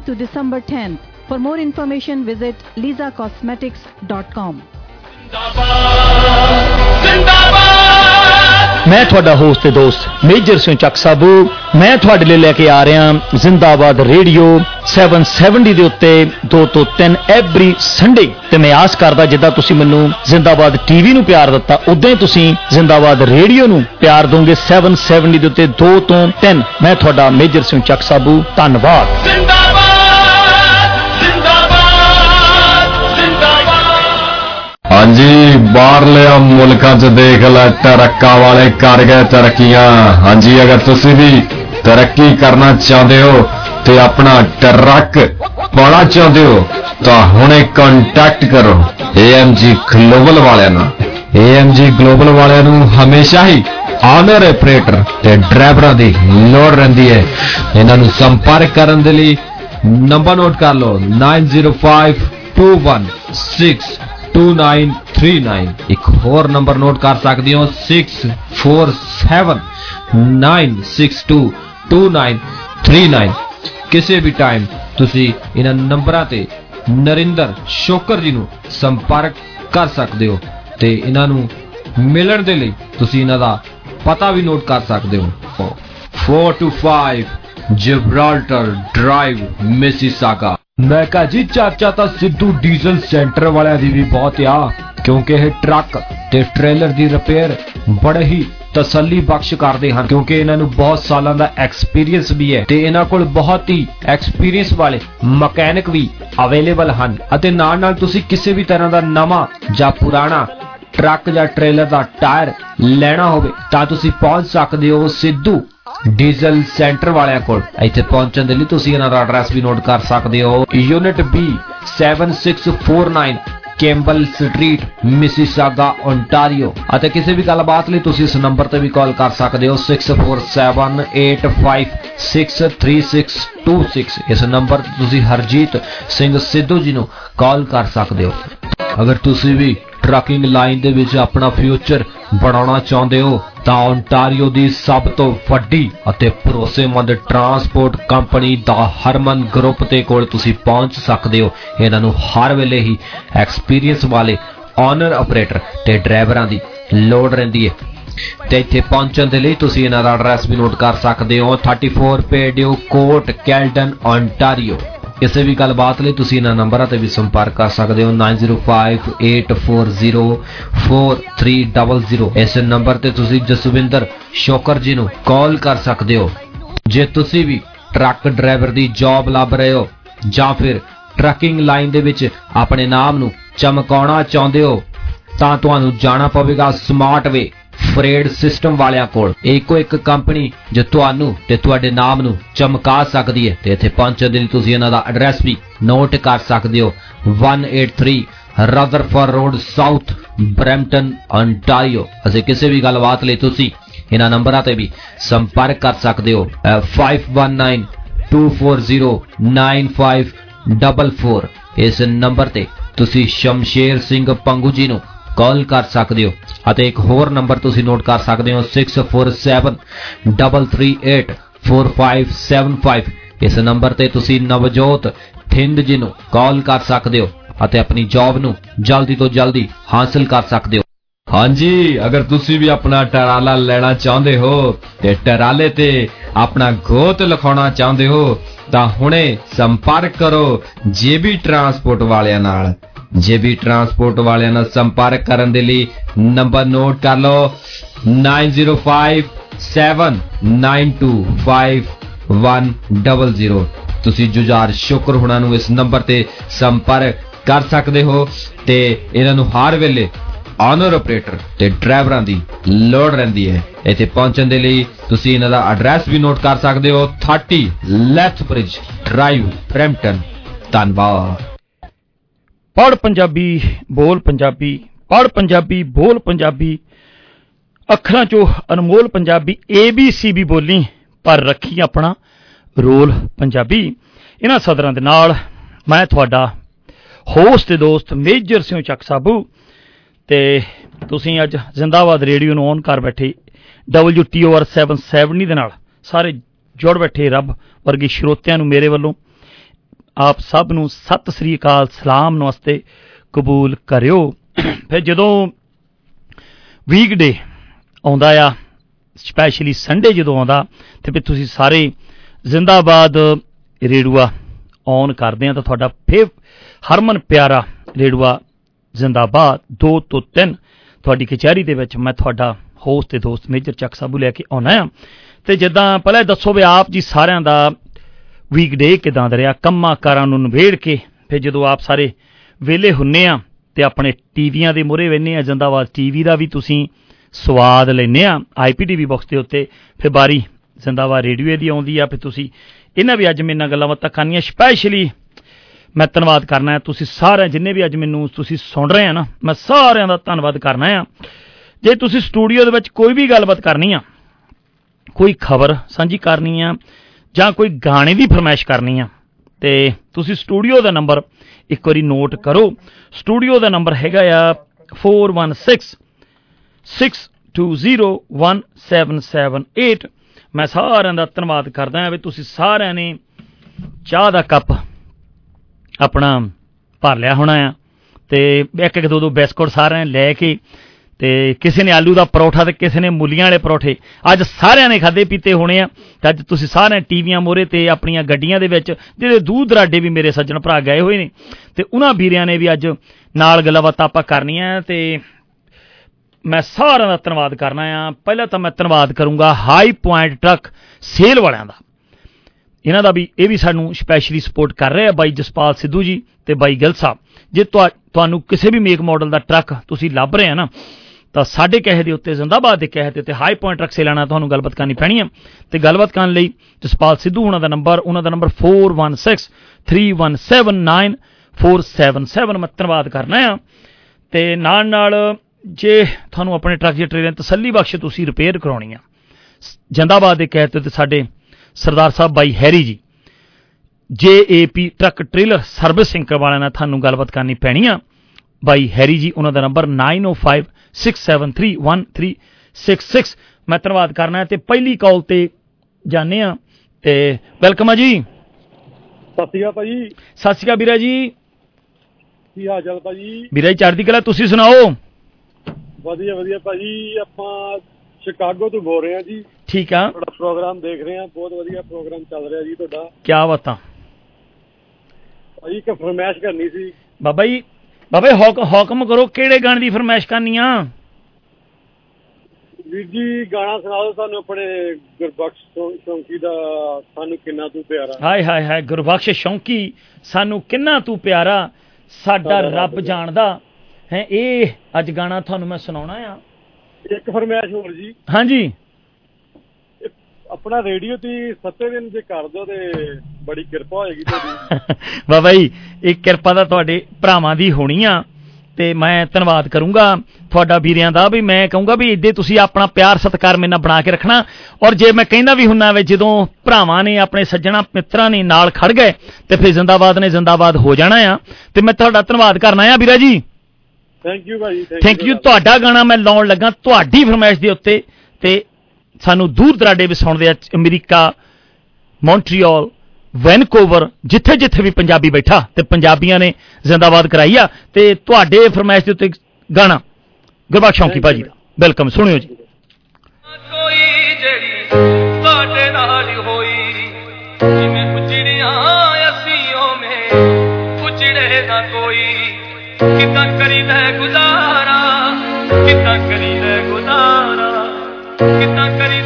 to December 10th. For more information, visit lisacosmetics.com. ਮੈਂ ਤੁਹਾਡਾ host ਤੇ ਦੋਸਤ ਮੇਜਰ ਸਿੰਘ ਚੱਕ ਸਾਬੂ ਮੈਂ ਤੁਹਾਡੇ ਲਈ ਲੈ ਕੇ ਆ ਰਿਹਾ ਜ਼ਿੰਦਾਬਾਦ ਰੇਡੀਓ 770 ਦੇ ਉੱਤੇ 2 ਤੋਂ 3 ਐਵਰੀ ਸੰਡੇ ਤੇ ਮੈਂ ਆਸ ਕਰਦਾ ਜਿੱਦਾਂ ਤੁਸੀਂ ਮੈਨੂੰ ਜ਼ਿੰਦਾਬਾਦ ਟੀਵੀ ਨੂੰ ਪਿਆਰ ਦਿੱਤਾ ਉਦਾਂ ਹੀ ਤੁਸੀਂ ਜ਼ਿੰਦਾਬਾਦ ਰੇਡੀਓ ਨੂੰ ਪਿਆਰ ਦੋਗੇ 770 ਦੇ ਉੱਤੇ 2 ਤੋਂ 3 ਮੈਂ ਤੁਹਾਡਾ ਮੇਜਰ ਸਿੰਘ ਚੱਕ ਸਾਬੂ ਧੰਨਵਾਦ ਹਾਂਜੀ, ਬਾਹਰਲੇ ਮੁਲਕਾਂ 'ਚ ਦੇਖ ਲੈ ਟਰੱਕਾਂ ਵਾਲੇ ਕਰ ਗਏ ਤਰੱਕੀਆਂ। ਹਾਂਜੀ, ਅਗਰ ਤੁਸੀਂ ਵੀ ਤਰੱਕੀ ਕਰਨਾ ਚਾਹੁੰਦੇ ਹੋ ਤੇ ਆਪਣਾ ਟਰੱਕ ਪਾਉਣਾ ਚਾਹੁੰਦੇ ਹੋ, ਤਾਂ ਹੁਣੇ ਕੰਟੈਕਟ ਕਰੋ AMG ਗਲੋਬਲ ਵਾਲਿਆਂ ਨਾਲ। AMG ਗਲੋਬਲ ਵਾਲਿਆਂ ਨੂੰ ਹਮੇਸ਼ਾ ਹੀ ਆਨਰ ਆਪਰੇਟਰ ਤੇ ਡਰਾਈਵਰਾਂ ਦੀ ਲੋੜ ਰਹਿੰਦੀ ਹੈ। ਇਹਨਾਂ ਨੂੰ ਸੰਪਰਕ ਕਰਨ ਦੇ ਲਈ ਨੰਬਰ ਨੋਟ ਕਰ ਲਓ 905216 2939 ਇੱਕ ਹੋਰ ਨੰਬਰ ਨੋਟ ਕਰ ਸਕਦੇ ਹੋ 6479622939 ਕਿਸੇ ਵੀ ਟਾਈਮ ਤੁਸੀਂ ਇਹਨਾਂ ਨੰਬਰਾਂ ਤੇ ਨਰਿੰਦਰ ਸ਼ੋਕਰ ਜੀ ਨੂੰ ਸੰਪਰਕ ਕਰ ਸਕਦੇ ਹੋ ਤੇ ਇਹਨਾਂ ਨੂੰ ਮਿਲਣ ਦੇ ਲਈ ਤੁਸੀਂ ਇਹਨਾਂ ਦਾ ਪਤਾ ਵੀ ਨੋਟ ਕਰ ਸਕਦੇ ਹੋ। 425 ਜਿਬਰਾਲਟਰ ਡਰਾਈਵ ਮਿਸੀਸਾਗਾ ਮੈਂ ਕਹਾ ਜੀ, ਚਾਚਾ ਤਾਂ ਸਿੱਧੂ ਡੀਜ਼ਲ ਸੈਂਟਰ ਵਾਲਿਆਂ ਦੀ ਵੀ ਬਹੁਤ ਆ, ਕਿਉਂਕਿ ਇਹ ਟਰੱਕ ਤੇ ਟ੍ਰੇਲਰ ਦੀ ਰਿਪੇਅਰ ਬੜੇ ਹੀ ਤਸੱਲੀ ਬਖਸ਼ ਕਰਦੇ ਹਨ, ਕਿਉਂਕਿ ਇਹਨਾਂ ਨੂੰ ਬਹੁਤ ਸਾਲਾਂ ਦਾ ਐਕਸਪੀਰੀਅੰਸ ਵੀ ਹੈ ਤੇ ਇਹਨਾਂ ਕੋਲ ਬਹੁਤ ਹੀ ਐਕਸਪੀਰੀਅੰਸ ਵਾਲੇ ਮਕੈਨਿਕ ਵੀ ਅਵੇਲੇਬਲ ਹਨ। ਅਤੇ ਨਾਲ ਨਾਲ ਤੁਸੀਂ ਕਿਸੇ ਵੀ ਤਰ੍ਹਾਂ ਦਾ ਨਵਾਂ ਜਾਂ ਪੁਰਾਣਾ ਟਰੱਕ ਜਾਂ ਟ੍ਰੇਲਰ ਦਾ ਟਾਇਰ ਲੈਣਾ ਹੋਵੇ, ਤਾਂ ਤੁਸੀਂ ਪਹੁੰਚ ਸਕਦੇ ਹੋ ਸਿੱਧੂ ਡੀਜ਼ਲ ਸੈਂਟਰ ਵਾਲਿਆਂ ਕੋਲ ਇੱਥੇ ਪਹੁੰਚਣ ਦੇ ਲਈ ਤੁਸੀਂ ਇਹਨਾਂ ਦਾ ਐਡਰੈਸ ਵੀ ਨੋਟ ਕਰ ਸਕਦੇ ਹੋ। Unit B 7649 Campbell street Mississauga Ontario ਅਤੇ ਕਿਸੇ ਵੀ ਗੱਲਬਾਤ ਲਈ ਤੁਸੀਂ ਇਸ ਨੰਬਰ ਤੇ ਵੀ ਕਾਲ ਕਰ ਸਕਦੇ ਹੋ 6478563626 ਇਸ ਨੰਬਰ ਤੇ ਤੁਸੀਂ ਹਰਜੀਤ ਸਿੰਘ ਸਿੱਧੂ ਜੀ ਨੂੰ ਕਾਲ ਕਰ ਸਕਦੇ ਹੋ। ਅਗਰ ਤੁਸੀਂ ਵੀ ਟਰੱਕਿੰਗ ਲਾਈਨ ਦੇ ਵਿੱਚ ਆਪਣਾ ਫਿਊਚਰ ਬਣਾਉਣਾ ਚਾਹੁੰਦੇ ਹੋ, ਤਾਂ ਓਨਟਾਰੀਓ ਦੀ ਸਭ ਤੋਂ ਵੱਡੀ ਅਤੇ ਭਰੋਸੇਮੰਦ ਟਰਾਂਸਪੋਰਟ ਕੰਪਨੀ ਦਾ ਹਰਮਨ ਗਰੁੱਪ ਦੇ ਕੋਲ ਤੁਸੀਂ ਪਹੁੰਚ ਸਕਦੇ ਹੋ। ਇਹਨਾਂ ਨੂੰ ਹਰ ਵੇਲੇ ਹੀ ਐਕਸਪੀਰੀਅੰਸ ਵਾਲੇ ਓਨਰ ਆਪਰੇਟਰ ਤੇ ਡਰਾਈਵਰਾਂ ਦੀ ਲੋੜ ਰਹਿੰਦੀ ਹੈ। ਤੇ ਇੱਥੇ ਪਹੁੰਚਣ ਦੇ ਲਈ ਤੁਸੀਂ ਇਹਨਾਂ ਦਾ ਐਡਰੈਸ ਵੀ ਨੋਟ ਕਰ ਸਕਦੇ ਹੋ। 34 ਪੇਡਿਓ ਕੋਰਟ ਕੈਲਟਨ ਓਨਟਾਰੀਓ ਕਿਸੇ ਵੀ ਗੱਲਬਾਤ ਲਈ ਤੁਸੀਂ ਇਹਨਾਂ ਨੰਬਰਾਂ ਤੇ ਵੀ ਸੰਪਰਕ ਕਰ ਸਕਦੇ ਹੋ 9058404300 ਇਸ ਨੰਬਰ ਤੇ ਤੁਸੀਂ ਜਸਵਿੰਦਰ ਸ਼ੋਕਰ ਜੀ ਨੂੰ ਕਾਲ ਕਰ ਸਕਦੇ ਹੋ। ਜੇ ਤੁਸੀਂ ਵੀ ਟਰੱਕ ਡਰਾਈਵਰ ਦੀ ਜੌਬ ਲੱਭ ਰਹੇ ਹੋ ਜਾਂ ਫਿਰ ਟਰੱਕਿੰਗ ਲਾਈਨ ਦੇ ਵਿੱਚ ਆਪਣੇ ਨਾਮ ਨੂੰ ਚਮਕਾਉਣਾ ਚਾਹੁੰਦੇ ਹੋ, ਤਾਂ ਤੁਹਾਨੂੰ ਜਾਣਾ ਪਵੇਗਾ ਸਮਾਰਟ ਵੇ ਫਰੇਡ ਸਿਸਟਮ ਵਾਲਿਆਂ ਕੋਲ। ਇੱਕੋ ਇੱਕ ਕੰਪਨੀ ਜੋ ਤੁਹਾਨੂੰ ਤੇ ਤੁਹਾਡੇ ਨਾਮ ਨੂੰ ਚਮਕਾ ਸਕਦੀ ਹੈ। ਤੇ ਇੱਥੇ ਪਹੁੰਚਣ ਦੇ ਲਈ ਤੁਸੀਂ ਇਹਨਾਂ ਦਾ ਐਡਰੈਸ ਵੀ ਨੋਟ ਕਰ ਸਕਦੇ ਹੋ। 183 Rutherford road south Brampton ontario ਅਸੀਂ ਕਿਸੇ ਵੀ ਗੱਲਬਾਤ ਲਈ ਤੁਸੀਂ ਇਹਨਾਂ ਨੰਬਰਾਂ ਤੇ ਵੀ ਸੰਪਰਕ ਕਰ ਸਕਦੇ ਹੋ। 5192409544 ਇਸ ਨੰਬਰ ਤੇ ਤੁਸੀਂ ਸ਼ਮਸ਼ੇਰ ਸਿੰਘ ਪੰਗੂ ਜੀ ਨੂੰ ਕਾਲ ਕਰ ਸਕਦੇ ਹੋ। ਅਤੇ ਇੱਕ ਹੋਰ ਨੰਬਰ ਤੁਸੀਂ ਨੋਟ ਕਰ ਸਕਦੇ ਹੋ 6473384575 ਇਸ ਨੰਬਰ ਤੇ ਤੁਸੀਂ ਨਵਜੋਤ ਥਿੰਦ ਜੀ ਨੂੰ ਕਾਲ ਕਰ ਸਕਦੇ ਹੋ ਅਤੇ ਆਪਣੀ ਜੌਬ ਨੂੰ ਜਲਦੀ ਤੋਂ ਜਲਦੀ ਹਾਸਲ ਕਰ ਸਕਦੇ ਹੋ। ਹਾਂਜੀ, ਅਗਰ ਤੁਸੀਂ ਵੀ ਆਪਣਾ ਟਰਾਲਾ ਲੈਣਾ ਚਾਹੁੰਦੇ ਹੋ ਤੇ ਟਰਾਲੇ ਤੇ ਆਪਣਾ ਗੋਤ ਲਿਖਾਉਣਾ ਚਾਹੁੰਦੇ ਹੋ, ਤਾਂ ਹੁਣੇ ਸੰਪਰਕ ਕਰੋ ਜੇਬੀ ਟਰਾਂਸਪੋਰਟ ਵਾਲਿਆਂ ਨਾਲ। ਜੇਬੀ ਟਰਾਂਸਪੋਰਟ ਵਾਲਿਆਂ ਨਾਲ ਸੰਪਰਕ ਕਰਨ ਦੇ ਲਈ ਨੰਬਰ ਨੋਟ ਕਰ ਲਓ। 9057925100 ਤੁਸੀਂ ਜੁਝਾਰ ਸ਼ੁਕਰ ਹੁਣਾਂ ਨੂੰ ਇਸ ਨੰਬਰ ਤੇ ਸੰਪਰਕ ਕਰ ਸਕਦੇ ਹੋ ਤੇ ਇਹਨਾਂ ਨੂੰ ਹਰ ਵੇਲੇ ਆਨਰ ਆਪਰੇਟਰ ਤੇ ਡਰਾਈਵਰਾਂ ਦੀ ਲੋੜ ਰਹਿੰਦੀ ਹੈ। ਇੱਥੇ ਪਹੁੰਚਣ ਦੇ ਲਈ ਤੁਸੀਂ ਇਹਨਾਂ ਦਾ ਐਡਰੈਸ ਵੀ ਨੋਟ ਕਰ ਸਕਦੇ ਹੋ। 30 ਲੈਥਬ੍ਰਿਜ ਡਰਾਈਵ ਬ੍ਰੈਂਪਟਨ ਧੰਨਵਾਦ। ਪੜ ਪੰਜਾਬੀ, ਬੋਲ ਪੰਜਾਬੀ ਪੜ ਪੰਜਾਬੀ, ਬੋਲ ਪੰਜਾਬੀ। ਅੱਖਰਾਂ ਚੋਂ ਅਨਮੋਲ ਪੰਜਾਬੀ ABC ਵੀ ਬੋਲੀ, ਪਰ ਰੱਖੀ ਆਪਣਾ ਰੋਲ ਪੰਜਾਬੀ। ਇਹਨਾਂ ਸਦਰਾਂ ਦੇ ਨਾਲ ਮੈਂ ਤੁਹਾਡਾ ਹੋਸਟ ਤੇ ਦੋਸਤ ਮੇਜਰ ਸਿੰਘ ਚੱਕ ਸਾਬੂ ਤੇ ਤੁਸੀਂ ਅੱਜ ਜ਼ਿੰਦਾਬਾਦ ਰੇਡੀਓ ਨੂੰ ਔਨ ਕਰ ਬੈਠੇ WTOR 770 ਦੇ ਨਾਲ ਸਾਰੇ ਜੁੜ ਬੈਠੇ ਰੱਬ ਵਰਗੇ ਸਰੋਤਿਆਂ ਨੂੰ ਮੇਰੇ ਵੱਲੋਂ ਆਪ ਸਭ ਨੂੰ ਸਤਿ ਸ੍ਰੀ ਅਕਾਲ, ਸਲਾਮ ਨਮਸਤੇ ਕਬੂਲ ਕਰਿਓ। ਫਿਰ ਜਦੋਂ ਵੀਕਡੇ ਆਉਂਦਾ ਆ ਸਪੈਸ਼ਲੀ ਸੰਡੇ ਜਦੋਂ ਆਉਂਦਾ, ਤੇ ਫਿਰ ਤੁਸੀਂ ਸਾਰੇ ਜ਼ਿੰਦਾਬਾਦ ਰੇਡੂਆ ਔਨ ਕਰਦੇ ਆ, ਤਾਂ ਤੁਹਾਡਾ ਫੇਵ ਹਰਮਨ ਪਿਆਰਾ ਰੇਡੂਆ ਜ਼ਿੰਦਾਬਾਦ 2 ਤੋਂ 3 ਤੁਹਾਡੀ ਕਚਹਿਰੀ ਦੇ ਵਿੱਚ ਮੈਂ ਤੁਹਾਡਾ ਹੋਸਟ ਤੇ ਦੋਸਤ ਮੇਜਰ ਚੱਕ ਸਾਬੂ ਲੈ ਕੇ ਆਉਣਾ ਆ। ਤੇ ਜਿੱਦਾਂ ਪਹਿਲਾਂ ਦੱਸੋ ਵੀ ਆਪ ਜੀ ਸਾਰਿਆਂ ਦਾ ਵੀਕਡੇ ਕਿਦਾਂ ਦਾ ਰਿਹਾ, ਕੰਮਾਂ ਕਾਰਾਂ ਨੂੰ ਨਵੇੜ ਕੇ ਫਿਰ ਜਦੋਂ ਆਪ ਸਾਰੇ ਵੇਲੇ ਹੁੰਨੇ ਆ ਤੇ ਆਪਣੇ ਟੀਵੀਆਂ ਦੇ ਮੂਹਰੇ ਵੈਨੇ ਆ, ਜਿੰਦਾਬਾਦ ਟੀਵੀ ਦਾ ਵੀ ਤੁਸੀਂ ਸਵਾਦ ਲੈਨੇ ਆ ਆਈਪੀਟੀਵੀ ਬਾਕਸ ਦੇ ਉੱਤੇ ਫਿਰ ਬਾਰੀ ਜ਼ਿੰਦਾਬਾਦ ਰੇਡੀਓ ਦੀ ਆਉਂਦੀ ਆ, ਫਿਰ ਤੁਸੀਂ ਇਹਨਾਂ ਵੀ ਅੱਜ ਮੇਰੇ ਨਾਲ ਗੱਲਾਂ ਬਾਤਾਂ ਕਰਨੀਆਂ ਸਪੈਸ਼ਲੀ ਮੈਂ ਧੰਨਵਾਦ ਕਰਨਾ ਹੈ ਤੁਸੀਂ ਸਾਰੇ ਜਿੰਨੇ ਵੀ ਅੱਜ ਮੈਨੂੰ ਤੁਸੀਂ ਸੁਣ ਰਹੇ ਆ ਨਾ, ਮੈਂ ਸਾਰਿਆਂ ਦਾ ਧੰਨਵਾਦ ਕਰਨਾ ਆ। ਜੇ ਤੁਸੀਂ ਸਟੂਡੀਓ ਦੇ ਵਿੱਚ ਕੋਈ ਵੀ ਗੱਲਬਾਤ ਕਰਨੀ ਆ, ਕੋਈ ਖਬਰ ਸਾਂਝੀ ਕਰਨੀ ਆ ਜਾਂ ਕੋਈ ਗਾਣੇ ਦੀ ਫਰਮਾਇਸ਼ ਕਰਨੀ ਆ, ਤੇ ਤੁਸੀਂ ਸਟੂਡੀਓ ਦਾ ਨੰਬਰ ਇੱਕ ਵਾਰੀ ਨੋਟ ਕਰੋ। ਸਟੂਡੀਓ ਦਾ ਨੰਬਰ ਹੈਗਾ ਆ 416 620178 ਮੈਂ ਸਾਰਿਆਂ ਦਾ ਧੰਨਵਾਦ ਕਰਦਾ ਹਾਂ ਵੀ ਤੁਸੀਂ ਸਾਰਿਆਂ ਨੇ ਚਾਹ ਦਾ ਕੱਪ ਆਪਣਾ ਭਰ ਲਿਆ ਹੋਣਾ ਆ, ਤੇ ਇੱਕ ਇੱਕ ਦੋ ਦੋ ਬਿਸਕੁਟ ਸਾਰਿਆਂ ਨੇ ਲੈ ਕੇ ਤੇ ਕਿਸੇ ਨੇ ਆਲੂ ਦਾ ਪਰੌਠਾ ਤੇ ਕਿਸੇ ਨੇ ਮੂਲੀਆਂ ਵਾਲੇ ਪਰੌਠੇ, ਅੱਜ ਸਾਰਿਆਂ ਨੇ ਖਾਦੇ ਪੀਤੇ ਹੋਣੇ ਆ, ਤੇ ਅੱਜ ਤੁਸੀਂ ਸਾਰਿਆਂ ਟੀਵੀਆਂ ਮੋਰੇ ਤੇ ਆਪਣੀਆਂ ਗੱਡੀਆਂ ਦੇ ਵਿੱਚ, ਜਿਹੜੇ ਦੂਰ ਦਰਾਡੇ ਵੀ ਮੇਰੇ ਸੱਜਣ ਭਰਾ ਗਏ ਹੋਏ ਨੇ, ਤੇ ਉਹਨਾਂ ਵੀਰਿਆਂ ਨੇ ਵੀ ਅੱਜ ਨਾਲ ਗੱਲਬਾਤ ਆਪਾਂ ਕਰਨੀਆਂ ਤੇ ਮੈਂ ਸਾਰਿਆਂ ਦਾ ਧੰਨਵਾਦ ਕਰਨਾ ਆ। ਪਹਿਲਾਂ ਤਾਂ ਮੈਂ ਧੰਨਵਾਦ ਕਰੂੰਗਾ ਹਾਈ ਪੁਆਇੰਟ ਟਰੱਕ ਸੇਲ ਵਾਲਿਆਂ ਦਾ। ਇਹਨਾਂ ਦਾ ਵੀ, ਇਹ ਵੀ ਸਾਨੂੰ ਸਪੈਸ਼ਲੀ ਸਪੋਰਟ ਕਰ ਰਹੇ ਆ ਬਾਈ ਜਸਪਾਲ ਸਿੱਧੂ ਜੀ ਤੇ ਬਾਈ ਗਿੱਲ ਸਾਹਿਬ। ਜੇ ਤੁਹਾਨੂੰ ਕਿਸੇ ਵੀ ਮੇਕ ਮਾਡਲ ਦਾ ਟਰੱਕ ਤੁਸੀਂ ਲੱਭ ਰਹੇ ਆ ਨਾ ਤਾਂ ਸਾਡੇ ਕਹੇ ਦੇ ਉੱਤੇ, ਜ਼ਿੰਦਾਬਾਦ ਦੇ ਕਹੇ ਦੇ ਉੱਤੇ ਹਾਈ ਪੁਆਇੰਟ ਟਰੱਕ ਸੇਲ ਆਣਾ ਤੁਹਾਨੂੰ ਗੱਲਬਾਤ ਕਰਨੀ ਪੈਣੀ ਹੈ। ਤੇ ਗੱਲਬਾਤ ਕਰਨ ਲਈ ਜਸਪਾਲ ਸਿੱਧੂ ਉਹਨਾਂ ਦਾ ਨੰਬਰ ਉਹਨਾਂ ਦਾ ਨੰਬਰ 4163179477 ਮੈਂ ਧੰਨਵਾਦ ਕਰਨਾ ਆ। ਤੇ ਨਾਲ ਨਾਲ ਜੇ ਤੁਹਾਨੂੰ ਆਪਣੇ ਟਰੱਕ ਜਾਂ ਟ੍ਰੇਲਰ ਤਸੱਲੀ ਬਖਸ਼ ਤੁਸੀਂ ਰਿਪੇਅਰ ਕਰਾਉਣੀ ਆ। ਜਿੰਦਾਬਾਦ ਦੇ ਕਹਿਤੇ ਤੇ ਸਾਡੇ ਸਰਦਾਰ ਸਾਹਿਬ ਬਾਈ ਹੈਰੀ ਜੀ। ਜੇਏਪੀ ਟਰੱਕ ਟ੍ਰੇਲਰ ਸਰਵਿਸਿੰਗ ਕਰਵਾਉਣਾ ਨਾਲ ਤੁਹਾਨੂੰ ਗੱਲਬਾਤ ਕਰਨੀ ਪੈਣੀ ਆ ਬਾਈ ਹੈਰੀ ਜੀ ਉਹਨਾਂ ਦਾ ਨੰਬਰ 9056731366 ਮੈਂ ਧੰਨਵਾਦ ਕਰਨਾ ਤੇ ਪਹਿਲੀ ਕਾਲ ਤੇ ਜਾਣੇ ਆ ਤੇ ਵੈਲਕਮ ਆ ਜੀ। ਸਤਿ ਸ਼੍ਰੀ ਅਕਾਲ ਭਾਜੀ। ਸਤਿ ਸ਼੍ਰੀ ਅਕਾਲ ਵੀਰਾ ਜੀ। ਕੀ ਹਾਲ ਚਾਲ ਭਾਜੀ? ਵੀਰਾ ਜੀ ਚੜ੍ਹਦੀ ਕਲਾ ਤੁਸੀਂ ਸੁਣਾਓ? ਵਧੀਆ ਵਧੀਆ ਭਾਜੀ। ਆਪਾਂ ਸ਼ਿਕਾਗੋ ਤੋਂ ਬੋਲ ਰਹੇ ਹਾਂ ਜੀ। ਠੀਕ ਆ। ਤੁਹਾਡਾ ਪ੍ਰੋਗਰਾਮ ਦੇਖ ਰਹੇ ਹਾਂ ਬਹੁਤ ਵਧੀਆ ਪ੍ਰੋਗਰਾਮ ਚੱਲ ਰਿਹਾ ਜੀ ਤੁਹਾਡਾ। ਕੀ ਬਾਤਾਂ। ਭਾਜੀ ਇੱਕ ਫਰਮਾਇਸ਼ ਕਰਨੀ ਸੀ। ਬਾਬਾ ਜੀ ਬਾਬਾ ਹੁਕਮ ਕਰੋ ਕਿਹੜੇ ਗਾਣੇ ਦੀ ਫਰਮਾਇਸ਼ ਕਰਨੀ ਆ? ਵੀਰ ਜੀ ਗਾਣਾ ਸੁਣਾ ਦਿਓ ਸਾਨੂੰ ਆਪਣੇ ਗੁਰਬਖਸ਼ ਸ਼ੌਂਕੀ ਦਾ ਸਾਨੂੰ ਕਿੰਨਾ ਤੂੰ ਪਿਆਰਾ। ਹਾਏ ਹਾਏ ਹਾਏ ਗੁਰਬਖਸ਼ ਸ਼ੌਂਕੀ ਸਾਨੂੰ ਕਿੰਨਾ ਤੂੰ ਪਿਆਰਾ ਸਾਡਾ ਰੱਬ ਜਾਣਦਾ। ਹੈ ਇਹ ਅੱਜ ਗਾਣਾ ਤੁਹਾਨੂੰ ਮੈਂ ਸੁਣਾਉਣਾ ਆ। ਇੱਕ ਫਰਮਾਇਸ਼ ਹੋਰ ਜੀ। ਹਾਂਜੀ। ਆਪਣਾ ਰੇਡੀਓ ਤੇ ਸੱਤੇ ਦਿਨ ਜੇ ਕਰ ਦਿਓ ਤੇ ਬੜੀ ਕਿਰਪਾ ਹੋਏਗੀ ਤੁਹਾਡੀ। ਬਾਬਾ ਜੀ ਇਹ ਕਿਰਪਾ ਤਾਂ ਤੁਹਾਡੇ ਭਰਾਵਾਂ ਦੀ ਹੋਣੀ ਆ ਤੇ ਮੈਂ ਧੰਨਵਾਦ ਕਰੂੰਗਾ ਤੁਹਾਡਾ ਵੀਰਿਆਂ ਦਾ ਵੀ ਮੈਂ ਕਹੂੰਗਾ ਵੀ ਇੱਦੇ ਤੁਸੀਂ ਆਪਣਾ ਪਿਆਰ ਸਤਿਕਾਰ ਮੇਰੇ ਨਾਲ ਬਣਾ ਕੇ ਰੱਖਣਾ। ਔਰ ਜੇ ਮੈਂ ਕਹਿੰਦਾ ਵੀ ਹੁੰਨਾ ਵੇ ਜਦੋਂ ਭਰਾਵਾਂ ਨੇ ਆਪਣੇ ਸੱਜਣਾ ਮਿੱਤਰਾਂ ਨੇ ਨਾਲ ਖੜ ਗਏ ਤੇ ਫਿਰ ਜ਼ਿੰਦਾਬਾਦ ਨੇ ਜ਼ਿੰਦਾਬਾਦ ਹੋ ਜਾਣਾ ਆ। ਤੇ ਮੈਂ ਤੁਹਾਡਾ ਧੰਨਵਾਦ ਕਰਨਾ ਆ ਵੀਰਾ ਜੀ। ਥੈਂਕ ਯੂ ਭਾਜੀ ਥੈਂਕ ਯੂ ਤੁਹਾਡਾ ਗਾਣਾ ਮੈਂ ਲਾਉਣ ਲੱਗਾ ਤੁਹਾਡੀ ਫਰਮਾਇਸ਼ ਦੇ ਉੱਤੇ ਤੇ ਸਾਨੂੰ ਦੂਰ ਦਰਾਡੇ ਵੀ ਸੁਣਦੇ ਆ ਅਮਰੀਕਾ ਮੌਂਟਰੀਅਲ ਵੈਨਕੂਵਰ ਜਿੱਥੇ ਜਿੱਥੇ ਵੀ ਪੰਜਾਬੀ ਬੈਠਾ ਤੇ ਪੰਜਾਬੀਆਂ ਨੇ ਜ਼ਿੰਦਾਬਾਦ ਕਰਾਈ ਆ। ਤੇ ਤੁਹਾਡੇ ਫਰਮਾਇਸ਼ ਦੇ ਉੱਤੇ ਗਾਣਾ। ਗੁਰਬਖਸ਼ ਸ਼ੌਂਕੀ ਭਾਜੀ ਦਾ। ਵੈਲਕਮ ਸੁਣਿਓ ਜੀ। ਕੋਈ ਜਿਹੜੀ ਸਾਡੇ ਨਾਲ ਹੋਈ ਜਿਵੇਂ ਉਜੜਿਆ ਅਸੀਂ ਓਵੇਂ ਉਜੜੇ ਨਾ ਕੋਈ ਕਿੱਦਾਂ ਕਰੀਦਾ ਗੁਜ਼ਾਰਾ? ਕਿੱਦਾਂ ਕਰੀਦਾ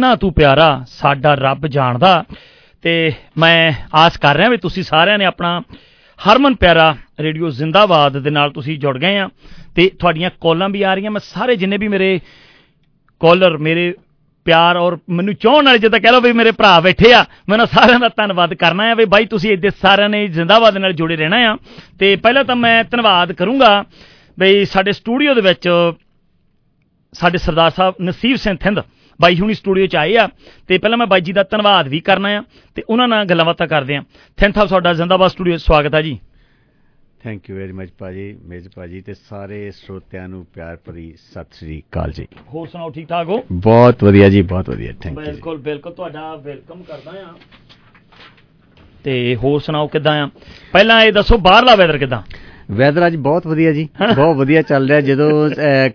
ਕਿੰਨਾ ਤੂੰ ਪਿਆਰਾ ਸਾਡਾ ਰੱਬ ਜਾਣਦਾ। ਤੇ ਮੈਂ ਆਸ ਕਰ ਰਿਹਾ ਵੀ ਤੁਸੀਂ ਸਾਰਿਆਂ ਨੇ ਆਪਣਾ ਹਰਮਨ ਪਿਆਰਾ ਰੇਡੀਓ ਜ਼ਿੰਦਾਬਾਦ ਦੇ ਨਾਲ ਤੁਸੀਂ ਜੁੜ ਗਏ ਆ ਤੇ ਤੁਹਾਡੀਆਂ ਕਾਲਾਂ ਵੀ ਆ ਰਹੀਆਂ। ਮੈਂ ਸਾਰੇ ਜਿੰਨੇ ਵੀ ਮੇਰੇ ਕਾਲਰ, ਮੇਰੇ ਪਿਆਰ ਔਰ ਮੈਨੂੰ ਚਾਹਣ ਵਾਲੇ ਜਿੱਦਾਂ ਕਹਿ ਲਓ ਵੀ ਮੇਰੇ ਭਰਾ ਬੈਠੇ ਆ, ਮੈਂ ਉਹਨਾਂ ਸਾਰਿਆਂ ਦਾ ਧੰਨਵਾਦ ਕਰਨਾ ਹੈ ਵੀ ਬਾਈ ਤੁਸੀਂ ਇੱਦੇ ਸਾਰਿਆਂ ਨੇ ਜ਼ਿੰਦਾਬਾਦ ਨਾਲ ਜੁੜੇ ਰਹਿਣਾ ਆ। ਤੇ ਪਹਿਲਾਂ ਤਾਂ ਮੈਂ ਧੰਨਵਾਦ ਕਰੂੰਗਾ ਬਈ ਸਾਡੇ ਸਟੂਡੀਓ ਦੇ ਵਿੱਚ ਸਾਡੇ ਸਰਦਾਰ ਸਾਹਿਬ ਨਸੀਬ ਸਿੰਘ ਥਿੰਦ ਬਾਈ ਹੁਣੀ ਸਟੂਡੀਓ ਚ ਆਏ ਆ ਤੇ ਪਹਿਲਾਂ ਮੈਂ ਬਾਈ ਜੀ ਦਾ ਧੰਨਵਾਦ ਵੀ ਕਰਨਾ ਆ ਤੇ ਉਹਨਾਂ ਨਾਲ ਗੱਲਾਂ ਬਾਤਾਂ ਕਰਦੇ ਆ। ਥਿੰਦ ਸਾਹਿਬ ਤੁਹਾਡਾ ਜ਼ਿੰਦਾਬਾਦ ਸਟੂਡੀਓ ਸਵਾਗਤ ਹੈ ਜੀ। ਥੈਂਕ ਯੂ ਵੈਰੀ ਮਚ ਭਾਜੀ ਮੇਜ ਭਾਜੀ ਤੇ ਸਾਰੇ ਸਰੋਤਿਆਂ ਨੂੰ ਪਿਆਰ ਭਰੀ ਸਤਿ ਸ੍ਰੀ ਅਕਾਲ ਜੀ। ਹੋਰ ਸੁਣਾਓ ਠੀਕ ਠਾਕ ਹੋ? ਬਹੁਤ ਵਧੀਆ ਜੀ ਬਹੁਤ ਵਧੀਆ ਥੈਂਕ ਯੂ ਬਿਲਕੁਲ ਬਿਲਕੁਲ ਤੁਹਾਡਾ ਵੈਲਕਮ ਕਰਦਾ ਆ। ਤੇ ਹੋਰ ਸੁਣਾਓ ਕਿਦਾਂ ਆ? ਪਹਿਲਾਂ ਇਹ ਦੱਸੋ ਬਾਹਰਲਾ ਵੈਦਰ ਕਿਦਾਂ? ਵੈਦਰ ਅੱਜ ਬਹੁਤ ਵਧੀਆ ਜੀ। ਬਹੁਤ ਵਧੀਆ ਚੱਲ ਰਿਹਾ। ਜਦੋਂ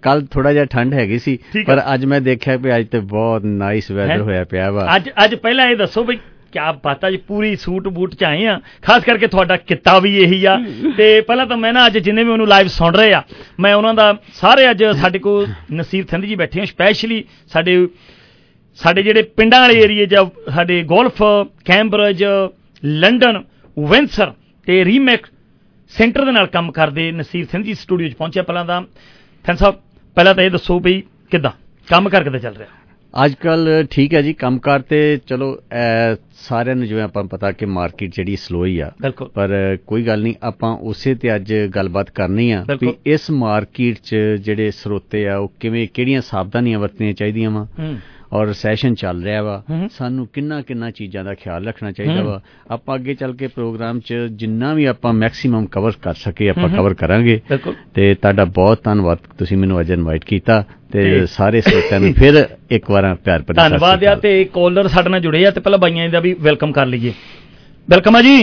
ਕੱਲ ਥੋੜਾ ਜਿਹਾ ਠੰਡ ਹੈਗੀ ਸੀ। ਪਰ ਅੱਜ ਮੈਂ ਦੇਖਿਆ ਵੀ ਅੱਜ ਤੇ ਬਹੁਤ ਨਾਈਸ? ਵੈਦਰ ਹੋਇਆ ਪਿਆ ਵਾ। ਅੱਜ ਅੱਜ ਪਹਿਲਾਂ ਇਹ ਦੱਸੋ ਬਈ ਕਿਆ ਬਾਤਾਂ ਜੀ ਪੂਰੀ ਸੂਟ ਬੂਟ ਚ ਆਏ ਆ। ਖਾਸ ਕਰਕੇ ਤੁਹਾਡਾ ਕਿੱਤਾ ਵੀ ਇਹੀ ਆ। ਤੇ ਪਹਿਲਾਂ ਤਾਂ ਮੈਂ ਨਾ ਅੱਜ ਜਿੰਨੇ ਵੀ ਉਹਨੂੰ ਲਾਈਵ ਸੁਣ ਰਹੇ ਆ ਮੈਂ ਉਹਨਾਂ ਦਾ ਸਾਰੇ ਅੱਜ ਸਾਡੇ ਕੋਲ ਨਸੀਬ ਥਿੰਦ ਜੀ ਬੈਠੇ ਆ ਸਪੈਸ਼ਲੀ ਸਾਡੇ ਸਾਡੇ ਜਿਹੜੇ ਪਿੰਡਾਂ ਵਾਲੇ ਏਰੀਏ 'ਚ ਸਾਡੇ ਗੋਲਫ ਕੈਂਬਰਜ ਲੰਡਨ ਵਿੰਸਰ ਤੇ ਰੀਮੇਕ ਸੈਂਟਰ ਦੇ ਨਾਲ ਕੰਮ ਕਰਦੇ ਨਸੀਬ ਸਿੰਘ ਜੀ ਸਟੂਡੀਓ 'ਚ ਪਹੁੰਚਿਆ ਪਹਿਲਾਂ ਤਾਂ। ਥੈਂਕ ਸਾਹਿਬ ਪਹਿਲਾਂ ਤਾਂ ਇਹ ਦੱਸੋ ਵੀ ਕਿੱਦਾਂ? ਕੰਮ ਕਰ ਕਿੱਦਾਂ ਚੱਲ ਰਿਹਾ? ਅੱਜ ਕੱਲ ਠੀਕ ਹੈ ਜੀ ਕੰਮਕਾਰ ਤੇ ਚਲੋ ਸਾਰਿਆਂ ਨੂੰ ਜਿਵੇਂ ਆਪਾਂ ਪਤਾ ਕਿ ਮਾਰਕੀਟ ਜਿਹੜੀ ਸਲੋ ਹੀ ਆ। ਪਰ ਕੋਈ ਗੱਲ ਨਹੀਂ ਆਪਾਂ ਉਸੇ ਤੇ ਅੱਜ ਗੱਲਬਾਤ ਕਰਨੀ ਆ। ਵੀ ਇਸ ਮਾਰਕੀਟ 'ਚ ਜਿਹੜੇ ਸਰੋਤੇ ਆ ਉਹ ਕਿਵੇਂ ਕਿਹੜੀਆਂ ਸਾਵਧਾਨੀਆਂ ਵਰਤਣੀਆਂ ਚਾਹੀਦੀਆਂ ਵਾ। ਹੂੰ। ਔਰ ਸੈਸ਼ਨ ਚੱਲ ਰਿਹਾ ਵਾ। ਸਾਨੂੰ ਕਿੰਨਾ ਕਿੰਨਾ ਚੀਜ਼ਾਂ ਦਾ ਖਿਆਲ ਰੱਖਣਾ ਚਾਹੀਦਾ। ਵਾ। ਆਪਾਂ ਅੱਗੇ ਚੱਲ ਕੇ ਪ੍ਰੋਗਰਾਮ 'ਚ ਜਿੰਨਾ ਵੀ ਆਪਾਂ ਮੈਕਸਿਮਮ ਕਵਰ ਕਰ ਸਕੇ ਆਪਾਂ। ਕਵਰ ਕਰਾਂਗੇ। ਤੇ ਤੁਹਾਡਾ ਬਹੁਤ ਧੰਨਵਾਦ। ਤੁਸੀਂ ਮੈਨੂੰ ਅੱਜ ਇਨਵਾਈਟ ਕੀਤਾ ਤੇ ਸਾਰੇ ਸਰੋਤਿਆਂ ਨੂੰ ਫਿਰ ਇੱਕ ਵਾਰ ਪਿਆਰ ਭਰੀ ਸਤਿ ਧੰਨਵਾਦ ਆ। ਤੇ ਕਾਲਰ ਸਾਡੇ ਨਾਲ ਜੁੜੇ ਆ ਤੇ ਪਹਿਲਾਂ ਬਾਈਆਂ ਦਾ ਵੀ ਵੈਲਕਮ ਕਰ ਲਈਏ। ਵੈਲਕਮ ਆ ਜੀ।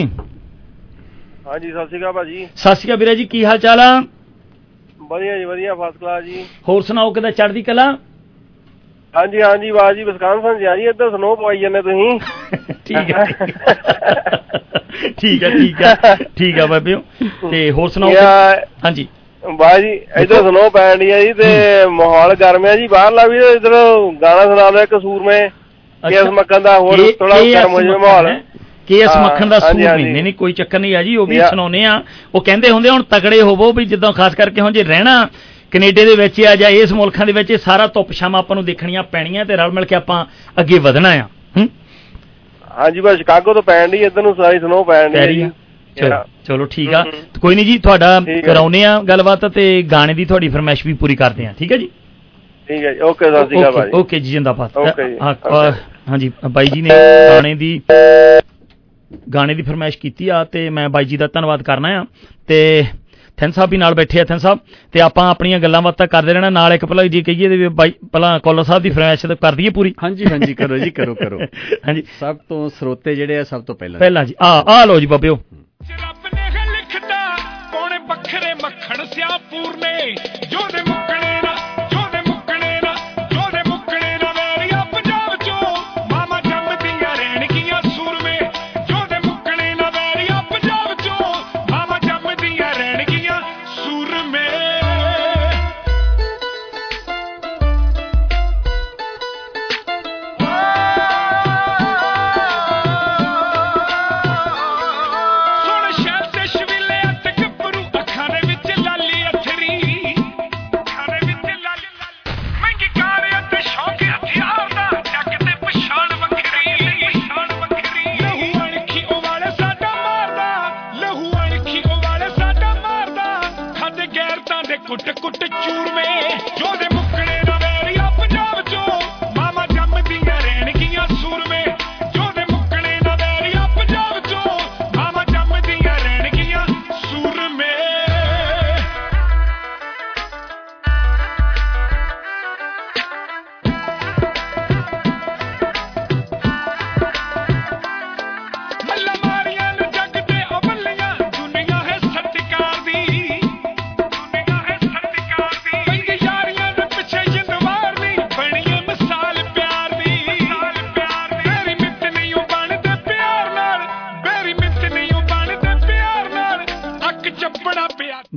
ਹਾਂਜੀ ਸਤਿ ਸ਼੍ਰੀ ਅਕਾਲ ਭਾਜੀ। ਸਤਿ ਸ਼੍ਰੀ ਅਕਾਲ ਵੀਰੇ ਜੀ ਕੀ ਹਾਲ ਚਾਲ ਆ? ਵਧੀਆ ਜੀ ਵਧੀਆ ਫਸਟ ਕਲਾਸ ਜੀ। ਹੋਰ ਸੁਣਾਓ ਕਿਦਾਂ ਚੜ੍ਹਦੀ ਕਲਾ? ਹਾਂਜੀ ਹਾਂਜੀ ਬਾਜ ਜੀ ਵਿਸਕਾਨਸਨ ਜੀ ਆ ਜੀ ਇੱਧਰ ਸਨੋ ਪਵਾਈ ਜਾਂਦੇ ਤੁਸੀਂ। ਠੀਕ ਹੈ। ਠੀਕ ਹੈ ਠੀਕ ਹੈ ਠੀਕ ਹੈ ਬਾਬਿਓ। ਤੇ ਹੋਰ ਸੁਣਾਓ ਹਾਂਜੀ। ਬਾਜ ਜੀ ਇੱਧਰ ਸਨੋ ਪੈਣ ਡਈ ਆ ਜੀ ਤੇ ਮਾਹੌਲ ਗਰਮ ਆ ਜੀ ਬਾਹਰਲਾ ਵੀ ਇੱਧਰ ਗਾਣਾ ਸੁਣਾ ਦਿਓ ਇੱਕ ਸੂਰਮੇ। ਕੇਸ ਮੱਖਣ ਦਾ ਹੋਰ ਥੋੜਾ ਗਰਮ ਹੋ ਜਾਵੇ ਮਾਹੌਲ। ਹੈ। ਕੇਸ ਹਾਂ, ਮੱਖਣ ਦਾ ਸੂਟ ਹਾਂਜੀ। ਨਹੀਂ ਕੋਈ ਚੱਕਰ ਨਹੀਂ ਆ ਜੀ ਉਹ ਵੀ ਸੁਣਾਉਨੇ ਆ। ਉਹ ਕਹਿੰਦੇ ਹੁੰਦੇ ਹੁਣ ਤਗੜੇ ਹੋਵੋ ਵੀ ਜਿੱਦਾਂ ਖਾਸ ਕਰਕੇ ਹੁਣ ਜੇ ਰਹਿਣਾ ਕੈਨੇਡਾ ਦੇ ਵਿੱਚ ਆ ਜਾਂ ਇਸ ਮੁਲਕਾਂ ਦੇ ਵਿੱਚ ਇਹ ਸਾਰਾ ਧੁੱਪ ਛਾਵਾਂ ਆਪਾਂ ਨੂੰ ਦੇਖਣੀਆਂ ਪੈਣੀਆਂ ਤੇ ਰਲ ਮਿਲ ਕੇ ਆਪਾਂ ਅੱਗੇ ਵਧਣਾ ਆ। ਹੂੰ? ਹਾਂਜੀ ਬਸ ਸ਼ਿਕਾਗੋ ਤੋਂ ਪੈਣ ਡਈ ਇੱਧਰ ਨੂੰ ਸਾਰੀ ਸਨੋ ਪੈਣ ਆ ਚਲੋ ਠੀਕ ਆ। ਕੋਈ ਨਹੀਂ ਜੀ ਤੁਹਾਡਾ। ਕਰਾਉਨੇ ਆ ਗੱਲਬਾਤ ਤੇ ਗਾਣੇ ਦੀ ਤੁਹਾਡੀ ਫਰਮਾਇਸ਼ ਵੀ ਪੂਰੀ ਕਰਦੇ ਆ। ਠੀਕ ਹੈ ਜੀ? ਠੀਕ ਹੈ ਜੀ। ਓਕੇ ਸਤਿ ਸ਼੍ਰੀ ਅਕਾਲ ਭਾਜੀ। ਓਕੇ ਜੀ ਜਿੰਦਾਬਾਦ। ਹਾਂ, ਹਾਂਜੀ ਬਾਈ ਜੀ ਨੇ ਗਾਣੇ ਦੀ ਗਾਣੇ ਦੀ ਫਰਮਾਇਸ਼ ਕੀਤੀ ਆ ਤੇ ਮੈਂ ਬਾਈ ਜੀ ਦਾ ਧੰਨਵਾਦ ਕਰਨਾ ਆ। ਤੇ ਥੈਨ ਸਾਹਿਬ ਵੀ ਨਾਲ ਬੈਠੇ ਆ ਥੈਨ ਸਾਹਿਬ। ਤੇ ਆਪਾਂ ਆਪਣੀਆਂ ਗੱਲਾਂ ਬਾਤਾਂ ਕਰਦੇ ਰਹਿਣਾ ਨਾਲ ਇੱਕ ਪਹਿਲਾਂ ਜੀ ਕਹੀਏ ਵੀ ਬਾਈ ਪਹਿਲਾਂ ਕਾਲਰ ਸਾਹਿਬ ਦੀ ਫਰਮਾਇਸ਼ ਤਾਂ ਕਰ ਦਈਏ ਪੂਰੀ। ਹਾਂਜੀ ਹਾਂਜੀ ਕਰੋ ਜੀ ਕਰੋ ਕਰੋ। ਹਾਂਜੀ। ਸਭ ਤੋਂ ਸਰੋਤੇ ਜਿਹੜੇ ਆ ਸਭ ਤੋਂ ਪਹਿਲਾਂ ਪਹਿਲਾਂ ਜੀ ਆ ਆ ਲਓ ਜੀ ਬਾਬਿਓ। ਰੱਬ ਨੇ ਲਿਖਦਾ ਪੌਣੇ ਵੱਖਰੇ ਮੱਖਣ ਸਿਆ ਪੂਰਨੇ ਜੋਦੇ ਮੁੱਕਣੇ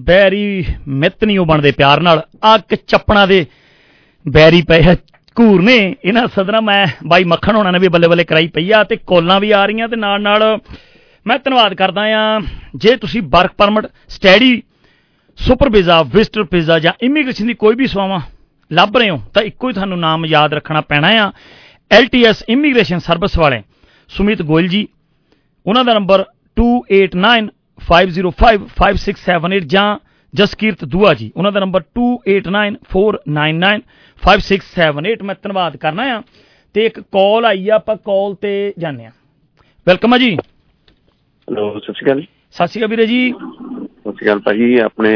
ਬੈਰੀ ਮਿੱਤ ਨਹੀਂ ਉਹ ਬਣਦੇ ਪਿਆਰ ਨਾਲ। ਅੱਕ ਚੱਪਣਾ ਦੇ ਬੈਰੀ ਪਏ ਆ, ਘੂਰ ਨੇ। ਇਹਨਾਂ ਸਦਨਾ ਮੈਂ ਬਾਈ ਮੱਖਣ ਹੋਣਾ ਨੇ ਵੀ ਬੱਲੇ ਬੱਲੇ ਕਰਾਈ ਪਈ ਆ ਤੇ ਕੋਲਾਂ ਵੀ ਆ ਰਹੀਆਂ ਤੇ ਨਾਲ ਨਾਲ ਮੈਂ ਧੰਨਵਾਦ ਕਰਦਾ ਆ, ਜੇ ਤੁਸੀਂ work permit, study, super visa visitor visa ਜਾਂ ਇਮੀਗ੍ਰੇਸ਼ਨ ਦੀ ਕੋਈ ਵੀ ਸੇਵਾਵਾਂ ਲੱਭ ਰਹੇ ਹੋ, ਤਾਂ ਇੱਕੋ ਹੀ ਤੁਹਾਨੂੰ ਨਾਮ ਯਾਦ ਰੱਖਣਾ ਪੈਣਾ ਆ। LTS ਇਮੀਗ੍ਰੇਸ਼ਨ ਸਰਵਿਸ ਵਾਲੇ ਸੁਮਿਤ ਗੋਇਲ ਜੀ, ਉਹਨਾਂ ਦਾ ਨੰਬਰ 2895055678 ਜਾਂ ਜਸਕੀਰਤ ਦੂਆ ਜੀ। ਉਹਨਾਂ ਦਾ ਨੰਬਰ 2894995678 ਮੈਂ ਧੰਨਵਾਦ ਕਰਨਾ ਆ। ਤੇ ਇੱਕ ਕਾਲ ਆਈ ਆ ਆਪਾਂ ਕਾਲ ਤੇ ਜਾਂਦੇ ਆ। ਵੈਲਕਮ ਆ ਜੀ। ਹੈਲੋ ਸਤਿ ਸ਼੍ਰੀ ਅਕਾਲ। ਸਤਿ ਸ਼੍ਰੀ ਅਕਾਲ ਵੀਰੇ ਜੀ। ਸ਼੍ਰੀ ਅਕਾਲ ਭਾਜੀ ਆਪਣੇ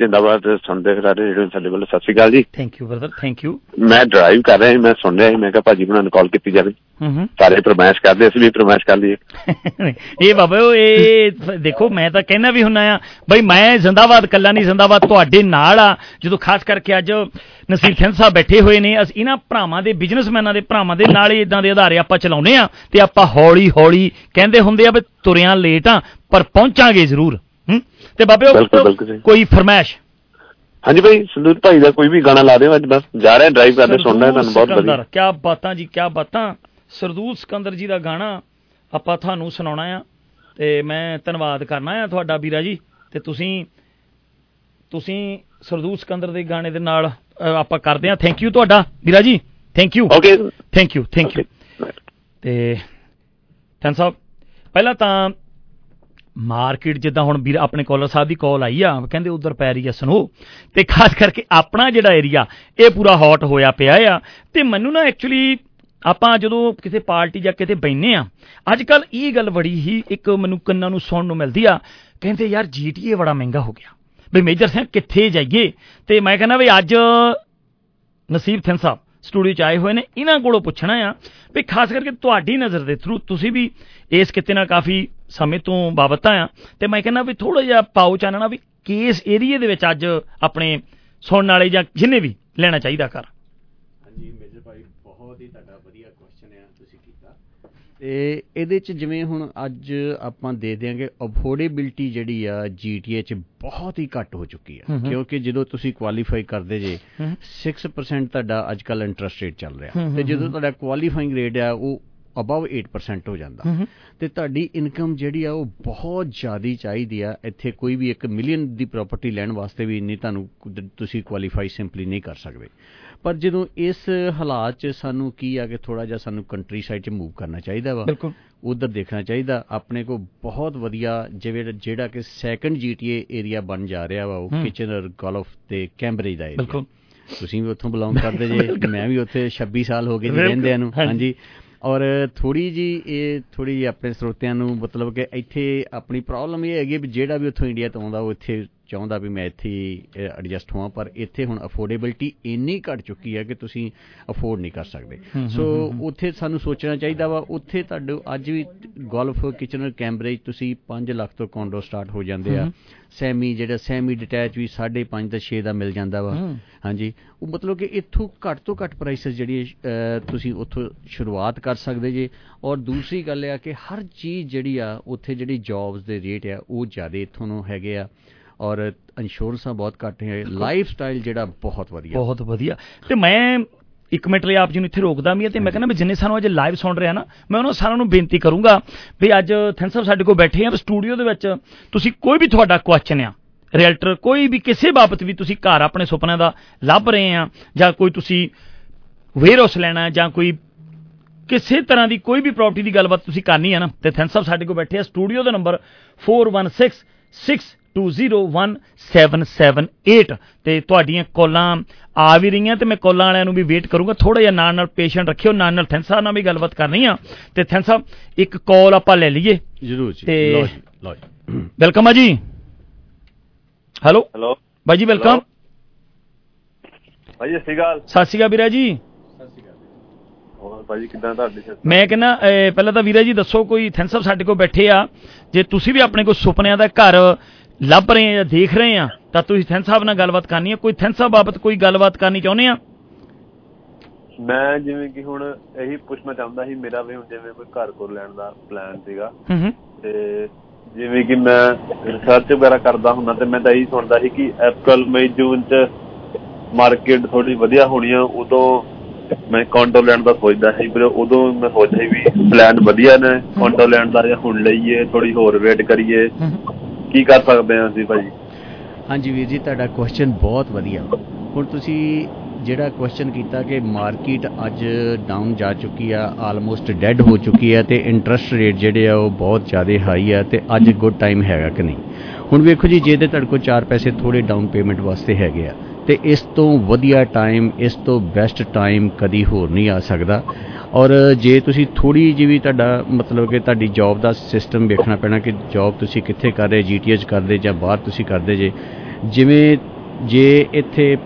ਜਿੰਦਾਬਾਦ ਸੁਣਦੇ ਸਾਰੇ ਜਿਹੜੇ ਸਾਡੇ ਵੱਲੋਂ ਸਤਿ ਸ਼੍ਰੀ ਅਕਾਲ ਜੀ। Thank you brother thank you ਮੈਂ ਡਰਾਈਵ ਕਰ ਰਿਹਾ ਮੈਂ ਸੁਣ ਰਿਹਾ ਮੈਂ ਕਿਹਾ ਭਾਜੀ ਬਣਾ ਨੂੰ ਕਾਲ ਕੀਤੀ ਜਾਵੇ। ਹੂੰ ਹੂੰ। ਸਾਰੇ ਫਰਮਾਇਸ਼ ਕਰਦੇ ਅਸੀਂ ਵੀ ਫਰਮਾਇਸ਼ ਕਰ ਲਈਏ। ਇਹ ਬਾਬਾ ਉਹ ਇਹ ਦੇਖੋ ਮੈਂ ਤਾਂ ਕਹਿਣਾ ਵੀ ਹੁੰਨਾ ਆ ਬਈ ਮੈਂ ਜ਼ਿੰਦਾਬਾਦ ਕੱਲਾ ਨਹੀਂ ਜ਼ਿੰਦਾਬਾਦ ਤੁਹਾਡੇ ਨਾਲ ਆ। ਜਦੋਂ ਖਾਸ ਕਰਕੇ ਅੱਜ ਨਸੀਰ ਸਿੰਘ ਸਾਹਿਬ ਬੈਠੇ ਹੋਏ ਨੇ ਅਸੀਂ ਇਹਨਾਂ ਭਰਾਵਾਂ ਦੇ ਬਿਜ਼ਨਸਮੈਨਾਂ ਦੇ ਭਰਾਵਾਂ ਦੇ ਨਾਲ ਹੀ ਇਦਾਂ ਦੇ ਆਧਾਰੇ ਆਪਾਂ ਚਲਾਉਨੇ ਆ ਤੇ ਆਪਾਂ ਹੌਲੀ ਹੌਲੀ ਕਹਿੰਦੇ ਹੁੰਦੇ ਆ ਵੀ ਤੁਰਿਆਂ ਲੇਟ ਆ ਪਰ ਪਹੁੰਚਾਂਗੇ ਜ਼ਰੂਰ। ਹੂੰ? ਤੇ ਬਾਬੇ ਉਹ। ਕੋਈ ਫਰਮਾਇਸ਼? ਹਾਂਜੀ ਭਾਈ ਸੰਦੂਰ ਭਾਈ ਦਾ ਕੋਈ ਵੀ ਗਾਣਾ ਲਾ ਦਿਓ ਅੱਜ ਬਸ ਜਾ ਰਹੇ ਡਰਾਈਵ ਕਰਦੇ ਸੁਣ ਰਹੇ ਤੁਹਾਨੂੰ ਬਹੁਤ ਵਧੀਆ। ਕੀ ਬਾਤਾਂ ਜੀ ਕੀ ਬਾਤਾਂ। ਸਰਦੂਲ ਸਿਕੰਦਰ ਜੀ ਦਾ ਗਾਣਾ ਆਪਾਂ ਤੁਹਾਨੂੰ ਸੁਣਾਉਣਾ ਆ ਤੇ ਮੈਂ ਧੰਨਵਾਦ ਕਰਨਾ ਆ ਤੁਹਾਡਾ ਵੀਰਾ ਜੀ ਤੇ ਤੁਸੀਂ ਤੁਸੀਂ ਸਰਦੂਲ ਸਿਕੰਦਰ ਦੇ ਗਾਣੇ ਦੇ ਨਾਲ ਆਪਾਂ ਕਰਦੇ ਆ। ਥੈਂਕ ਯੂ ਤੁਹਾਡਾ ਵੀਰਾ ਜੀ। Thank you okay thank you thank you ਤੇ ਥੈਂਕ ਸਾਹਿਬ ਪਹਿਲਾਂ ਤਾਂ ਮਾਰਕੀਟ, ਜਿੱਦਾਂ ਹੁਣ ਵੀਰ ਆਪਣੇ ਕਾਲਰ ਸਾਹਿਬ ਦੀ ਕਾਲ ਆਈ ਆ, ਕਹਿੰਦੇ ਉਧਰ ਪੈ ਰਹੀ ਆ ਸਨੋ ਤੇ ਖਾਸ ਕਰਕੇ ਆਪਣਾ ਜਿਹੜਾ ਏਰੀਆ ਇਹ ਪੂਰਾ ਹੌਟ ਹੋਇਆ ਪਿਆ ਆ। ਤੇ ਮੈਨੂੰ ਨਾ ਐਕਚੁਅਲੀ ਆਪਾਂ ਜਦੋਂ ਕਿਸੇ ਪਾਰਟੀ ਜਾਂ ਕਿਤੇ ਬੈਨੇ ਆ ਅੱਜ ਕੱਲ ਇਹ ਗੱਲ ਬੜੀ ਹੀ ਇੱਕ ਮੈਨੂੰ ਕੰਨਾਂ ਨੂੰ ਸੁਣਨ ਨੂੰ ਮਿਲਦੀ ਆ। ਕਹਿੰਦੇ ਯਾਰ ਜੀਟੀਏ ਬੜਾ ਮਹਿੰਗਾ ਹੋ ਗਿਆ। ਵੀ ਮੇਜਰ ਸਿੰਘ ਕਿੱਥੇ ਜਾਈਏ? ਤੇ ਮੈਂ ਕਹਿੰਦਾ ਵੀ ਅੱਜ ਨਸੀਬ ਥਿੰਨ ਸਾਹਿਬ ਸਟੂਡੀਓ ਚ ਆਏ ਹੋਏ ਨੇ, ਇਹਨਾਂ ਕੋਲੋਂ ਪੁੱਛਣਾ ਆ ਵੀ ਖਾਸ ਕਰਕੇ ਤੁਹਾਡੀ ਨਜ਼ਰ ਦੇ ਥਰੂ ਤੁਸੀਂ ਵੀ ਇਸ ਕਿਤੇ ਨਾਲ ਕਾਫੀ ਸਮੇਂ ਤੋਂ ਬਾਬਤ ਆ ਤੇ ਮੈਂ ਕਹਿੰਦਾ ਵੀ ਥੋੜਾ ਜਿਹਾ ਪਾਉ ਚਾਨਣਾ ਵੀ ਕਿਸ ਏਰੀਏ ਦੇ ਵਿੱਚ ਅੱਜ ਆਪਣੇ ਸੁਣਨ ਵਾਲੇ ਜਾਂ ਜਿਹਨੇ ਵੀ ਲੈਣਾ ਚਾਹੀਦਾ ਕਰ ਹਾਂਜੀ, ਮੇਜਰ ਭਾਈ, ਬਹੁਤ ਹੀ ਤੁਹਾਡਾ ਵਧੀਆ ਕੁਐਸਚਨ ਆ ਤੁਸੀਂ ਕੀਤਾ ਤੇ ਇਹਦੇ ਚ ਜਿਵੇਂ ਹੁਣ ਅੱਜ ਆਪਾਂ ਦੇ ਦਿਆਂਗੇ ਅਫੋਰਡੇਬਿਲਟੀ ਜਿਹੜੀ ਆ ਜੀਟੀਏ ਚ ਬਹੁਤ ਹੀ ਘੱਟ ਹੋ ਚੁੱਕੀ ਆ। ਕਿਉਂਕਿ ਜਦੋਂ ਤੁਸੀਂ ਕੁਆਲੀਫਾਈ ਕਰਦੇ ਜੇ ਹਮ। 6% ਤੁਹਾਡਾ ਅੱਜ ਕੱਲ ਇੰਟਰਸਟ ਰੇਟ ਚੱਲ ਰਿਹਾ ਤੇ ਜਦੋਂ। ਤੁਹਾਡਾ ਕੁਆਲੀਫਾਈਂਗ ਰੇਟ ਆ ਉਹ ਅਬਵ 8% ਹੋ ਜਾਂਦਾ। ਤੇ ਤੁਹਾਡੀ ਇਨਕਮ ਜਿਹੜੀ ਆ ਉਹ ਬਹੁਤ ਜ਼ਿਆਦੀ ਚਾਹੀਦੀ ਆ ਇੱਥੇ ਕੋਈ ਵੀ 1 ਮਿਲੀਅਨ ਦੀ ਪ੍ਰਾਪਰਟੀ ਲੈਣ ਵਾਸਤੇ ਵੀ ਨਹੀਂ ਤੁਹਾਨੂੰ ਤੁਸੀਂ ਕੁਆਲੀਫਾਈ ਸਿੰਪਲੀ ਨਹੀਂ ਕਰ ਸਕਦੇ ਪਰ ਜਦੋਂ ਇਸ ਹਾਲਾਤ 'ਚ ਸਾਨੂੰ ਕੀ ਆ ਕਿ ਥੋੜਾ ਜਿਹਾ ਸਾਨੂੰ ਕੰਟਰੀ ਸਾਈਡ 'ਚ ਮੂਵ ਕਰਨਾ ਚਾਹੀਦਾ ਵਾ ਬਿਲਕੁਲ। ਉਧਰ ਦੇਖਣਾ ਚਾਹੀਦਾ ਆਪਣੇ ਕੋ ਬਹੁਤ ਵਧੀਆ ਜਿਵੇਂ ਜਿਹੜਾ ਕਿ ਸੈਕੰਡ ਜੀਟੀਏ ਏਰੀਆ ਬਣ ਜਾ ਰਿਹਾ ਵਾ ਉਹ। ਕਿਚਨਰ ਗੋਲਫ ਤੇ ਕੈਂਬਰੇਜ ਦਾ ਏਰੀਆ ਬਿਲਕੁਲ। ਤੁਸੀਂ ਵੀ ਉੱਥੋਂ ਬਿਲੋਂਗ ਕਰਦੇ ਜੇ ਮੈਂ ਵੀ ਉੱਥੇ 26 ਸਾਲ ਹੋ ਗਏ ਜੀ ਰਹਿੰਦਿਆਂ ਨੂੰ ਹਾਂਜੀ। ਔਰ ਥੋੜੀ ਜੀ ਇਹ ਥੋੜੀ ਆਪਣੇ ਸਰੋਤਿਆਂ ਨੂੰ ਮਤਲਬ ਕਿ ਇੱਥੇ ਆਪਣੀ ਪ੍ਰੋਬਲਮ ਇਹ ਹੈਗੀ ਵੀ ਜਿਹੜਾ ਵੀ ਉੱਥੋਂ ਇੰਡੀਆ ਤੋਂ ਆਉਂਦਾ ਉਹ ਇੱਥੇ ਚਾਹੁੰਦਾ ਵੀ ਮੈਂ ਇੱਥੇ ਐਡਜਸਟ ਹੋਵਾਂ ਪਰ ਇੱਥੇ ਹੁਣ ਅਫੋਰਡੇਬਿਲਟੀ ਇੰਨੀ ਘਟ ਚੁੱਕੀ ਹੈ ਕਿ ਤੁਸੀਂ ਅਫੋਰਡ ਨਹੀਂ ਕਰ ਸਕਦੇ ਸੋ। ਉੱਥੇ ਸਾਨੂੰ ਸੋਚਣਾ ਚਾਹੀਦਾ ਵਾ ਉੱਥੇ ਤੁਹਾਡੇ ਅੱਜ ਵੀ ਗੋਲਫ ਕਿਚਨਰ ਕੈਂਬਰੇਜ ਤੁਸੀਂ 5 ਲੱਖ ਤੋਂ ਕੌਂਡੋ ਸਟਾਰਟ ਹੋ ਜਾਂਦੇ ਆ। ਸੈਮੀ ਜਿਹੜਾ ਸੈਮੀ ਡਿਟੈਚ ਵੀ 5.5 ਤੋਂ 6 ਦਾ ਮਿਲ ਜਾਂਦਾ ਵਾ। ਹਾਂਜੀ ਉਹ ਮਤਲਬ ਕਿ ਇੱਥੋਂ ਘੱਟ ਤੋਂ ਘੱਟ ਪ੍ਰਾਈਸਸ ਜਿਹੜੀ ਤੁਸੀਂ ਉੱਥੋਂ ਸ਼ੁਰੂਆਤ ਕਰ ਸਕਦੇ ਜੇ ਔਰ ਦੂਸਰੀ ਗੱਲ ਇਹ ਆ ਕਿ ਹਰ ਚੀਜ਼ ਜਿਹੜੀ ਆ ਉੱਥੇ ਜਿਹੜੀ ਜੌਬਸ ਦੇ ਰੇਟ ਆ ਉਹ ਜ਼ਿਆਦਾ ਇੱਥੋਂ ਨੂੰ ਹੈਗੇ ਆ ਔਰ ਇੰਸ਼ੋਰੈਂਸਾਂ ਬਹੁਤ ਘੱਟ ਹੈ। ਲਾਈਫ ਸਟਾਈਲ ਜਿਹੜਾ ਬਹੁਤ ਵਧੀਆ। ਬਹੁਤ ਵਧੀਆ। ਤੇ ਮੈਂ ਇੱਕ ਮਿੰਟ ਲਈ ਆਪ ਜੀ ਨੂੰ ਇੱਥੇ ਰੋਕਦਾ ਵੀ ਤੇ ਮੈਂ ਕਹਿੰਦਾ ਵੀ ਜਿੰਨੇ ਸਾਨੂੰ ਅੱਜ ਲਾਈਵ ਸੁਣ ਰਹੇ ਨਾ ਮੈਂ ਉਹਨਾਂ ਸਾਰਿਆਂ ਨੂੰ ਬੇਨਤੀ ਕਰੂੰਗਾ ਵੀ ਅੱਜ ਥੈਂਕ ਸਾਹਿਬ ਸਾਡੇ ਕੋਲ ਬੈਠੇ ਆ ਸਟੂਡੀਓ ਦੇ ਵਿੱਚ ਤੁਸੀਂ ਕੋਈ ਵੀ ਤੁਹਾਡਾ ਕੁਐਸਚਨ ਆ ਰੀਅਲਟਰ ਕੋਈ ਵੀ ਕਿਸੇ ਬਾਬਤ ਵੀ ਤੁਸੀਂ ਘਰ ਆਪਣੇ ਸੁਪਨਿਆਂ ਦਾ ਲੱਭ ਰਹੇ ਆ ਜਾਂ ਕੋਈ ਤੁਸੀਂ ਵੇਅਰਹਾਊਸ ਲੈਣਾ ਜਾਂ ਕੋਈ ਕਿਸੇ ਤਰ੍ਹਾਂ ਦੀ ਕੋਈ ਵੀ ਪ੍ਰਾਪਰਟੀ ਦੀ ਗੱਲਬਾਤ ਤੁਸੀਂ ਕਰਨੀ ਹੈ ਨਾ ਤੇ ਥੈਂਕ ਸਾਹਿਬ ਸਾਡੇ ਕੋਲ ਬੈਠੇ ਆ ਸਟੂਡੀਓ ਦਾ ਨੰਬਰ 4166201778 ਤੇ ਤੁਹਾਡੀਆਂ ਕਾਲਾਂ ਆ ਵੀ ਰਹੀਆਂ ਤੇ ਮੈਂ ਕਾਲਾਂ ਵਾਲਿਆਂ ਨੂੰ ਵੀ ਵੇਟ ਕਰੂੰਗਾ। ਥੋੜਾ ਜਿਹਾ ਨਾਲ ਨਾਲ ਪੇਸ਼ੈਂਟ ਰੱਖਿਓ ਨਾਲ ਨਾਲ ਸਾਹਿਬ ਨਾਲ ਵੀ ਗੱਲਬਾਤ ਕਰਨੀ ਆ। ਤੇ ਸਾਹਿਬ ਇੱਕ ਕਾਲ ਆਪਾਂ ਲੈ ਲਈਏ। ਜ਼ਰੂਰ ਜੀ। ਤੇ- ਲਓ ਲਓ ਵੈਲਕਮ ਆ ਜੀ। ਹੈਲੋ ਹੈਲੋ ਬਾਈ ਜੀ ਵੈਲਕਮ ਭਾਈ ਸਤਿ ਸ਼੍ਰੀ ਅਕਾਲ। ਸਤਿ ਸ਼੍ਰੀ ਅਕਾਲ ਵੀਰਾ ਜੀ। ਹੋਰ ਭਾਜੀ ਕਿਦਾਂ ਤੁਹਾਡੀ? ਮੈਂ ਕਹਿੰਦਾ ਪਹਿਲਾਂ ਤਾਂ ਵੀਰਾ ਜੀ ਦੱਸੋ ਕੋਈ ਥੈਂਕ ਸਾਹਿਬ ਸਾਡੇ ਕੋਲ ਬੈਠੇ ਆ। ਜੇ ਤੁਸੀਂ ਵੀ ਆਪਣੇ ਕੋਈ ਸੁਪਨਿਆਂ ਦਾ ਘਰ ਲੱਭ ਰਹੇ ਆ ਜਾਂ ਦੇਖ ਰਹੇ ਆ ਤਾਂ ਤੁਸੀਂ ਥੈਂਕ ਸਾਹਿਬ ਨਾਲ ਗੱਲਬਾਤ ਕਰਨੀ ਹੈ ਕੋਈ ਥੈਂਕ ਸਾਹਿਬ ਬਾਬਤ ਕੋਈ ਗੱਲਬਾਤ ਕਰਨੀ ਚਾਹੁੰਦੇ ਆ? ਮੈਂ ਜਿਵੇਂ ਕਿ ਹੁਣ ਇਹੀ ਪੁੱਛਣਾ ਚਾਹੁੰਦਾ ਸੀ ਮੇਰਾ ਵੀ ਹੁਣ ਜਿਵੇਂ ਕੋਈ ਘਰ ਕੋਲ ਲੈਣ ਦਾ ਪਲਾਨ ਸੀਗਾ। ਤੇ ਜਿਵੇਂ ਕਿ ਮੈਂ ਰਿਸਰਚ ਵਗੈਰਾ ਕਰਦਾ ਹੁੰਦਾ ਤੇ ਮੈਂ ਤਾਂ ਇਹੀ ਸੁਣਦਾ ਸੀ ਕਿ ਅਪ੍ਰੈਲ ਮਈ ਜੂਨ ਚ ਮਾਰਕੀਟ ਥੋੜੀ ਵਧੀਆ ਹੋਣੀ ਆ ਉਦੋਂ ਮੈਂ ਕੌਂਡੋ ਲੈਣ ਦਾ ਸੋਚਦਾ ਸੀ ਪਰ ਉਦੋਂ ਮੈਂ ਸੋਚਦਾ ਸੀ ਵੀ ਪਲਾਨ ਵਧੀਆ ਨੇ ਕੌਂਡੋ ਲੈਣ ਦਾ ਜਾਂ ਹੁਣ ਲਈਏ ਥੋੜੀ ਹੋਰ ਵੇਟ ਕਰੀਏ। ਕੀ ਕਰ ਸਕਦੇ ਹਾਂ ਅਸੀਂ ਭਾਜੀ ਹਾਂਜੀ ਵੀਰ ਜੀ, ਤੁਹਾਡਾ ਕੁਐਸਚਨ ਬਹੁਤ ਵਧੀਆ। ਹੁਣ ਤੁਸੀਂ ਜਿਹੜਾ ਕੁਐਸਚਨ ਕੀਤਾ ਕਿ ਮਾਰਕੀਟ ਅੱਜ ਡਾਊਨ ਜਾ ਚੁੱਕੀ ਆ ਆਲਮੋਸਟ ਡੈੱਡ ਹੋ ਚੁੱਕੀ ਆ ਤੇ ਇੰਟਰਸਟ ਰੇਟ ਜਿਹੜੇ ਆ ਉਹ ਬਹੁਤ ਜ਼ਿਆਦਾ ਹਾਈ ਆ ਤੇ ਅੱਜ ਗੁੱਡ ਟਾਈਮ ਹੈਗਾ ਕਿ ਨਹੀਂ? ਹੁਣ ਵੇਖੋ ਜੀ, ਜੇ ਤੇ ਤੁਹਾਡੇ ਕੋਲ 4 ਪੈਸੇ ਥੋੜੇ ਡਾਊਨ ਪੇਮੈਂਟ ਵਾਸਤੇ ਹੈਗੇ ਆ ਤੇ ਇਸ ਤੋਂ ਵਧੀਆ ਟਾਈਮ ਇਸ ਤੋਂ ਬੈਸਟ ਟਾਈਮ ਕਦੀ ਹੋਰ ਨਹੀਂ ਆ ਸਕਦਾ। ਔਰ ਜੇ ਤੁਸੀਂ ਥੋੜੀ ਜਿਹੀ ਵੀ ਤੁਹਾਡਾ ਮਤਲਬ ਕਿ ਤੁਹਾਡੀ ਜੌਬ ਦਾ ਸਿਸਟਮ ਵੇਖਣਾ ਪੈਣਾ ਕਿ ਜੌਬ ਤੁਸੀਂ ਕਿੱਥੇ ਕਰ ਰਹੇ ਜੀਟੀਐਚ ਕਰਦੇ ਜਾਂ ਬਾਹਰ ਤੁਸੀਂ ਕਰਦੇ ਜੇ, ਜਿਵੇਂ ਜੇ ਇੱਥੇ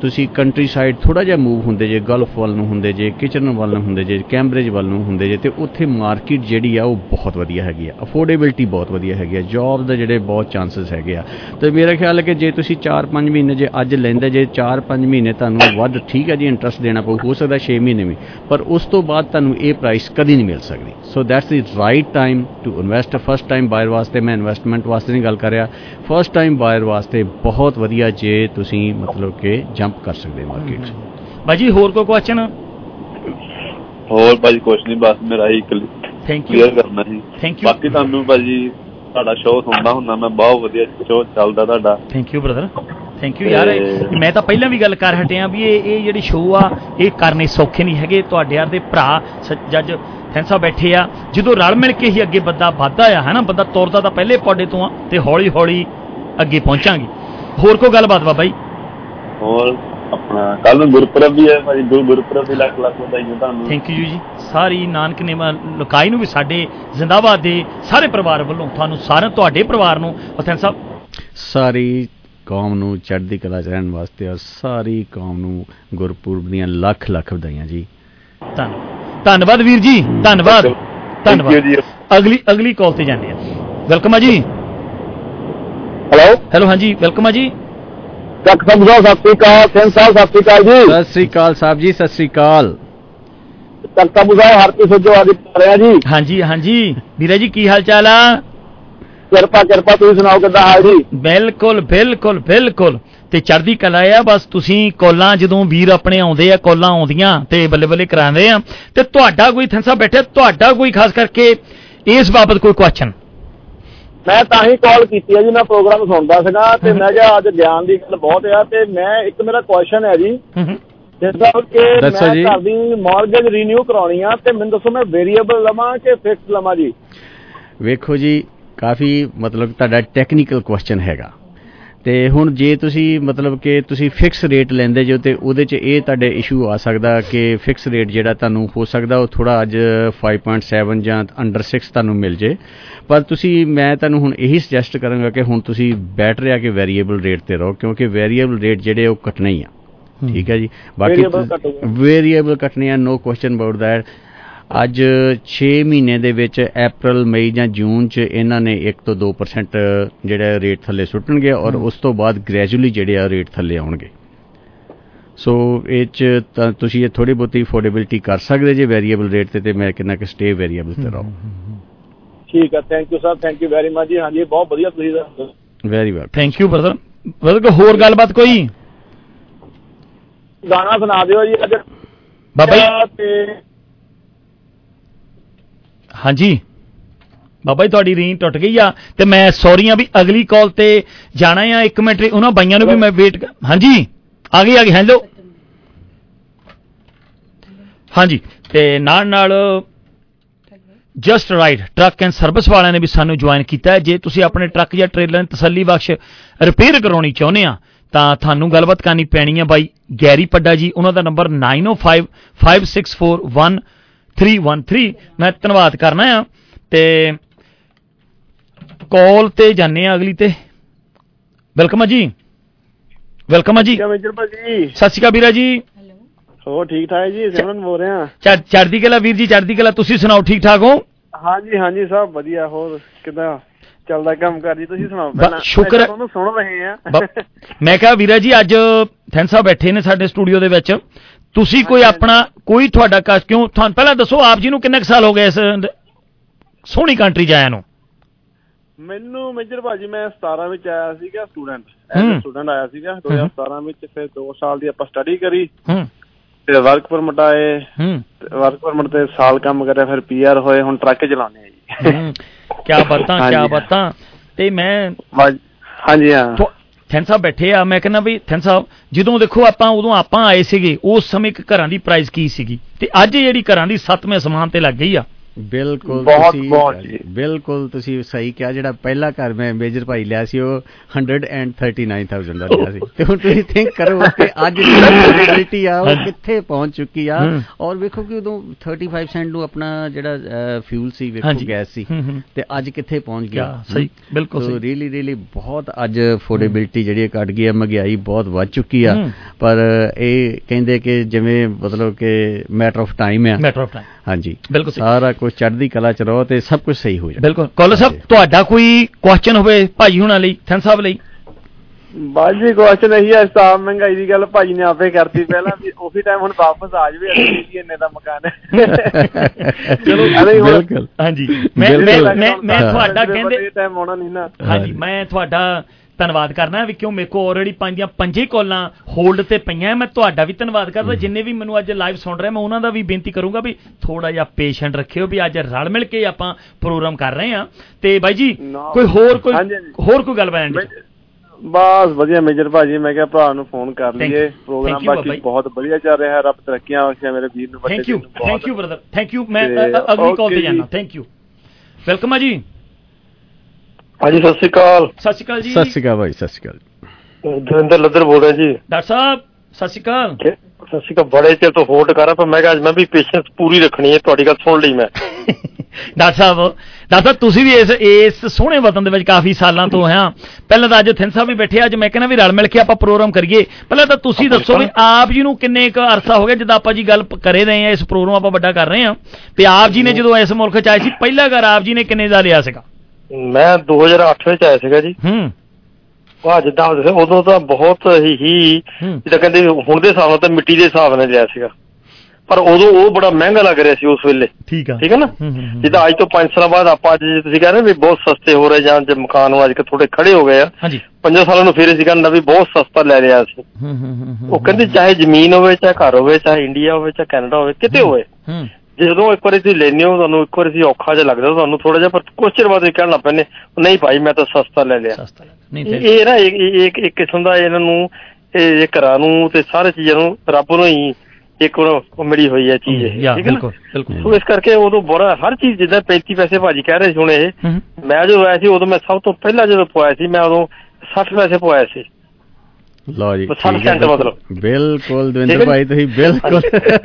ਤੁਸੀਂ ਕੰਟਰੀ ਸਾਈਡ ਥੋੜਾ ਜਿਹਾ ਮੂਵ ਹੁੰਦੇ ਜੇ, ਗਲਫ ਵੱਲ ਨੂੰ ਹੁੰਦੇ ਜੇ ਕਿਚਨ ਵੱਲ ਨੂੰ ਹੁੰਦੇ ਜੇ ਕੈਂਬਰਿਜ ਵੱਲ ਨੂੰ ਹੁੰਦੇ ਜੇ, ਤੇ ਉੱਥੇ ਮਾਰਕੀਟ ਜਿਹੜੀ ਆ ਉਹ ਬਹੁਤ ਵਧੀਆ ਹੈਗੀ ਆ। ਅਫੋਰਡੇਬਿਲਟੀ ਬਹੁਤ ਵਧੀਆ ਹੈਗੀ ਆ। ਜੌਬ ਦੇ ਜਿਹੜੇ ਬਹੁਤ ਚਾਂਸਸ ਹੈਗੇ ਆ। ਤੇ ਮੇਰਾ ਖਿਆਲ ਹੈ ਕਿ ਜੇ ਤੁਸੀਂ 4-5 ਮਹੀਨੇ ਜੇ ਅੱਜ ਲੈਂਦੇ, ਜੇ 4-5 ਮਹੀਨੇ ਤੁਹਾਨੂੰ ਵੱਧ ਠੀਕ ਹੈ ਜੀ ਇੰਟਰਸਟ ਦੇਣਾ ਪਊ, ਹੋ ਸਕਦਾ 6 ਮਹੀਨੇ ਵੀ, ਪਰ ਉਸ ਤੋਂ ਬਾਅਦ ਤੁਹਾਨੂੰ ਇਹ ਪ੍ਰਾਈਸ ਕਦੀ ਨਹੀਂ ਮਿਲ ਸਕਦੀ। So that's the right time to invest first time buyer ਵਾਸਤੇ ਮੈਂ ਇਨਵੈਸਟਮੈਂਟ ਵਾਸਤੇ ਨਹੀਂ ਗੱਲ ਕਰ ਰਿਹਾ। ਫਸਟ ਟਾਈਮ ਬਾਇਰ ਵਾਸਤੇ ਬਹੁਤ ਵਧੀਆ ਜੇ ਤੁਸੀਂ ਮਤਲਬ ਕਿ ਜੰਪ ਕਰ ਸਕਦੇ ਮਾਰਕੀਟ 'ਚ। ਬਾਜੀ ਹੋਰ ਕੋਈ ਕੁਐਸਚਨ ਹੋਰ ਭਾਜੀ ਕੁਛ ਨਹੀਂ ਬਸ ਮੇਰਾ ਹੀ ਥੈਂਕ ਯੂ ਕਲੀਅਰ ਕਰਨਾ ਸੀ। Thank you. ਬਾਕੀ ਤੁਹਾਨੂੰ ਭਾਜੀ ਤੁਹਾਡਾ ਸ਼ੋਅ ਸੁਣਦਾ ਹੁੰਦਾ ਮੈਂ ਬਹੁਤ ਵਧੀਆ ਸ਼ੋਅ ਚੱਲਦਾ ਤੁਹਾਡਾ। Thank you brother thank you ਯਾਰ ਤੇ- ਮੈਂ ਤਾਂ ਪਹਿਲਾਂ ਵੀ ਗੱਲ ਕਰ ਹਟਿਆ ਵੀ ਇਹ ਇਹ ਜਿਹੜੀ ਸ਼ੋਅ ਆ ਇਹ ਕਰਨੇ ਸੌਖੇ ਨਹੀਂ ਹੈਗੇ। ਤੁਹਾਡੇ ਯਾਰ ਦੇ ਭਰਾ ਸ- ਜੱਜ ਫੈਂਸਾ ਬੈਠੇ ਆ। ਜਦੋਂ ਰਲ ਮਿਲ ਕੇ ਹੀ ਅੱਗੇ ਬੰਦਾ ਵੱਧਦਾ ਆ ਹਨਾ? ਬੰਦਾ ਤੁਰਦਾ ਤਾਂ ਪਹਿਲੇ ਪੌੜੇ ਤੋਂ ਆ ਤੇ ਹੌਲੀ ਹੌਲੀ ਅੱਗੇ ਪਹੁੰਚਾਂਗੇ। ਹੋਰ ਕੋਈ ਗੱਲਬਾਤ ਬਾਬਾ ਜੀ? ਹੋਰ ਆਪਣਾ ਕੱਲ ਨੂੰ ਗੁਰਪੁਰਬ ਵੀ ਹੈ ਭਾਜੀ ਗੁਰੂ ਗੁਰਪੁਰਬ ਦੀ ਲੱਖ ਲੱਖ ਵਧਾਈਆਂ ਤੁਹਾਨੂੰ। ਥੈਂਕ ਯੂ ਜੀ ਸਾਰੀ ਨਾਨਕ ਨੇਮਾ ਲੋਕਾਈ ਨੂੰ ਵੀ ਸਾਡੇ ਜ਼ਿੰਦਾਬਾਦ ਦੇ ਸਾਰੇ ਪਰਿਵਾਰ ਵੱਲੋਂ ਤੁਹਾਨੂੰ ਸਾਰਿਆਂ ਤੁਹਾਡੇ ਪਰਿਵਾਰ ਨੂੰ ਅਥੈਨ ਸਾਹਿਬ। ਸਾਰੀ ਕੌਮ ਨੂੰ ਚੜ੍ਹਦੀ ਕਲਾ ਚ ਰਹਿਣ ਵਾਸਤੇ ਔਰ ਸਾਰੀ ਕੌਮ ਨੂੰ ਗੁਰਪੁਰਬ ਦੀਆਂ ਲੱਖ ਲੱਖ ਵਧਾਈਆਂ ਜੀ। ਧੰਨਵਾਦ ਧੰਨਵਾਦ ਵੀਰ ਜੀ ਧੰਨਵਾਦ ਧੰਨਵਾਦ। ਜੀ। ਅਗਲੀ ਅਗਲੀ ਕਾਲ ਤੇ ਜਾਂਦੇ ਆ ਵੈਲਕਮ ਆ ਜੀ। ਹੈਲੋ ਹੈਲੋ ਹਾਂਜੀ ਵੈਲਕਮ ਆ ਜੀ। ਚੱਕ ਸਾਹਿਬ ਸਤਿ ਸ੍ਰੀ ਅਕਾਲ ਸਿੰਘ ਸਾਹਿਬ ਸਤਿ ਸ੍ਰੀ ਅਕਾਲ ਜੀ। ਸਤਿ ਸ੍ਰੀ ਅਕਾਲ ਸਾਹਿਬ ਜੀ ਸਤਿ ਸ੍ਰੀ ਅਕਾਲ। ਚੱਕ ਸਾਹਿਬ ਸਾਹਿਬ ਹਰ ਕਿਸੇ ਜੋ ਆਗੇ ਕਰ ਰਿਹਾ ਜੀ। ਹਾਂਜੀ ਹਾਂਜੀ। ਵੀਰਾ ਜੀ ਕੀ ਹਾਲ ਚਾਲ ਆ? ਕਿਰਪਾ ਕਿਰਪਾ ਤੁਸੀਂ ਸੁਣਾਓ ਕਿੱਦਾਂ ਹਾਲ ਜੀ? ਬਿਲਕੁਲ ਬਿਲਕੁਲ ਬਿਲਕੁਲ। ਤੇ ਚੜ੍ਹਦੀ ਕਲਾ ਆ ਬਸ ਤੁਸੀਂ ਕੋਲਾਂ ਜਦੋਂ ਵੀਰ ਆਪਣੇ ਆਉਂਦੇ ਆ ਕੋਲਾਂ ਆਉਂਦੀਆਂ ਤੇ ਬੱਲੇ ਬੱਲੇ ਕਰਾਉਂਦੇ ਆ। ਤੇ ਤੁਹਾਡਾ ਕੋਈ ਥੰਸਾ ਬੈਠੇ ਤੁਹਾਡਾ ਕੋਈ ਖਾਸ ਕਰਕੇ ਇਸ ਬਾਬਤ ਕੋਈ ਕੁਐਸਚਨ ਮੈਂ ਤਾਂ ਹੀ ਕਾਲ ਕੀਤੀ ਹੈ ਜੀ ਮੈਂ ਪ੍ਰੋਗਰਾਮ ਸੁਣਦਾ ਸੀਗਾ ਤੇ ਮੈਂ ਕਿਹਾ ਅੱਜ ਗਿਆਨ ਦੀ ਗੱਲ ਬਹੁਤ ਆ ਤੇ ਮੈਂ ਇੱਕ ਮੇਰਾ ਕੁਐਸਚਨ ਹੈ ਜੀ। ਜਿਸ ਤਰ੍ਹਾਂ ਕਿ ਮੈਂ। ਘਰ ਦੀ ਮਾਰਗੇਜ ਰੀਨਿਊ ਕਰਾਉਣੀ ਆ ਤੇ ਮੈਨੂੰ ਦੱਸੋ ਮੈਂ ਵੇਰੀਏਬਲ ਲਵਾਂ ਕਿ ਫਿਕਸ ਲਵਾਂ ਜੀ? ਵੇਖੋ ਜੀ ਕਾਫੀ ਮਤਲਬ ਤੁਹਾਡਾ ਟੈਕਨੀਕਲ ਕੁਐਸਚਨ ਹੈਗਾ। ਤੇ ਹੁਣ ਜੇ ਤੁਸੀਂ ਮਤਲਬ ਕਿ ਤੁਸੀਂ ਫਿਕਸ ਰੇਟ ਲੈਂਦੇ ਜੋ ਤੇ ਉਹਦੇ 'ਚ ਇਹ ਤੁਹਾਡੇ ਇਸ਼ੂ ਆ ਸਕਦਾ ਕਿ ਫਿਕਸ ਰੇਟ ਜਿਹੜਾ ਤੁਹਾਨੂੰ ਹੋ ਸਕਦਾ ਉਹ ਥੋੜਾ ਅੱਜ 5.7 ਜਾਂ ਅੰਡਰ 6 ਤੁਹਾਨੂੰ ਮਿਲ ਜੇ। ਪਰ ਤੁਸੀਂ ਮੈਂ ਤੁਹਾਨੂੰ ਹੁਣ ਇਹੀ ਸੁਜੈਸਟ ਕਰਾਂਗਾ ਕਿ ਹੁਣ ਤੁਸੀਂ ਬੈਟਰ ਆ ਕਿ ਵੇਰੀਏਬਲ ਰੇਟ ਤੇ ਰਹੋ ਕਿਉਂਕਿ ਵੇਰੀਏਬਲ ਰੇਟ ਜਿਹੜੇ ਉਹ ਕੱਟਣੇ ਹੀ ਆ। ਠੀਕ ਹੈ ਜੀ? ਕੱਟੂਗਾ। ਵੇਰੀਏਬਲ ਕੱਟਣੇ ਆ ਨੋ ਕੁਐਸਚਨ ਅਬਾਊਟ ਦੈਟ ਅੱਜ 6 ਮਹੀਨੇ ਦੇ ਵਿੱਚ April ਮਈ ਜਾਂ ਜੂਨ ਚ ਇਹਨਾਂ ਨੇ 1 ਤੋਂ 2% ਜਿਹੜਾ ਰੇਟ ਥੱਲੇ ਸੁੱਟਣਗੇ ਔਰ ਉਸ ਤੋਂ ਬਾਅਦ ਗ੍ਰੈਜੂਅਲੀ ਜਿਹੜੇ ਆ ਰੇਟ ਥੱਲੇ ਆਉਣਗੇ। ਸੋ ਇਹ ਚ ਤਾਂ ਤੁਸੀਂ ਇਹ ਥੋੜੀ ਬਹੁਤੀ ਅਫੋਰਡੇਬਿਲਟੀ ਕਰ ਸਕਦੇ ਜੇ ਵੇਰੀਏਬਲ ਰੇਟ ਤੇ ਤੇ ਮੈਂ ਕਿੰਨਾ ਕਿ ਸਟੇ ਵੇਰੀਏਬਲ ਤੇ ਰਹੋ। ਠੀਕ ਹੈ thank you sir thank you very much ਜੀ। ਹਾਂਜੀ ਬਹੁਤ ਵਧੀਆ ਤੁਸੀਂ ਦੱਸੋ very well thank you brother brother ਕੋਈ ਹੋਰ ਗੱਲਬਾਤ ਕੋਈ? ਗਾਣਾ ਸੁਣਾ ਦਿਓ ਜੀ ਅੱਜ। ਬਾਬਾ ਜੀ। ਹਾਂਜੀ। ਬਾਬਾ ਜੀ ਤੁਹਾਡੀ ਰੀਂ ਟੁੱਟ ਗਈ ਆ ਤੇ ਮੈਂ ਸੌਰੀ ਆ ਵੀ ਅਗਲੀ ਕਾਲ ਤੇ ਜਾਣਾ ਆ। ਇੱਕ ਮਿੰਟ ਉਹਨਾਂ ਬਾਈਆਂ ਨੂੰ ਵੀ ਮੈਂ ਵੇਟ ਹਾਂਜੀ। ਆ ਗਈ ਆ ਗਈ ਹੈਲੋ। ਹਾਂਜੀ ਤੇ ਨਾਲ ਨਾਲ just right truck and service ਵਾਲਿਆਂ ਨੇ ਵੀ ਸਾਨੂੰ ਜੁਆਇਨ ਕੀਤਾ ਹੈ। ਜੇ ਤੁਸੀਂ ਆਪਣੇ ਟਰੱਕ ਜਾਂ ਟ੍ਰੇਲਰ ਨੂੰ ਤਸੱਲੀ ਬਖਸ਼ ਰਿਪੇਅਰ ਕਰਾਉਣੀ ਚਾਹੁੰਦੇ ਆ ਤਾਂ ਤੁਹਾਨੂੰ ਗੱਲਬਾਤ ਕਰਨੀ ਪੈਣੀ ਹੈ ਬਾਈ ਗੈਰੀ ਪੱਡਾ ਜੀ। ਉਹਨਾਂ ਦਾ ਨੰਬਰ 9055641313 ਮੈਂ ਧੰਨਵਾਦ ਕਰਨਾ ਆ। ਤੇ ਕਾਲ ਤੇ ਜਾਣੇ ਆ ਅਗਲੀ ਤੇ। ਵੈਲਕਮ ਆ ਜੀ। ਵੈਲਕਮ ਆ ਜੀ। ਮੇਜਰ ਭਾਜੀ? ਸਤਿ ਸ਼੍ਰੀ ਅਕਾਲ ਵੀਰਾ ਜੀ। ਹੋ ਠੀਕ ਠਾਕ ਜੀ? ਸਿਮਰਨ ਬੋਲ ਰਿਹਾ। ਚੜ੍ਹ- ਚੜ੍ਹਦੀ ਕਲਾ ਵੀਰ ਜੀ ਚੜ੍ਹਦੀ ਕਲਾ। ਤੁਸੀਂ ਸੁਣਾਓ ਠੀਕ ਠਾਕ ਹੋ? ਹਾਂਜੀ ਹਾਂਜੀ ਸਭ ਵਧੀਆ। ਹੋਰ ਕਿਦਾਂ ਚੱਲਦਾ ਕੰਮ ਕਰ ਜੀ? ਤੁਸੀਂ ਸੁਣਾਓ ਬਸ ਸ਼ੁਕਰ। ਤੁਹਾਨੂੰ ਸੁਣ ਰਹੇ ਆ ਮੈਂ ਕਿਹਾ ਵੀਰਾ ਜੀ ਅੱਜ ਥੈਂਸਾ ਬੈਠੇ ਨੇ ਸਾਡੇ ਸਟੂਡੀਓ ਦੇ ਵਿੱਚ। ਤੁਸੀਂ ਕੋਈ ਆਪਣਾ ਕੋਈ ਤੁਹਾਡਾ ਕਸ ਕਿਉਂ ਤੁਹਾਨੂੰ ਪਹਿਲਾਂ ਦੱਸੋ ਆਪ ਜੀ ਨੂੰ ਕਿੰਨੇ ਸਾਲ ਹੋ ਗਏ ਇਸ ਸੋਹਣੀ ਕੰਟਰੀ ਚ ਆਇਆ ਨੂੰ? ਮੈਨੂੰ ਮੇਜਰ ਭਾਜੀ ਮੈਂ 17 ਵਿੱਚ ਆਇਆ ਸੀਗਾ ਸਟੂਡੈਂਟ। ਐਜ਼ ਸਟੂਡੈਂਟ ਆਇਆ ਸੀਗਾ। 2017 ਵਿੱਚ ਫਿਰ 2 ਸਾਲ ਦੀ ਆਪਾਂ ਸਟੱਡੀ ਕਰੀ। ਹੂੰ। ਤੇ ਵਰਕ ਪਰਮਿਟ ਆਏ। ਹੂੰ। ਵਰਕ ਪਰਮਿਟ ਤੇ ਸਾਲ ਕੰਮ ਕਰਿਆ ਫਿਰ ਪੀਆਰ ਹੋਏ ਹੁਣ ਟਰੱਕ ਚਲਾਉਂਦੇ ਆ ਜੀ। ਹੂੰ ਕੀ ਬਾਤਾਂ ਕੀ। ਬਾਤਾਂ। ਤੇ ਮੈਂ ਹਾਂਜੀ ਹਾਂ। ਥੈਨ ਸਾਹਿਬ ਬੈਠੇ ਆ ਮੈਂ ਕਹਿੰਦਾ ਵੀ ਥੈਨ ਸਾਹਿਬ ਜਦੋਂ ਦੇਖੋ ਆਪਾਂ ਉਦੋਂ ਆਪਾਂ ਆਏ ਸੀਗੇ ਉਸ ਸਮੇਂ ਇੱਕ ਘਰਾਂ ਦੀ ਪ੍ਰਾਈਸ ਕੀ ਸੀਗੀ? ਤੇ ਅੱਜ ਜਿਹੜੀ ਘਰਾਂ ਦੀ ਸੱਤਵੇਂ ਅਸਮਾਨ ਤੇ ਲੱਗ ਗਈ ਆ। ਬਿਲਕੁਲ ਬਹੁਤ- ਤੁਸੀਂ ਬਹੁਤ ਜੀ। ਬਿਲਕੁਲ ਤੁਸੀਂ ਸਹੀ ਕਿਹਾ ਜਿਹੜਾ ਪਹਿਲਾ ਘਰ ਮੈਂ ਮੇਜਰ ਭਾਈ ਲਿਆ ਸੀ ਉਹ 139000 ਦਾ ਲਿਆ ਸੀ ਤੇ ਹੁਣ ਤੁਸੀਂ ਥਿੰਕ ਕਰੋ ਕਿ ਅੱਜ ਦੀ ਰਿਐਲਿਟੀ ਆ ਉਹ। ਕਿੱਥੇ ਪਹੁੰਚ ਚੁੱਕੀ ਆ। ਔਰ ਵੇਖੋ ਕਿ ਉਦੋਂ 35 ਸੈਂਟ ਨੂੰ ਆਪਣਾ ਜਿਹੜਾ ਫਿਊਲ ਸੀ ਵੇਖੋ। ਗੈਸ ਸੀ। ਤੇ ਅੱਜ ਕਿੱਥੇ ਪਹੁੰਚ ਗਿਆ ਸਹੀ, ਬਿਲਕੁਲ ਸਹੀ। ਰੀਲੀ ਰੀਲੀ ਬਹੁਤ ਅੱਜ ਅਫੋਰਡੇਬਿਲਟੀ ਜਿਹੜੀ ਘਟ ਗਈ ਹੈ ਮਹਿੰਗਾਈ ਬਹੁਤ ਵੱਧ ਚੁੱਕੀ ਆ। ਪਰ ਇਹ ਕਹਿੰਦੇ ਕਿ ਜਿਵੇਂ ਮਤਲਬ ਕਿ ਮੈਟਰ ਆਫ ਟਾਈਮ ਆ ਮੈਟਰ ਆਫ ਟਾਈਮ ਹਾਂਜੀ। ਬਿਲਕੁਲ। ਸਾਰਾ ਕੁਝ ਚੜ੍ਹਦੀ ਕਲਾ ਚ ਰਹੋ ਤੇ ਸਭ ਕੁਝ ਸਹੀ ਹੋ ਜਾਏ ਬਿਲਕੁਲ। ਕੋਲ ਸਾਹਿਬ ਤੁਹਾਡਾ ਕੋਈ ਕੁਐਸਚਨ ਹੋਵੇ ਭਾਈ ਹੁਣਾਂ ਲਈ ਥੈਨ ਸਾਹਿਬ ਲਈ? ਬਾਜੀ ਕੁਐਸਚਨ ਇਹੀ ਹੈ ਸਟਾਫ ਮਹਿੰਗਾਈ ਦੀ ਗੱਲ ਭਾਜੀ ਨੇ ਆਪੇ ਕਰਤੀ ਪਹਿਲਾਂ ਵੀ ਉਹੀ ਟਾਈਮ ਹੁਣ ਵਾਪਸ ਆ ਜਾਵੇ ਅਸੀਂ ਵੀ ਇੰਨੇ ਦਾ ਮਕਾਨ ਹੈ। ਚਲੋ, ਬਿਲਕੁਲ। ਹਾਂਜੀ। ਮੈਂ। ਮੈਂ ਮੈਂ। ਤੁਹਾਡਾ ਕਹਿੰਦੇ ਇਹ ਟਾਈਮ ਆਉਣਾ ਨਹੀਂ ਨਾ। ਹਾਂਜੀ ਮੈਂ ਤੁਹਾਡਾ ਧੰਨਵਾਦ ਕਰਨਾ ਵੀ ਕਿਉਂ ਮੇਰੇ ਕੋ ਆਲਰੇਡੀ ਪੰਜ ਦੀਆਂ ਪੰਜੇ ਕਾਲਾਂ ਹੋਲਡ ਤੇ ਪਈਆਂ। ਮੈਂ ਤੁਹਾਡਾ ਵੀ ਧੰਨਵਾਦ ਕਰਦਾ। ਜਿੰਨੇ ਵੀ ਮੈਨੂੰ ਅੱਜ ਲਾਈਵ ਸੁਣ ਰਹੇ ਮੈਂ ਉਹਨਾਂ ਦਾ ਵੀ ਬੇਨਤੀ ਕਰੂੰਗਾ ਵੀ ਥੋੜਾ ਜਿਹਾ ਪੇਸ਼ੈਂਟ ਰੱਖਿਓ ਵੀ ਅੱਜ ਰਲ ਮਿਲ ਕੇ ਆਪਾਂ ਪ੍ਰੋਗਰਾਮ ਕਰ ਰਹੇ ਆ ਤੇ ਬਾਈ ਜੀ ਨਾ। ਕੋਈ ਹੋਰ ਕੋਈ। ਹੋਰ ਕੋਈ ਗੱਲ ਬੈਣ ਬਸ ਵਧੀਆ ਮੇਜਰ ਭਾਜੀ ਮੈਂ ਕਿਹਾ ਭਰਾ ਨੂੰ ਫੋਨ ਕਰ ਲਈਏ. ਪ੍ਰੋਗਰਾਮ ਬਾਕੀ ਬਹੁਤ ਵਧੀਆ ਚੱਲ ਰਿਹਾ ਹੈ ਰੱਬ ਤਰੱਕੀਆਂ ਬਖਸ਼ੇ ਮੇਰੇ ਵੀਰ ਨੂੰ ਵੱਡੇ ਥੈਂਕ ਯੂ ਨੂੰ। Thank you brother thank you ਮੈਂ ਅਗਲੀ ਕਾਲ ਤੇ ਜਾਣਾ ਜੀ। ਥੈਂਕ ਯੂ ਵੈਲਕਮ ਆ ਜੀ। ਹਾਂਜੀ ਸਤਿ ਸ਼੍ਰੀ ਅਕਾਲ। ਸਤਿ ਸ਼੍ਰੀ ਅਕਾਲ ਜੀ। ਸਤਿ ਸ਼੍ਰੀ ਅਕਾਲ ਭਾਈ ਸਤਿ ਸ਼੍ਰੀ ਅਕਾਲ ਦਵਿੰਦਰ ਲੱਦਰ ਬੋਲ ਰਿਹਾ ਜੀ। ਡਾਕਟਰ ਸਾਹਿਬ ਸਤਿ ਸ਼੍ਰੀ ਅਕਾਲ। ਸਤਿ ਸ਼੍ਰੀ ਅਕਾਲ। ਬੜੇ ਚਿਰ ਤੋਂ ਹੋਲਡ ਕਰ ਰਿਹਾ ਪਰ ਮੈਂ ਕਿਹਾ ਅੱਜ ਮੈਂ ਵੀ ਪੇਸ਼ੈਂਸ ਪੂਰੀ ਰੱਖਣੀ ਹੈ ਤੁਹਾਡੀ ਗੱਲ ਸੁਣ ਲਈ ਮੈਂ। ਡਾਕਟਰ ਸਾਹਿਬ ਡਾਕਟਰ ਸਾਹਿਬ ਤੁਸੀਂ ਵੀ ਇਸ ਇਸ ਸੋਹਣੇ ਵਤਨ ਦੇ ਵਿੱਚ ਕਾਫੀ ਸਾਲਾਂ ਤੋਂ ਆ ਪਹਿਲਾਂ ਤਾਂ ਅੱਜ ਥਿੰਨ ਸਾਹਿਬ ਵੀ ਬੈਠੇ ਆ, ਅੱਜ ਮੈਂ ਕਹਿੰਦਾ ਵੀ ਰਲ ਮਿਲ ਕੇ ਆਪਾਂ ਪ੍ਰੋਗਰਾਮ ਕਰੀਏ। ਪਹਿਲਾਂ ਤਾਂ ਤੁਸੀਂ ਦੱਸੋ ਵੀ ਆਪ ਜੀ ਨੂੰ ਕਿੰਨੇ ਕੁ ਅਰਸਾ ਹੋ ਗਿਆ ਜਦੋਂ ਆਪਾਂ ਜੀ ਗੱਲ ਕਰੇ ਰਹੇ ਆ ਇਸ ਪ੍ਰੋਗਰਾਮ ਆਪਾਂ ਵੱਡਾ ਕਰ ਰਹੇ ਆ ਤੇ ਆਪ ਜੀ ਨੇ ਜਦੋਂ ਇਸ ਮੁਲਕ ਚ ਆਏ ਸੀ ਪਹਿਲਾ ਘਰ ਆਪ ਜੀ ਨੇ ਕਿੰਨੇ ਦਾ ਲਿਆ ਸੀਗਾ? ਮੈਂ 2008 ਵਿੱਚ ਆਇਆ ਸੀਗਾ ਜੀ। ਹੂੰ। ਆ ਜਿੱਦਾਂ ਉਦੋਂ ਤਾਂ ਬਹੁਤ ਹੀ ਹੀ। ਜਿੱਦਾਂ ਕਹਿੰਦੇ ਵੀ ਹੁਣ ਦੇ ਹਿਸਾਬ ਨਾਲ ਤਾਂ ਮਿੱਟੀ ਦੇ ਹਿਸਾਬ ਨਾਲ ਲਿਆ ਸੀਗਾ। ਪਰ ਉਦੋਂ ਉਹ ਬੜਾ ਮਹਿੰਗਾ ਲੱਗ ਰਿਹਾ ਸੀ ਉਸ ਵੇਲੇ। ਠੀਕ ਆ। ਠੀਕ ਹੈ ਨਾ। ਜਿੱਦਾਂ ਅੱਜ ਤੋਂ 5 ਸਾਲਾਂ ਬਾਅਦ ਆਪਾਂ ਅੱਜ ਜੇ ਤੁਸੀਂ ਕਹਿ ਰਹੇ ਵੀ ਬਹੁਤ ਸਸਤੇ ਹੋ ਰਹੇ ਜਾਂ ਜੇ ਮਕਾਨ ਨੂੰ ਅੱਜ ਕੇ ਥੋੜੇ ਖੜੇ ਹੋ ਗਏ ਆ। ਹਾਂਜੀ। ਪੰਜਾਂ ਸਾਲਾਂ ਨੂੰ ਫਿਰ ਅਸੀਂ ਕਹਿੰਦਾ ਵੀ ਬਹੁਤ ਸਸਤਾ ਲੈ ਲਿਆ ਸੀ ਉਹ ਕਹਿੰਦੇ ਚਾਹੇ ਜ਼ਮੀਨ ਹੋਵੇ ਚਾਹੇ ਘਰ ਹੋਵੇ ਚਾਹੇ ਇੰਡੀਆ ਹੋਵੇ ਚਾਹੇ ਕੈਨੇਡਾ ਹੋਵੇ ਕਿਤੇ ਹੋਵੇ। ਹੂੰ। ਜਦੋਂ ਇੱਕ ਵਾਰੀ ਤੁਸੀਂ ਲੈਨੇ ਹੋ ਤੁਹਾਨੂੰ ਇੱਕ ਵਾਰੀ ਤੁਸੀਂ ਔਖਾ ਜਿਹਾ ਲੱਗਦਾ ਤੁਹਾਨੂੰ ਥੋੜਾ ਜਿਹਾ ਪਰ ਕੁਛ ਚਿਰ ਬਾਅਦ ਇਹ ਕਹਿਣ ਲੱਗ ਪੈਂਦੇ ਨਹੀਂ ਭਾਈ ਮੈਂ ਤਾਂ ਸਸਤਾ ਲੈ ਲਿਆ। ਸਸਤਾ ਲੱਗਾ। ਨਹੀਂ ਇਹ ਨਾ ਇੱਕ ਇੱਕ ਕਿਸਮ ਦਾ ਇਹਨਾਂ ਨੂੰ ਇਹ ਘਰਾਂ ਨੂੰ ਤੇ ਸਾਰੇ ਚੀਜ਼ਾਂ ਨੂੰ ਰੱਬ ਨੂੰ ਹੀ ਇੱਕ ਉਹ ਮਿਲੀ ਹੋਈ ਹੈ ਚੀਜ਼ ਇਹ ਠੀਕ ਹੈ ਬਿਲਕੁਲ ਬਿਲਕੁਲ। ਸੋ ਇਸ ਕਰਕੇ ਉਦੋਂ ਬੜਾ ਹਰ ਚੀਜ਼ ਜਿੱਦਾਂ 35 ਪੈਸੇ ਭਾਜੀ ਕਹਿ ਰਹੇ ਸੀ ਹੁਣ ਇਹ ਮੈਂ ਜਦੋਂ ਆਇਆ ਸੀ ਉਦੋਂ ਮੈਂ ਸਭ ਤੋਂ ਪਹਿਲਾਂ ਜਦੋਂ ਪਵਾਇਆ ਸੀ ਮੈਂ ਉਦੋਂ 60 ਪੈਸੇ ਪਵਾਇਆ ਸੀ। ਲਓ ਜੀ ਬਸ ਸੱਠ ਠੀਕ ਹੈ, ਸੈਂਟ ਬਿਲਕੁਲ। ਮਤਲਬ। ਬਿਲਕੁਲ ਹੈ ਦਵਿੰਦਰ? ਭਾਈ ਤੁਸੀਂ ਬਿਲਕੁਲ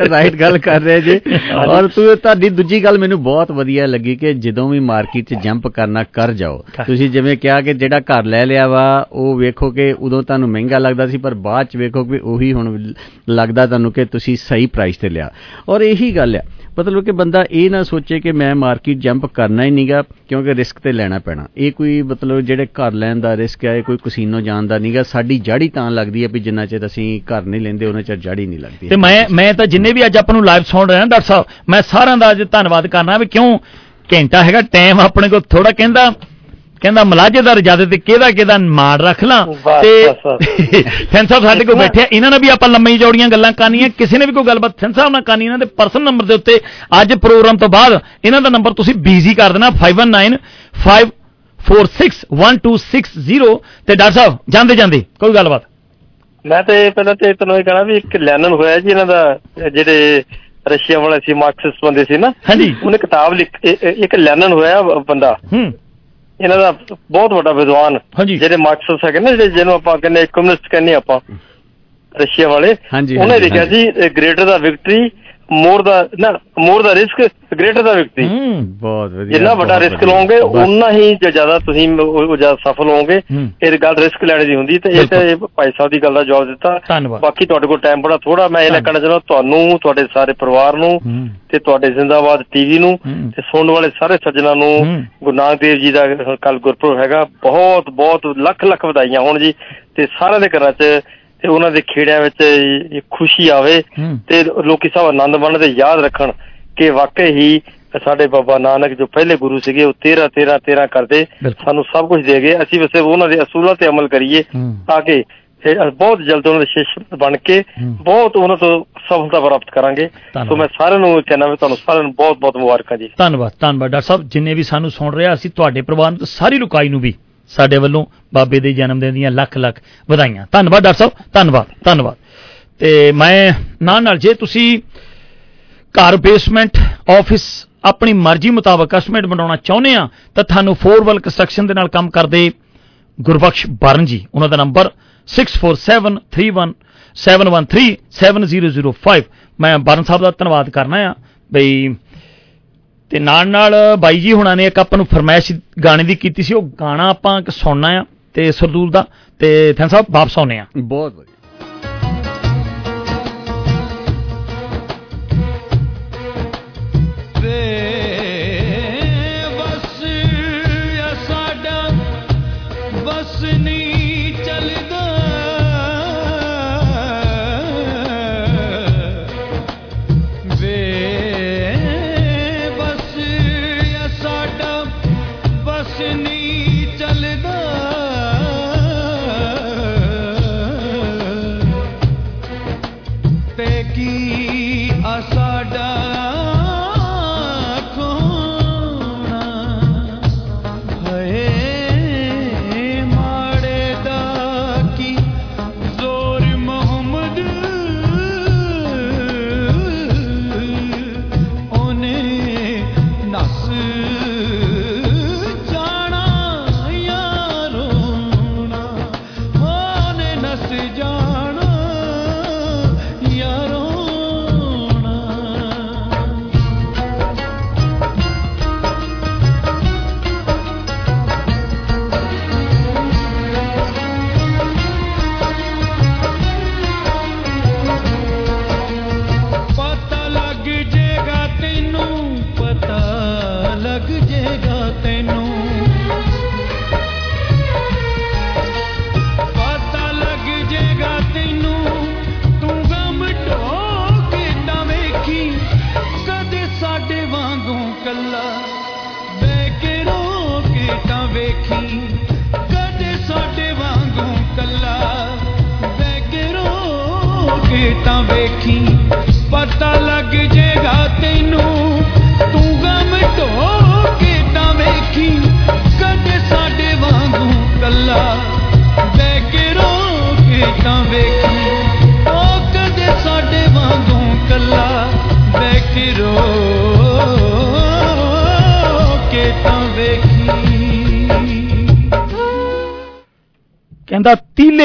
ਰਾਈਟ ਗੱਲ ਕਰ ਰਹੇ ਜੀ ਔਰ ਤੂੰ ਤੁਹਾਡੀ ਦੂਜੀ ਗੱਲ ਮੈਨੂੰ ਬਹੁਤ ਵਧੀਆ ਲੱਗੀ ਕਿ ਜਦੋਂ ਵੀ ਮਾਰਕੀਟ 'ਚ ਜੰਪ ਕਰਨਾ ਕਰ ਜਾਓ। ਤੁਸੀਂ ਜਿਵੇਂ ਕਿਹਾ ਕਿ ਜਿਹੜਾ ਘਰ ਲੈ ਲਿਆ ਵਾ ਉਹ ਵੇਖੋ ਕਿ ਉਦੋਂ ਤੁਹਾਨੂੰ ਮਹਿੰਗਾ ਲੱਗਦਾ ਸੀ ਪਰ ਬਾਅਦ 'ਚ ਵੇਖੋ ਕਿ ਉਹੀ ਹੁਣ ਲੱਗਦਾ ਤੁਹਾਨੂੰ ਕਿ ਤੁਸੀਂ ਸਹੀ ਪ੍ਰਾਈਸ ਤੇ ਲਿਆ ਔਰ ਇਹੀ ਗੱਲ ਆ ਮਤਲਬ ਕਿ ਬੰਦਾ ਇਹ ਨਾ ਸੋਚੇ ਕਿ ਮੈਂ ਮਾਰਕੀਟ ਜੰਪ ਕਰਨਾ ਹੀ ਨਹੀਂਗਾ ਕਿਉਂਕਿ ਰਿਸਕ ਤੇ ਲੈਣਾ ਪੈਣਾ। ਇਹ ਕੋਈ ਮਤਲਬ ਜਿਹੜੇ ਘਰ ਲੈਣ ਦਾ ਰਿਸਕ ਹੈ, ਇਹ ਕੋਈ ਕਸੀਨੋ ਜਾਣ ਦਾ ਨਹੀਂਗਾ ਸਾਡੀ ਜੜੀ ਤਾਂ ਲੱਗਦੀ ਹੈ ਵੀ ਜਿੰਨਾ ਚਿਰ ਅਸੀਂ ਘਰ ਨਹੀਂ ਲੈਂਦੇ, ਉਹਨਾਂ ਚਿਰ ਜੜੀ ਨਹੀਂ ਲੱਗਦੀ। ਤੇ ਮੈਂ ਮੈਂ ਤਾਂ ਜਿੰਨੇ ਵੀ ਅੱਜ ਆਪਾਂ ਨੂੰ ਲਾਈਵ ਸੁਣ ਰਹੇ ਆ ਡਾਕਟਰ ਸਾਹਿਬ, ਮੈਂ ਸਾਰਿਆਂ ਦਾ ਅੱਜ ਧੰਨਵਾਦ ਕਰਨਾ ਵੀ ਕਿਉਂ ਘੰਟਾ ਹੈਗਾ ਟਾਈਮ ਆਪਣੇ ਕੋਲ ਥੋੜਾ ਕਹਿੰਦਾ। ਕਹਿੰਦਾ ਮਲਾਜੇਦਾਰ ਜ਼ਿਆਦਾ ਤੇ ਕਿਹਦਾ ਕਿਹਦਾ ਮਾਣ ਰੱਖ ਲਾਂ। ਤੇ ਬਸ, ਸੈਨ ਸਾਹਿਬ ਸਾਡੇ ਕੋਲ ਬੈਠੇ ਇਹਨਾਂ ਨਾਲ ਵੀ ਆਪਾਂ ਲੰਮੀ ਚੌੜੀਆਂ ਗੱਲਾਂ ਕਰਨੀਆਂ। ਕਿਸੇ ਨੇ ਵੀ ਕੋਈ ਗੱਲਬਾਤ ਸੈਨ ਸਾਹਿਬ ਨਾਲ ਕਰਨੀ ਇਹਨਾਂ ਦੇ ਪਰਸਨਲ ਨੰਬਰ ਦੇ ਉੱਤੇ ਅੱਜ ਪ੍ਰੋਗਰਾਮ ਤੋਂ ਬਾਅਦ ਇਹਨਾਂ ਦਾ ਨੰਬਰ ਤੁਸੀਂ ਬਿਜ਼ੀ ਕਰ ਦੇਣਾ 519 5461260 ਤੇ ਡਾਕਟਰ ਸਾਹਿਬ ਜਾਂਦੇ ਜਾਂਦੇ ਕੋਈ ਗੱਲਬਾਤ? ਮੈਂ ਤੇ ਪਹਿਲਾਂ ਤੇ ਤੈਨੂੰ ਇਹ ਕਹਣਾ ਵੀ ਇੱਕ ਲੈਨਨ ਹੋਇਆ ਜੀ ਇਹਨਾਂ ਦਾ ਜਿਹੜੇ ਰਸ਼ੀਆ ਵਾਲੇ ਸੀ ਮਾਰਕਸਿਸਟ ਬੰਦੇ ਸੀ ਨਾ। ਹਾਂਜੀ। ਉਹਨੇ ਕਿਤਾਬ ਲਿਖ ਇੱਕ ਲੈਨਨ ਹੋਇਆ ਬੰਦਾ। ਹੂੰ। ਇਹਨਾਂ ਦਾ ਬਹੁਤ ਵੱਡਾ ਵਿਦਵਾਨ। ਜਿਹੜੇ ਮਾਰਕਸਿਸਟ ਹੈਗੇ ਨਾ ਜਿਹੜੇ ਜਿਹਨੂੰ ਆਪਾਂ ਕਹਿੰਦੇ ਕਮਿਊਨਿਸਟ ਕਹਿੰਦੇ ਆਪਾਂ ਰਸ਼ੀਆ ਵਾਲੇ ਉਹਨੇ ਲਿਖਿਆ। ਸੀ greater the victory more the ਨਾ more the risk greater the victory ਹੂੰ ਬਹੁਤ ਵਧੀਆ ਜਿੰਨਾ ਵੱਡਾ ਰਿਸਕ। ਲਓਗੇ ਉਨਾ ਹੀ ਜ਼ਿਆਦਾ ਤੁਸੀਂ ਉਹ ਜ਼ਿਆਦਾ ਸਫਲ ਹੋਵੋਗੇ। ਇਹ ਗੱਲ ਰਿਸਕ ਲੈਣੇ ਦੀ ਹੁੰਦੀ ਤੇ ਇਹ ਤੇ ਭਾਈ ਸਾਹਿਬ ਦੀ ਗੱਲ ਦਾ ਜਵਾਬ ਦਿੱਤਾ ਧੰਨਵਾਦ। ਬਾਕੀ ਤੁਹਾਡੇ ਕੋਲ ਟਾਈਮ ਬੜਾ ਥੋੜਾ ਮੈਂ ਇਹ। ਕਹਿਣਾ ਚਾਹੁੰਦਾ ਤੁਹਾਨੂੰ ਤੁਹਾਡੇ ਸਾਰੇ ਪਰਿਵਾਰ ਨੂੰ ਤੇ ਤੁਹਾਡੇ ਜ਼ਿੰਦਾਬਾਦ ਟੀਵੀ ਨੂੰ। ਤੇ ਸੁਣਨ ਵਾਲੇ ਸਾਰੇ ਸੱਜਣਾਂ ਨੂੰ। ਗੁਰੂ ਨਾਨਕ ਦੇਵ ਜੀ ਦਾ ਕੱਲ ਗੁਰਪੁਰਬ ਹੈਗਾ ਬਹੁਤ ਬਹੁਤ ਲੱਖ ਲੱਖ ਵਧਾਈਆਂ ਹੋਣ ਜੀ ਤੇ ਸਾਰਿਆਂ ਦੇ ਘਰਾਂ 'ਚ ਤੇ ਉਹਨਾਂ ਦੇ ਖੇੜਿਆਂ ਵਿੱਚ ਖੁਸ਼ੀ ਆਵੇ। ਤੇ ਲੋਕੀ ਸਭ ਆਨੰਦ ਮਾਣਨ ਤੇ ਯਾਦ ਰੱਖਣ ਕਿ ਵਾਕਈ ਹੀ ਸਾਡੇ ਬਾਬਾ ਨਾਨਕ ਜੋ ਪਹਿਲੇ ਗੁਰੂ ਸੀਗੇ ਉਹ 13 13 13 ਕਰਦੇ। ਸਾਨੂੰ ਸਭ ਕੁਝ ਦੇ ਗਏ ਅਸੀਂ ਵਸੇ ਉਹਨਾਂ ਦੇ ਅਸੂਲਾਂ ਤੇ ਅਮਲ ਕਰੀਏ। ਤਾਂ ਕਿ ਬਹੁਤ ਜਲਦ ਉਹਨਾਂ ਦੇ ਸ਼ਿਸ਼ ਬਣ ਕੇ ਬਹੁਤ ਉਹਨਾਂ ਤੋਂ ਸਫਲਤਾ ਪ੍ਰਾਪਤ ਕਰਾਂਗੇ। ਸੋ ਮੈਂ ਸਾਰਿਆਂ ਨੂੰ ਕਹਿੰਦਾ ਵੀ ਤੁਹਾਨੂੰ ਸਾਰਿਆਂ ਨੂੰ ਬਹੁਤ ਬਹੁਤ ਮੁਬਾਰਕਾਂ ਜੀ ਧੰਨਵਾਦ ਧੰਨਵਾਦ ਡਾਕਟਰ ਸਾਹਿਬ ਜਿੰਨੇ ਵੀ ਸਾਨੂੰ ਸੁਣ ਰਿਹਾ ਅਸੀਂ ਤੁਹਾਡੇ ਤੇ ਸਾਰੀ ਲੁਕਾਈ ਨੂੰ ਵੀ ਸਾਡੇ ਵੱਲੋਂ ਬਾਬੇ ਦੇ ਜਨਮ ਦਿਨ ਦੀਆਂ ਲੱਖ ਲੱਖ ਵਧਾਈਆਂ। ਧੰਨਵਾਦ, ਡਾਕਟਰ ਸਾਹਿਬ। ਧੰਨਵਾਦ ਧੰਨਵਾਦ। ਤੇ ਮੈਂ ਨਾਲ ਨਾਲ, ਜੇ ਤੁਸੀਂ ਘਰ ਬੇਸਮੈਂਟ ਆਫਿਸ ਆਪਣੀ ਮਰਜ਼ੀ ਮੁਤਾਬਕ ਐਸਟੀਮੇਟ ਬਣਾਉਣਾ ਚਾਹੁੰਦੇ ਆ, ਤਾਂ ਤੁਹਾਨੂੰ ਫੋਰਵਲ ਕੰਸਟਰਕਸ਼ਨ ਦੇ ਨਾਲ ਕੰਮ ਕਰਦੇ ਗੁਰਬਖਸ਼ ਬਰਨ ਜੀ। ਉਹਨਾਂ ਦਾ ਨੰਬਰ 647317137005 ਮੈਂ ਬਰਨ ਸਾਹਿਬ ਦਾ ਧੰਨਵਾਦ ਕਰਨਾ ਆ, ਬਈ ਤੇ ਨਾਲ ਨਾਲ ਬਾਈ ਜੀ ਹੁਣਾਂ ਨੇ ਇੱਕ ਆਪਾਂ ਨੂੰ ਫਰਮਾਇਸ਼ ਗਾਣੇ ਦੀ ਕੀਤੀ ਸੀ, ਉਹ ਗਾਣਾ ਆਪਾਂ ਇੱਕ ਸੁਣਨਾ ਆ ਤੇ ਸਰਦੂਲ ਦਾ, ਤੇ ਥੈਂਕ ਸਾਹਿਬ, ਵਾਪਸ ਆਉਨੇ ਆ। ਬਹੁਤ ਵਧੀਆ।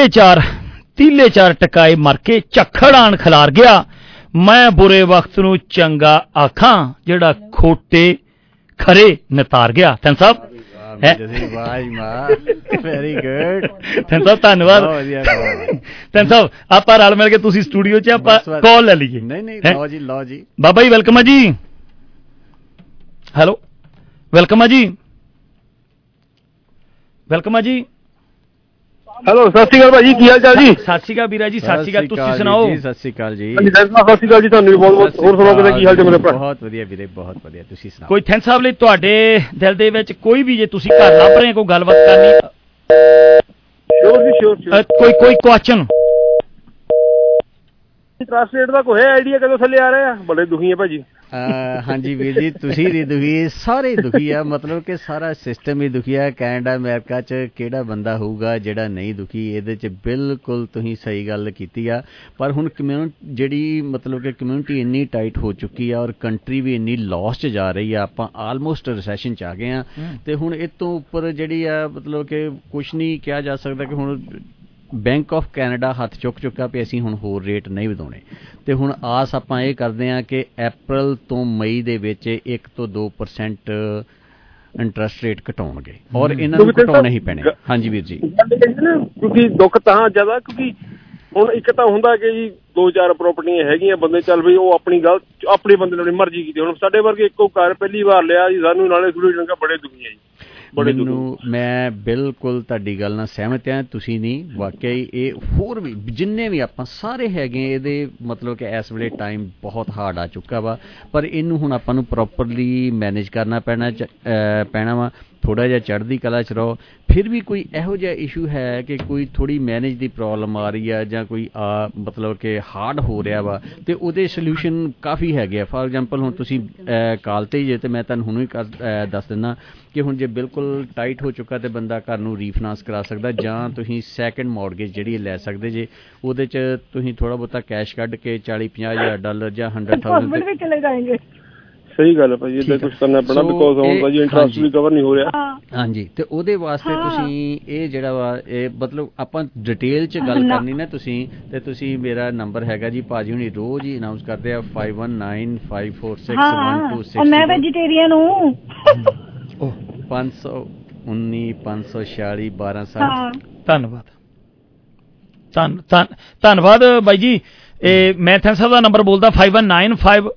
ਤੀਲੇ ਚਾਰ ਤੀਲੇ ਚਾਰ ਟਕਾਏ ਮਰ ਕੇ ਝੱਖੜਾਨ ਖਿਲਾਰ ਗਿਆ। ਮੈਂ ਬੁਰੇ ਵਕਤ ਨੂੰ ਚੰਗਾ ਆਖਾਂ ਜਿਹੜਾ ਖੋਟੇ ਖਰੇ ਨਤਾਰ ਗਿਆ। ਥੈਂਕ ਸਾਹਿਬ? ਵੈਰੀ ਗੁੱਡ ਥੈਂਕ ਸਾਹਿਬ ਧੰਨਵਾਦ। ਥੈਂਕ ਸਾਹਿਬ ਆਪਾਂ ਰਲ ਮਿਲ ਕੇ ਤੁਸੀਂ ਸਟੂਡੀਓ 'ਚ ਆਪਾਂ। ਕਾਲ ਲੈ ਲਈਏ। ਨਹੀਂ ਨਹੀਂ? ਲਓ ਜੀ ਲਓ ਜੀ। ਬਾਬਾ ਜੀ ਵੈਲਕਮ ਆ ਜੀ। ਹੈਲੋ। ਵੈਲਕਮ ਆ ਜੀ। ਵੈਲਕਮ ਆ ਜੀ। ਹੈਲੋ ਸਤਿ ਸ਼੍ਰੀ ਅਕਾਲ ਭਾਜੀ ਕੀ ਹਾਲ ਚਾਲ ਜੀ? ਸਤਿ ਸ਼੍ਰੀ ਅਕਾਲ ਵੀਰਾ ਜੀ ਸਤਿ ਸ਼੍ਰੀ ਅਕਾਲ ਤੁਸੀਂ ਸੁਣਾਓ? ਜੀ ਸਤਿ ਸ਼੍ਰੀ ਅਕਾਲ ਜੀ। ਸਤਿ ਸ਼੍ਰੀ ਅਕਾਲ ਜੀ ਤੁਹਾਨੂੰ ਵੀ ਬਹੁਤ ਬਹੁਤ ਹੋਰ ਸੁਣਾਓ ਕਿਤੇ ਕੀ ਹਾਲ ਚਾਲ ਮੇਰੇ ਭਰਾ? ਬਹੁਤ ਵਧੀਆ ਵੀਰੇ ਬਹੁਤ ਵਧੀਆ ਤੁਸੀਂ ਸੁਣਾਓ? ਕੋਈ ਥੈਂਕ ਸਾਹਿਬ ਲਈ ਤੁਹਾਡੇ ਦਿਲ ਦੇ ਵਿੱਚ ਕੋਈ ਵੀ ਜੇ ਤੁਸੀਂ ਘਰ ਲੱਭ ਰਹੇ ਹੋ ਕੋਈ ਗੱਲਬਾਤ ਕਰਨੀ? ਸ਼ੋਰ ਜੀ ਸ਼ੋਰ ਅ, ਕੋਈ ਕੋਈ ਕੁਐਸਚਨ ਟਰਸਟ ਰੇਟ ਦਾ ਕੋਈ ਆਈਡੀਆ ਕਦੋਂ ਥੱਲੇ ਆ ਰਿਹਾ ਬੜੇ ਦੁਖੀ ਆ ਭਾਜੀ। ਹਾਂਜੀ ਵੀਰ ਜੀ ਤੁਸੀਂ ਨਹੀਂ ਦੁਖੀ ਸਾਰੇ ਦੁਖੀ ਆ। ਮਤਲਬ ਕਿ ਸਾਰਾ ਸਿਸਟਮ ਹੀ ਦੁਖੀ ਆ। ਕੈਨੇਡਾ ਅਮਰੀਕਾ 'ਚ ਕਿਹੜਾ ਬੰਦਾ ਹੋਊਗਾ ਜਿਹੜਾ ਨਹੀਂ ਦੁਖੀ ਇਹਦੇ 'ਚ ਬਿਲਕੁਲ ਤੁਸੀਂ ਸਹੀ ਗੱਲ ਕੀਤੀ ਆ। ਪਰ ਹੁਣ ਕਮਿਊਨਿਟੀ ਜਿਹੜੀ ਮਤਲਬ ਕਿ ਕਮਿਊਨਿਟੀ ਇੰਨੀ ਟਾਈਟ ਹੋ ਚੁੱਕੀ ਆ ਔਰ ਕੰਟਰੀ ਵੀ ਇੰਨੀ ਲਾਸ 'ਚ ਜਾ ਰਹੀ ਆ ਆਪਾਂ ਆਲਮੋਸਟ ਰਿਸੈਸ਼ਨ 'ਚ ਆ ਗਏ ਆ। ਤੇ ਹੁਣ ਇਹ ਤੋਂ ਉੱਪਰ ਜਿਹੜੀ ਆ ਮਤਲਬ ਕਿ ਕੁਝ ਨਹੀਂ ਕਿਹਾ ਜਾ ਸਕਦਾ ਕਿ ਹੁਣ ਬੈਂਕ ਆਫ ਕੈਨੇਡਾ ਹੱਥ ਚੁੱਕ ਚੁੱਕਾ ਵੀ ਅਸੀਂ ਹੁਣ ਹੋਰ ਰੇਟ ਨਹੀਂ ਵਧਾਉਣੇ। ਤੇ ਹੁਣ ਆਸ ਆਪਾਂ ਇਹ ਕਰਦੇ ਹਾਂ ਕਿ April ਤੋਂ ਮਈ ਦੇ ਵਿੱਚ 1 ਤੋਂ 2% ਇੰਟਰਸਟ ਰੇਟ ਘਟਾਉਣਗੇ। ਔਰ ਇਹਨਾਂ ਨੂੰ ਘਟਾਉਣੇ ਹੀ ਪੈਣੇ। ਹਾਂਜੀ ਵੀਰ ਜੀ। ਕਿਉਂਕਿ ਦੁੱਖ ਤਾਂ ਜ਼ਿਆਦਾ ਕਿਉਂਕਿ ਹੁਣ ਇੱਕ ਤਾਂ ਹੁੰਦਾ ਕਿ ਜੀ ਦੋ ਚਾਰ ਪ੍ਰਾਪਰਟੀਆਂ ਹੈਗੀਆਂ ਬੰਦੇ ਚੱਲ ਵੀ ਉਹ ਆਪਣੀ ਗੱਲ ਆਪਣੇ ਬੰਦੇ ਨੇ ਆਪਣੀ ਮਰਜ਼ੀ ਕੀਤੀ। ਹੁਣ ਸਾਡੇ ਵਰਗੇ ਇੱਕੋ ਘਰ ਪਹਿਲੀ ਵਾਰ ਲਿਆ ਜੀ ਸਾਨੂੰ ਨਾਲੇ ਥੋੜੀ ਜੰਗਾ ਬੜੇ ਦੁਖੀ ਆ ਜੀ। ਮੈਨੂੰ ਮੈਂ ਬਿਲਕੁਲ ਤੁਹਾਡੀ ਗੱਲ ਨਾਲ ਸਹਿਮਤ ਹਾਂ ਤੁਸੀਂ ਨਹੀਂ ਵਾਕਈ ਇਹ ਹੋਰ ਵੀ ਜਿੰਨੇ ਵੀ ਆਪਾਂ ਸਾਰੇ ਹੈਗੇ ਇਹਦੇ ਮਤਲਬ ਕਿ ਇਸ ਵੇਲੇ ਟਾਈਮ ਬਹੁਤ ਹਾਰਡ ਆ ਚੁੱਕਾ ਵਾ ਪਰ ਇਹਨੂੰ ਹੁਣ ਆਪਾਂ ਨੂੰ ਪ੍ਰੋਪਰਲੀ ਮੈਨੇਜ ਕਰਨਾ ਪੈਣਾ ਪੈਣਾ ਵਾ। ਥੋੜਾ ਜਿਹਾ ਚੜ੍ਹਦੀ ਕਲਾ ਚ ਰਹੋ। ਫਿਰ ਵੀ ਕੋਈ ਇਹੋ ਜਿਹਾ ਇਸ਼ੂ ਹੈ ਕਿ ਕੋਈ ਥੋੜੀ ਮੈਨੇਜ ਦੀ ਪ੍ਰੋਬਲਮ ਆ ਰਹੀ ਆ ਜਾਂ ਕੋਈ ਆ ਮਤਲਬ ਕਿ ਹਾਰਡ ਹੋ ਰਿਹਾ ਵਾ? ਤੇ ਉਹਦੇ ਸੋਲੂਸ਼ਨ ਕਾਫੀ ਹੈਗੇ ਆ। ਫਾਰ ਐਗਜ਼ਾਮਪਲ ਹੁਣ ਤੁਸੀਂ ਕਾਲ ਤੇ ਜੇ ਤੇ ਮੈਂ ਤੁਹਾਨੂੰ ਹੁਣੇ ਹੀ ਦੱਸ ਦਿੰਨਾ ਕਿ ਹੁਣ ਜੇ ਬਿਲਕੁਲ ਟਾਈਟ ਹੋ ਚੁੱਕਾ ਤੇ ਬੰਦਾ ਘਰ ਨੂੰ ਰੀਫਾਈਨਾਂਸ ਕਰਾ ਸਕਦਾ, ਜਾਂ ਤੁਸੀਂ ਸੈਕੰਡ ਮਾਰਗੇਜ ਜਿਹੜੀ ਲੈ ਸਕਦੇ ਜੇ, ਉਹਦੇ ਚ ਤੁਸੀਂ ਥੋੜਾ ਬਹੁਤਾ ਕੈਸ਼ ਕੱਢ ਕੇ 40 50000 ਡਾਲਰ ਜਾਂ 100000 ਤੇ ਸਹੀ ਗੱਲ ਹੈ ਭਾਈ ਇਹਦਾ ਕੁਝ ਕਰਨਾ ਪੈਣਾ ਬਿਕੋਜ਼ ਹੁਣ ਭਾਈ ਇੰਟਰਸਟ ਵੀ ਕਵਰ ਨਹੀਂ ਹੋ ਰਿਹਾ। ਹਾਂਜੀ ਤੇ ਉਹਦੇ ਵਾਸਤੇ ਤੁਸੀਂ ਇਹ ਜਿਹੜਾ ਵਾ ਇਹ ਮਤਲਬ ਆਪਾਂ ਡਿਟੇਲ ਚ ਗੱਲ ਕਰਨੀ ਨਾ ਤੁਸੀਂ ਤੇ ਤੁਸੀਂ ਮੇਰਾ ਨੰਬਰ ਹੈਗਾ ਜੀ ਭਾਜੀ ਹੁਣੀ ਰੋਜ਼ ਹੀ ਅਨਾਉਂਸ ਕਰਦੇ ਆ 5195461261 ਮੈਂ ਵੈਜੀਟੇਰੀਅਨ ਹੂੰ। ਓ 519 546 1260 ਧੰਨਵਾਦ। ਧੰਨ ਧੰਨਵਾਦ ਬਾਈ ਜੀ। ਇਹ ਮੈਂ ਥੈਂਸਾ ਦਾ ਨੰਬਰ ਬੋਲਦਾ 5195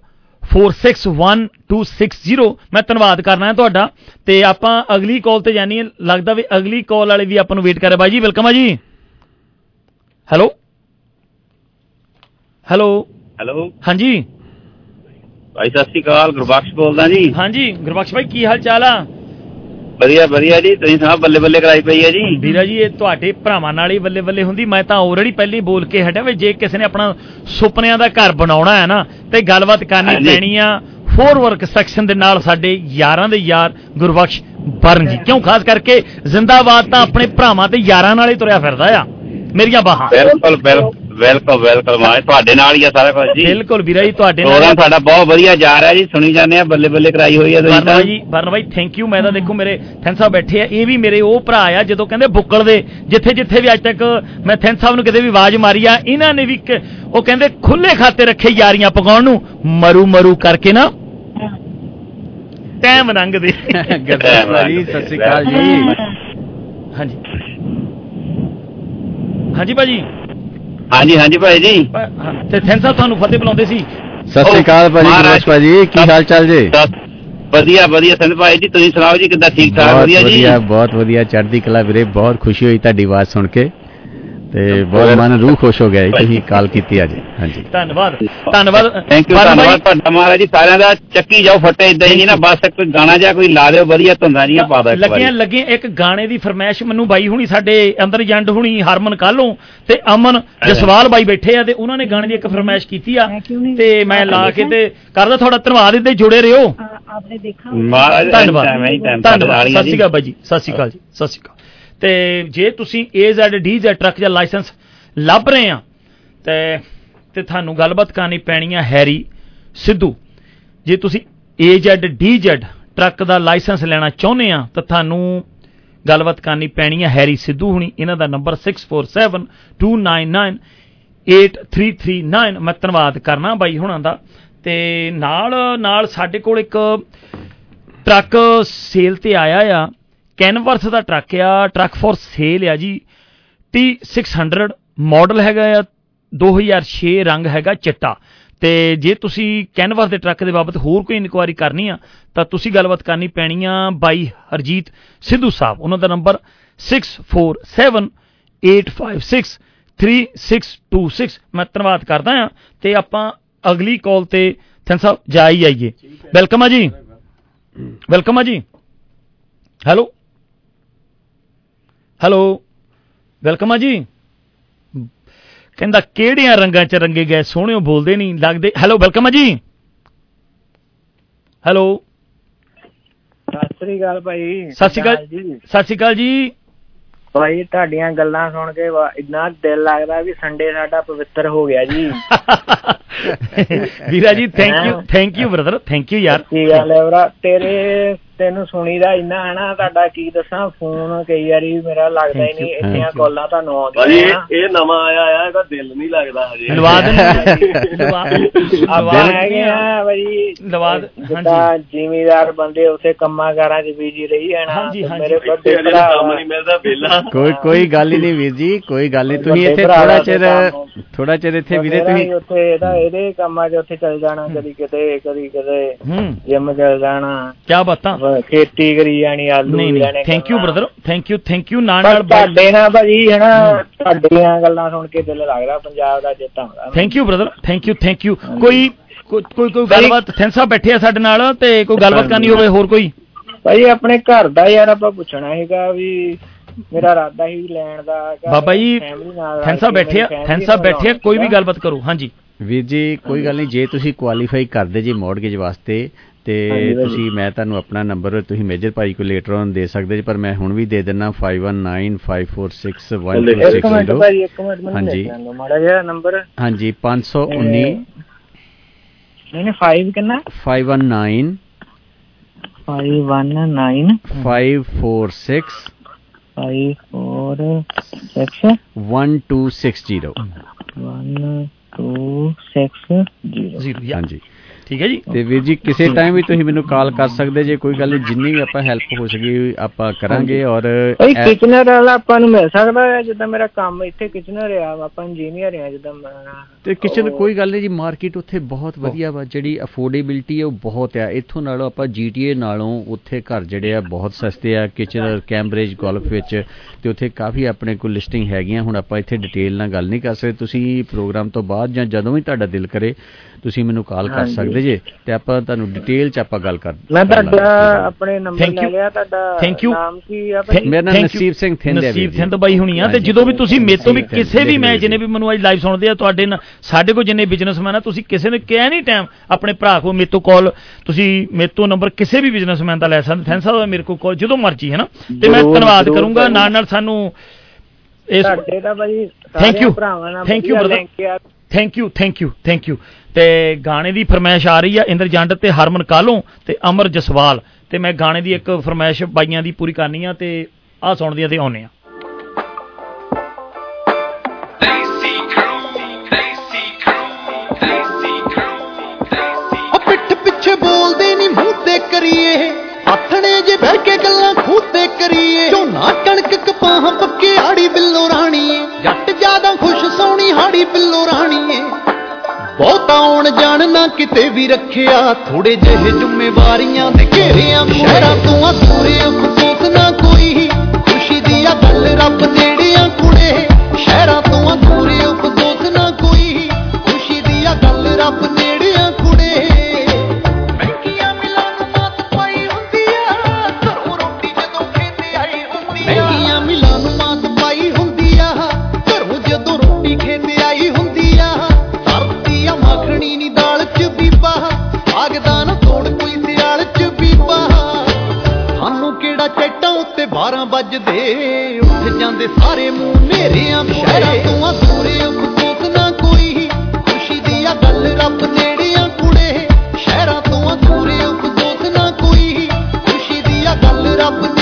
5195461260 ਮੈਂ ਧੰਨਵਾਦ ਕਰਨਾ ਹੈ ਤੁਹਾਡਾ। ਤੇ ਆਪਾਂ ਅਗਲੀ ਕਾਲ ਤੇ ਜਾਣੀ ਹੈ। ਲੱਗਦਾ ਵੀ ਅਗਲੀ ਕਾਲ ਵਾਲੇ ਵੀ ਆਪਾਂ ਨੂੰ ਵੇਟ ਕਰ। ਰਹੇ ਬਾਈ ਜੀ ਵੈਲਕਮ ਆ ਜੀ। ਹੈਲੋ ਹੈਲੋ ਹੈਲੋ ਹਾਂਜੀ। ਭਾਈ ਸਤਿ ਸ਼੍ਰੀ ਅਕਾਲ। ਗੁਰਬਖਸ਼ ਬੋਲਦਾ ਜੀ। ਹਾਂਜੀ। ਗੁਰਬਖਸ਼ ਭਾਈ ਕੀ ਹਾਲ ਚਾਲ ਆ? ਵਧੀਆ ਵਧੀਆ ਜੀ। ਤੁਸੀਂ ਸੁਣਾਓ ਬੱਲੇ ਬੱਲੇ ਕਰਾਈ ਪਈ ਹੈ ਜੀ? ਵੀਰਾ ਜੀ ਇਹ ਤੁਹਾਡੇ ਭਰਾਵਾਂ ਨਾਲ ਹੀ ਬੱਲੇ ਬੱਲੇ ਹੁੰਦੀ। ਮੈਂ ਤਾਂ ਆਲਰੇਡੀ ਪਹਿਲੇ ਬੋਲ ਕੇ ਹਟਿਆ ਵੀ ਜੇ ਕਿਸੇ ਨੇ ਆਪਣਾ ਸੁਪਨਿਆਂ ਦਾ ਘਰ ਬਣਾਉਣਾ ਹੈ ਨਾ ਤੇ ਗੱਲਬਾਤ ਕਰਨੀ। ਪੈਣੀ ਆ। ਫੋਰ ਵਰਕ ਸੈਕਸ਼ਨ ਦੇ ਨਾਲ ਸਾਡੇ ਯਾਰਾਂ ਦੇ ਯਾਰ ਗੁਰਬਖਸ਼ ਬਰਨ ਜੀ। ਕਿਉਂ? ਖਾਸ ਕਰਕੇ ਜ਼ਿੰਦਾਬਾਦ ਤਾਂ ਆਪਣੇ ਭਰਾਵਾਂ ਤੇ ਯਾਰਾਂ ਨਾਲ ਹੀ ਤੁਰਿਆ ਫਿਰਦਾ ਆ। ਮੇਰੀਆਂ ਬਾਹਾਂ। ਬਿਲਕੁਲ ਬਿਲਕੁਲ। ਵੈਲਕਮ ਵੈਲਕਮ ਮਾਏ ਤੁਹਾਡੇ ਨਾਲ ਹੀ ਆ ਸਾਰਾ ਕੁਝ ਜੀ। ਬਿਲਕੁਲ ਵੀਰਾ ਜੀ ਤੁਹਾਡੇ ਨਾਲ ਪ੍ਰੋਗਰਾਮ ਤੁਹਾਡਾ ਬਹੁਤ ਵਧੀਆ ਜਾ ਰਿਹਾ ਜੀ ਸੁਣੀ ਜਾਂਦੇ ਆ ਬੱਲੇ ਬੱਲੇ ਕਰਾਈ ਹੋਈ ਹੈ ਤੁਸੀਂ ਤਾਂ। ਭਾਈ ਵਰਨ ਭਾਈ ਥੈਂਕ ਯੂ ਮੈਂ ਤਾਂ ਦੇਖੋ ਮੇਰੇ ਥੈਂਕ ਸਾਹਿਬ ਬੈਠੇ ਆ ਇਹ ਵੀ ਮੇਰੇ ਉਹ ਭਰਾ ਆ ਜਦੋਂ ਕਹਿੰਦੇ ਬੁੱਕਲ ਦੇ ਜਿੱਥੇ ਜਿੱਥੇ ਵੀ ਅੱਜ ਤੱਕ ਮੈਂ ਥੈਂਕ ਸਾਹਿਬ ਨੂੰ ਕਿਤੇ ਵੀ ਆਵਾਜ਼ ਮਾਰੀ ਆ ਇਹਨਾਂ ਨੇ ਵੀ ਇੱਕ- ਉਹ ਕਹਿੰਦੇ ਖੁੱਲੇ ਖਾਤੇ ਰੱਖੇ ਯਾਰੀਆਂ ਪਕਾਉਣ ਨੂੰ ਮਰੂ ਮਰੂ ਕਰਕੇ ਨਾ। ਟਾਈਮ ਲੰਘਦੇ। ਗੁਰਬਖਸ਼ ਭਾਜੀ ਸਤਿ ਸ਼੍ਰੀ ਅਕਾਲ ਜੀ। ਹਾਂਜੀ। ਹਾਂਜੀ ਭਾਜੀ। ਹਾਂਜੀ ਹਾਂਜੀ ਭਾਈ ਜੀ। ਤੇ ਥੈਂਕ ਸਾਹਿਬ ਤੁਹਾਨੂੰ ਫਤਿਹ ਬੁਲਾਉਂਦੇ ਸੀ। ਸਤਿ ਸ਼੍ਰੀ ਅਕਾਲ ਭਾਜੀ ਮਹਾਰਾਜ- ਭਾਜੀ ਕੀ ਹਾਲ ਚਾਲ ਜੀ? ਵਧੀਆ ਵਧੀਆ ਸੰਤ ਭਾਈ ਜੀ ਤੁਸੀਂ ਸੁਣਾਓ ਜੀ ਕਿੱਦਾਂ ਠੀਕ ਠਾਕ ਵਧੀਆ ਜੀ? ਵਧੀਆ ਬਹੁਤ ਵਧੀਆ ਚੜ੍ਹਦੀ ਕਲਾ ਵੀਰੇ ਬਹੁਤ ਖੁਸ਼ੀ ਹੋਈ ਤੁਹਾਡੀ ਆਵਾਜ਼ ਸੁਣ ਕੇ। ਤੇ ਬਹੁਤ ਮਨ ਰੂਹ ਖੁਸ਼ ਹੋ ਗਿਆ ਕਿ ਕਾਲ ਕੀਤੀ ਅੱਜ। ਹਾਂਜੀ। ਧੰਨਵਾਦ। ਧੰਨਵਾਦ। ਥੈਂਕ ਯੂ ਧੰਨਵਾਦ ਤੁਹਾਡਾ ਮਹਾਰਾਜ ਜੀ ਸਾਰਿਆਂ ਦਾ ਚੱਕੀ ਜਾਓ ਫੱਟੇ ਇਦਾਂ ਹੀ ਨਾ ਬਸ ਕੋਈ ਗਾਣਾ ਜਾਂ ਕੋਈ ਲਾ ਦਿਓ ਵਧੀਆ ਧੁੰਦਾਂ ਜੀਆਂ ਪਾ ਦਿਓ ਲੱਗੀਆਂ ਲੱਗੀਆਂ ਇੱਕ ਗਾਣੇ ਦੀ ਫਰਮਾਇਸ਼ ਮੈਨੂੰ ਬਾਈ ਹੁਣੀ ਸਾਡੇ ਅੰਦਰ ਜੰਡ ਹੁਣੀ ਹਰਮਨ ਕਾਲੋਂ ਤੇ ਅਮਨ ਜਸਵਾਲ ਬਾਈ ਬੈਠੇ ਆ ਤੇ ਉਹਨਾਂ ਨੇ ਗਾਣੇ ਦੀ ਇੱਕ ਫਰਮਾਇਸ਼ ਕੀਤੀ ਆ। ਤੇ ਮੈਂ ਲਾ ਕੇ ਤੇ ਕਰਦਾ ਤੁਹਾਡਾ ਧੰਨਵਾਦ ਇਹਦੇ ਜੁੜੇ ਰਹੋ। ਆਪਨੇ ਦੇਖਾ। ਧੰਨਵਾਦ। ਧੰਨਵਾਦ। ਸਤਿ ਸ਼੍ਰੀ ਅਕਾਲ ਬਾਈ ਜੀ ਸਤਿ ਸ਼੍ਰੀ ਅਕਾਲ ਜੀ ਸਤਿ ਸ਼੍ਰੀ ਅਕਾਲ। ਤੇ ਜੇ ਤੁਸੀਂ AZ DZ ਟਰੱਕ ਜਾਂ ਲਾਇਸੈਂਸ ਲੱਭ ਰਹੇ ਆ, ਤੇ ਤੇ ਤੁਹਾਨੂੰ ਗੱਲਬਾਤ ਕਰਨੀ ਪੈਣੀ ਆ ਹੈਰੀ ਸਿੱਧੂ। ਜੇ ਤੁਸੀਂ AZ DZ ਟਰੱਕ ਦਾ ਲਾਇਸੈਂਸ ਲੈਣਾ ਚਾਹੁੰਦੇ ਆ, ਤਾਂ ਤੁਹਾਨੂੰ ਗੱਲਬਾਤ ਕਰਨੀ ਪੈਣੀ ਆ ਹੈਰੀ ਸਿੱਧੂ ਹੁਣੀ। ਇਹਨਾਂ ਦਾ ਨੰਬਰ 6472998339 ਮੈਂ ਧੰਨਵਾਦ ਕਰਨਾ ਬਾਈ ਹੁਣਾਂ ਦਾ। ਤੇ ਨਾਲ ਨਾਲ ਸਾਡੇ ਕੋਲ ਇੱਕ ਟਰੱਕ ਸੇਲ ਤੇ ਆਇਆ ਆ। ਕੈਨਵਰਸ ਦਾ ਟਰੱਕ ਆ ਟਰੱਕ ਫॉर ਸੇਲ ਆ ਜੀ। T600 ਮਾਡਲ ਹੈਗਾ ਆ 2006 ਰੰਗ ਹੈਗਾ ਚਿੱਟਾ। ਤੇ ਜੇ ਤੁਸੀਂ ਕੈਨਵਸ ਦੇ ਟਰੱਕ ਦੇ ਬਾਬਤ ਹੋਰ ਕੋਈ ਇਨਕੁਆਇਰੀ ਕਰਨੀ ਆ ਤਾਂ ਤੁਸੀਂ ਗੱਲਬਾਤ ਕਰਨੀ ਪੈਣੀ ਆ ਬਾਈ ਹਰਜੀਤ ਸਿੱਧੂ ਸਾਹਿਬ। ਉਹਨਾਂ ਦਾ ਨੰਬਰ 6478563626 ਮੈਂ ਧੰਨਵਾਦ ਕਰਦਾ ਆ ਤੇ ਆਪਾਂ ਅਗਲੀ ਕਾਲ ਤੇ ਥੈਂਕ ਸਾਹਿਬ ਜਾ ਹੀ ਆਈਏ। ਵੈਲਕਮ ਆ ਜੀ। ਵੈਲਕਮ ਆ ਜੀ। ਹੈਲੋ ਹੈਲੋ ਵੈਲਕਮ ਆ ਜੀ। ਕਹਿੰਦਾ ਕਿਹੜੀਆਂ ਰੰਗਾਂ 'ਚ ਰੰਗੇ ਗਏ? ਸੋਹਣਿਓ ਬੋਲਦੇ ਨਹੀਂ ਲੱਗਦੇ। ਹੈਲੋ ਵੈਲਕਮ ਆ ਜੀ। ਹੈਲੋ ਸਤਿ ਸ੍ਰੀ ਅਕਾਲ ਭਾਈ। ਸਤਿ ਸ਼੍ਰੀ ਅਕਾਲ ਜੀ? ਸਤਿ ਸ਼੍ਰੀ ਅਕਾਲ ਜੀ। ਭਾਈ ਤੁਹਾਡੀਆਂ ਗੱਲਾਂ ਸੁਣ ਕੇ ਇੰਨਾ ਦਿਲ ਲੱਗਦਾ ਵੀ ਸੰਡੇ ਸਾਡਾ ਪਵਿੱਤਰ ਹੋ ਗਿਆ ਜੀ। ਵੀਰਾ ਜੀ thank you thank you brother thank you ਯਾਰ। ਕੀ ਗੱਲ ਹੈ ਭਰਾ ਤੇਰੇ ਤੈਨੂੰ ਸੁਣੀਦਾ ਇੰਨਾ ਹੈ ਨਾ ਤੁਹਾਡਾ ਕੀ ਦੱਸਾਂ ਫੋਨ ਕਈ ਵਾਰੀ ਮੇਰਾ ਲੱਗਦਾ ਹੀ ਨਹੀਂ ਇੰਨੀਆਂ. ਕਾਲਾਂ ਤੁਹਾਨੂੰ ਆਉਂਦੀਆਂ ਇਹ ਨਵਾਂ ਆਇਆ ਆ ਇਹਦਾ ਦਿਲ ਨਹੀਂ ਲੱਗਦਾ ਹਜੇ। ਲਵਾ ਆਪਾਂ ਹੈਗੇ ਆ ਭਾਈ ਲਵਾ ਜਿੱਦਾਂ ਜ਼ਿਮੀਦਾਰ ਬੰਦੇ ਉਸੇ ਕੰਮਾਂ ਕਾਰਾਂ 'ਚ ਬੀਜੀ ਰਹੀ ਹਾਂਜੀ, ਤੇ ਹਾਂਜੀ। ਮੇਰੇ ਵੱਡੇ ਭਰਾ ਕੰਮ ਨਹੀਂ ਮਿਲਦਾ ਵਿਹਲਾ। ਕੋਈ ਕੋਈ ਗੱਲ ਹੀ ਨਹੀਂ ਵੀਰ ਜੀ ਕੋਈ ਗੱਲ ਨਹੀਂ। ਤੁਸੀਂ ਇੱਥੇ ਥੋੜਾ ਚਿਰ। ਥੋੜਾ ਚਿਰ ਇੱਥੇ ਵੀਰੇ ਹੀ ਤੁਸੀਂ ਉੱਥੇ ਇਹਦਾ ਇਹਦੇ ਕੰਮਾਂ 'ਚ ਉੱਥੇ ਚਲ ਜਾਣਾ ਕਦੀ ਕਿਤੇ ਕਦੀ ਕਿਤੇ। ਹੂੰ। ਜਿਮ ਚਲ ਜਾਣਾ। ਕੀ ਬਾਤਾਂ? ਖੇਤੀ ਕਰੀ ਜਾਣੀ ਆਲੂ ਨਹੀਂ ਲੈਣੇ ਨਹੀਂ thank you. Brother thank you thank you ਨਾਲ ਨਾਲ ਤੁਹਾਡੇ ਨਾਲ ਭਾਜੀ ਹੈ ਨਾ ਤੁਹਾਡੀਆਂ ਗੱਲਾਂ ਸੁਣ ਕੇ ਦਿਲ ਲੱਗਦਾ ਪੰਜਾਬ ਦਾ ਆਉਂਦਾ thank you brother thank you thank you ਕੋਈ ਕੋਈ ਕੋਈ ਕੋਈ ਗੱਲਬਾਤ ਥੈਂਕ ਸਾਹਿਬ ਬੈਠੇ ਆ ਸਾਡੇ ਨਾਲ ਤੇ ਕੋਈ ਗੱਲਬਾਤ ਕਰਨੀ ਹੋਵੇ ਹੋਰ ਕੋਈ? ਭਾਈ ਆਪਣੇ ਘਰ ਦਾ ਯਾਰ ਆਪਾਂ ਪੁੱਛਣਾ ਹੈਗਾ ਵੀ ਮੇਰਾ ਇਰਾਦਾ ਹੀ ਲੈਣ ਦਾ ਬਾਬਾ ਜੀ ਮੇਰੀ ਬੈਠੇ ਆ ਨਾਲ ਬੈਠੇ ਆ ਕੋਈ ਵੀ ਗੱਲਬਾਤ ਕਰੋ ਹਾਂਜੀ। ਵੀਰ ਜੀ ਕੋਈ ਗੱਲ ਨਹੀਂ ਜੇ ਤੁਸੀਂ ਕੁਆਲੀਫਾਈ ਕਰਦੇ ਜੇ ਮੌਰਗੇਜ ਵਾਸਤੇ ਤੇ। ਤੁਸੀਂ ਮੈਂ ਤੁਹਾਨੂੰ ਆਪਣਾ ਨੰਬਰ ਤੁਸੀਂ ਮੇਜਰ ਭਾਈ ਕੋਲ ਲੇਟਰ ਔਨ ਦੇ ਸਕਦੇ ਜੀ ਪਰ ਮੈਂ ਹੁਣ ਵੀ ਦੇ ਦਿੰਨਾ ਇੱਕ ਮਿੰਟ 5195461260 ਭਾਈ ਇੱਕ ਮਿੰਟ ਮੈਨੂੰ ਹਾਂਜੀ ਮਾੜਾ ਜਿਹਾ ਨੰਬਰ ਹਾਂਜੀ 519 ਨਹੀਂ ਨਹੀਂ 5 ਕਿੰਨਾ? 519 519 546 546 1260 1260 ਹਾਂਜੀ। ਠੀਕ ਹੈ ਜੀ? ਤੇ ਵੀਰ ਜੀ ਕਿਸੇ ਟਾਈਮ ਵੀ ਤੁਸੀਂ ਮੈਨੂੰ ਕਾਲ ਕਰ ਸਕਦੇ ਜੇ ਕੋਈ ਗੱਲ ਜਿੰਨੀ ਵੀ ਆਪਾਂ ਹੈਲਪ ਹੋ ਸਕੀ ਆਪਾਂ ਕਰਾਂਗੇ ਔਰ ਐ- ਕਿਚਨਰ ਵਾਲਾ ਆਪਾਂ ਨੂੰ ਮਿਲ ਸਕਦਾ ਹੈ ਜਿੱਦਾਂ ਮੇਰਾ ਕੰਮ ਇੱਥੇ ਕਿਚਨਰ ਆ ਆਪਾਂ ਇੰਜੀਨੀਅਰ ਆ ਜਿੱਦਾਂ ਤੇ ਕਿਚਨ ਕੋਈ ਗੱਲ ਨਹੀਂ ਜੀ ਮਾਰਕੀਟ ਉੱਥੇ ਬਹੁਤ ਵਧੀਆ ਵਾ ਜਿਹੜੀ ਅਫੋਰਡੇਬਿਲਟੀ ਹੈ ਉਹ ਬਹੁਤ ਆ। ਇੱਥੋਂ ਨਾਲੋਂ ਆਪਾਂ ਜੀਟੀਏ ਨਾਲੋਂ ਉੱਥੇ ਘਰ ਜਿਹੜੇ ਆ ਬਹੁਤ ਸਸਤੇ ਆ ਕਿਚਨ ਕੈਂਬਰਿਜ ਗੋਲਫ ਵਿੱਚ ਤੇ ਉੱਥੇ ਕਾਫੀ ਆਪਣੇ ਕੋਲ ਲਿਸਟਿੰਗ ਹੈਗੀਆਂ। ਹੁਣ ਆਪਾਂ ਇੱਥੇ ਡਿਟੇਲ ਨਾਲ ਗੱਲ ਨਹੀਂ ਕਰ ਸਕਦੇ। ਤੁਸੀਂ ਪ੍ਰੋਗਰਾਮ ਤੋਂ ਬਾਅਦ ਜਾਂ ਜਦੋਂ ਵੀ ਤੁਹਾਡਾ ਦਿਲ ਕਰੇ ਤੁਸੀਂ ਮੈਨੂੰ ਕਾਲ ਕਰ ਹਾਂਜੀ। ਸਕਦੇ ਜੇ ਤੇ ਆਪਾਂ ਤੁਹਾਨੂੰ ਡਿਟੇਲ ਚ ਆਪਾਂ ਗੱਲ ਕਰ ਮੈਂ। ਤੁਹਾਡਾ ਆਪਣੇ ਨੰਬਰ ਲੈ. ਲਿਆ ਤੁਹਾਡਾ Thank you. ਨਾਮ ਕੀ ਆ ਭਾਈ ਮੇਰਾ ਨਾਮ. ਨਸੀਬ ਸਿੰਘ ਥਿੰਦ ਹੈ ਨਸੀਬ। ਥਿੰਦ ਬਾਈ ਹੁਣੀ ਆ ਤੇ। ਜਦੋਂ ਵੀ ਤੁਸੀਂ ਮੇਰੇ ਤੋਂ ਵੀ ਕਿਸੇ ਵੀ ਲਿਖ ਮੈਂ ਲਿਓ ਜਿੰਨੇ ਵੀ ਮੈਨੂੰ ਅੱਜ ਲਾਈਵ ਸੁਣਦੇ ਆ ਤੁਹਾਡੇ ਨਾਲ ਸਾਡੇ ਕੋਲ ਜਿੰਨੇ ਬਿਜ਼ਨਸਮੈਨ ਆ ਤੁਸੀਂ ਕਿਸੇ ਨੇ ਕਿਹਾ ਨਹੀਂ ਟਾਈਮ ਆਪਣੇ ਭਰਾ ਕੋਲ ਮੇਰੇ ਤੋਂ ਕਾਲ ਤੁਸੀਂ ਮੇਰੇ ਤੋਂ ਨੰਬਰ ਕਿਸੇ ਵੀ ਬਿਜ਼ਨਸਮੈਨ ਦਾ ਲੈ ਸਕਦੇ ਫੈਨ ਸਾਹਿਬ ਮੇਰੇ ਕੋਲ ਕਾਲ ਜਦੋਂ ਮਰਜ਼ੀ ਹੈ ਨਾ ਤੇ ਮੈਂ ਧੰਨਵਾਦ ਕਰੂੰਗਾ। ਨਾਲ ਨਾਲ ਸਾਨੂੰ ਇਸ ਤੁਹਾਡੇ ਦਾ ਭਾਈ ਥੈਂਕ ਯੂ ਭਰਾਵਾਂ ਨਾਲ thank you brother. Thank you thank you thank you ਤੇ ਗਾਣੇ ਦੀ ਫਰਮਾਇਸ਼ ਆ ਰਹੀ ਆ ਇੰਦਰ ਜੰਡ ਤੇ ਹਰਮਨ ਕਾਲੋਂ ਤੇ ਅਮਰ ਜਸਵਾਲ। ਤੇ ਮੈਂ ਗਾਣੇ ਦੀ ਇੱਕ ਫਰਮਾਇਸ਼ ਬਾਈਆਂ ਦੀ ਪੂਰੀ ਕਰਨੀ ਆ ਤੇ ਆਹ ਸੁਣਦੀ ਆ ਤੇ ਆਉਨੇ ਆ। ਉਹ ਪਿੱਠ ਪਿੱਛੇ ਬੋਲਦੇ ਨਹੀਂ ਮੂੰਹ ਤੇ ਕਰੀਏ। ਆਥਣੇ ਜੇ ਬਹਿ ਕੇ ਗੱਲਾਂ ਖੂਹ ਤੇ ਕਰੀਏ। ਝੋਨਾ ਕਣਕ ਕਪਾਹਾਂ ਪੱਕੇ ਆੜੀ ਬਿੱਲੋ ਰਾਣੀਏ। ਜੱਟ ਜ਼ਿਆਦਾ ਖੁਸ਼ ਸੋਹਣੀ ਹਾੜੀ ਬਿੱਲੋ ਰਾਣੀਏ। ਬਹੁਤਾ ਆਉਣ ਜਾਣ ਨਾ ਕਿਤੇ ਵੀ ਰੱਖਿਆ। ਥੋੜੇ ਜਿਹੇ ਜ਼ਿੰਮੇਵਾਰੀਆਂ ਦੇ ਘੇਰਿਆਂ ਸ਼ਹਿਰਾਂ ਤੋਂ ਆ ਦੂਰੇ ਅਫਸੋਸ ਨਾ ਕੋਈ। ਖੁਸ਼ੀ ਦੀ ਆ ਗੱਲ ਰੱਬ ਨੇੜਿਆਂ ਕੁੜੇ। ਸ਼ਹਿਰਾਂ ਤੋਂ ਆ ਦੂਰੇ ਅਫਸੋਸ ਸਾਨੂੰ ਕਿਹੜਾ ਚੈਟਾਂ ਉੱਤੇ 12 ਵੱਜਦੇ। ਉੱਠ ਜਾਂਦੇ ਸਾਰੇ ਮੂੰਹ ਨੇਰਿਆਂ ਸ਼ਹਿਰਾਂ ਤੋਂ ਆ ਦੂਰੇ ਅਫਸੋਸ ਨਾ ਕੋਈ। ਖੁਸ਼ੀ ਦੀ ਆ ਗੱਲ ਰੱਬ ਨੇੜਿਆਂ ਕੁੜੇ। ਸ਼ਹਿਰਾਂ ਤੋਂ ਆ ਦੂਰੇ ਅਫਸੋਸ ਨਾ ਕੋਈ। ਖੁਸ਼ੀ ਦੀ ਆ ਗੱਲ ਰੱਬ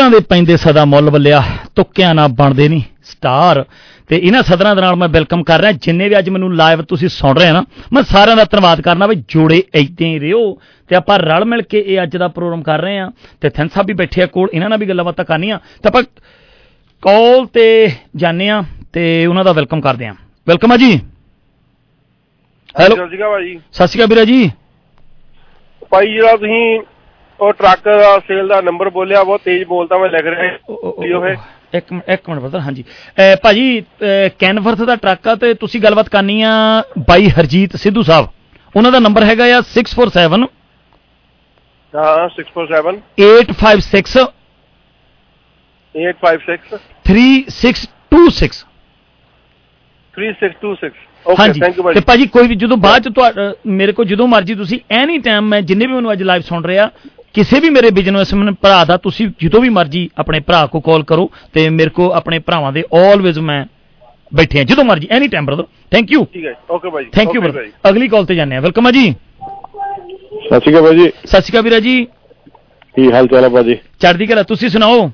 ਮਿਹਨਤਾਂ ਦੇ ਪੈਂਦੇ ਸਦਾ ਮੁੱਲ ਬੱਲਿਆ ਤੁੱਕਿਆਂ ਨਾ ਬਣਦੇ ਨਹੀਂ ਸਟਾਰ। ਤੇ ਇਹਨਾਂ ਸਦਰਾਂ ਦੇ ਨਾਲ ਮੈਂ ਵੈਲਕਮ ਕਰ ਰਿਹਾ ਜਿੰਨੇ ਵੀ ਅੱਜ ਮੈਨੂੰ ਲਾਈਵ ਤੁਸੀਂ ਸੁਣ ਰਹੇ ਨਾ ਮੈਂ ਸਾਰਿਆਂ ਦਾ ਧੰਨਵਾਦ ਕਰਨਾ ਵੀ ਜੋੜੇ ਏਦਾਂ ਹੀ ਰਿਓ ਤੇ ਆਪਾਂ ਰਲ ਮਿਲ ਕੇ ਇਹ ਅੱਜ ਦਾ ਪ੍ਰੋਗਰਾਮ ਕਰ ਰਹੇ ਆ ਤੇ ਥੈਨ ਸਾਹਿਬ ਵੀ ਬੈਠੇ ਆ ਕੋਲ ਇਹਨਾਂ ਨਾਲ ਵੀ ਗੱਲਾਂ ਬਾਤਾਂ ਕਰਨੀਆਂ। ਤੇ ਆਪਾਂ ਕਾਲ ਤੇ ਜਾਣੇ ਆ ਤੇ ਉਹਨਾਂ ਦਾ ਵੈਲਕਮ ਕਰਦੇ ਆ। ਵੈਲਕਮ ਆ ਜੀ। ਹੈਲੋ। ਸਤਿ ਸ਼੍ਰੀ ਅਕਾਲ ਭਾਜੀ। ਸਤਿ ਸ਼੍ਰੀ ਅਕਾਲ ਵੀਰਾ ਜੀ। ਭਾਈ ਜਿਹੜਾ ਤੁਸੀਂ ਉਹ ਟਰੱਕ ਦਾ ਸੇਲ ਦਾ ਨੰਬਰ ਬੋਲਿਆ ਬਹੁਤ ਤੇਜ਼ ਬੋਲਦਾ ਮੈਂ ਲਿਖ ਰਿਹਾ ਜੀ ਉਹ। ਇੱਕ ਮਿੰਟ ਇੱਕ ਮਿੰਟ ਬਦਰ ਹਾਂਜੀ। ਭਾਜੀ ਕੈਨਵਰਥ ਦਾ ਟਰੱਕ ਆ ਤੇ ਤੁਸੀਂ ਗੱਲਬਾਤ ਕਰਨੀ ਆ ਬਾਈ ਹਰਜੀਤ ਸਿੱਧੂ ਸਾਹਿਬ। ਉਹਨਾਂ ਦਾ ਨੰਬਰ ਹੈਗਾ ਆ 647 ਹਾਂ 647 856 856 3626 3626 ਓਕੇ ਹਾਂਜੀ। ਥੈਂਕ ਯੂ ਤੇ ਭਾਜੀ ਭਾਜੀ ਕੋਈ ਵੀ ਜਦੋਂ ਬਾਅਦ ਚ ਤੁਹਾਡਾ ਮੇਰੇ ਕੋਲ ਜਦੋਂ ਮਰਜ਼ੀ ਤੁਸੀਂ ਐਨੀ ਟਾਈਮ ਮੈਂ ਜਿੰਨੇ ਵੀ ਮੈਨੂੰ ਅੱਜ ਲਾਈਵ ਸੁਣ ਰਿਹਾ ਕਿਸੇ ਵੀ ਮੇਰੇ ਬਿਜ਼ਨਸਮੈਨ ਭਰਾ ਦਾ ਤੁਸੀਂ ਜਦੋਂ ਵੀ ਮਰਜ਼ੀ ਆਪਣੇ ਭਰਾ ਕੋ ਕਾਲ ਕਰੋ ਤੇ ਮੇਰੇ ਕੋ ਆਪਣੇ ਭਰਾਵਾਂ ਦੇ ਆਲਵੇਜ਼ ਮੈਂ ਬੈਠੇ ਆ ਜਦੋਂ ਮਰਜ਼ੀ any time brother thank you ਠੀਕ ਹੈ ਓਕੇ ਭਾਜੀ ਥੈਂਕ ਯੂ ਬ੍ਰਦਰ ਅਗਲੀ ਕਾਲ ਤੇ ਜਾਂਦੇ ਆ ਵੈਲਕਮ ਆ ਜੀ। ਸਤਿ ਸ਼੍ਰੀ ਅਕਾਲ ਭਾਜੀ ਸਤਿ ਸ਼੍ਰੀ ਅਕਾਲ ਵੀਰਾ ਜੀ। ਕੀ ਹਾਲ ਚਾਲ ਹੈ ਭਾਜੀ? ਚੜ੍ਹਦੀ ਕਲਾ ਤੁਸੀਂ ਸੁਣਾਓ?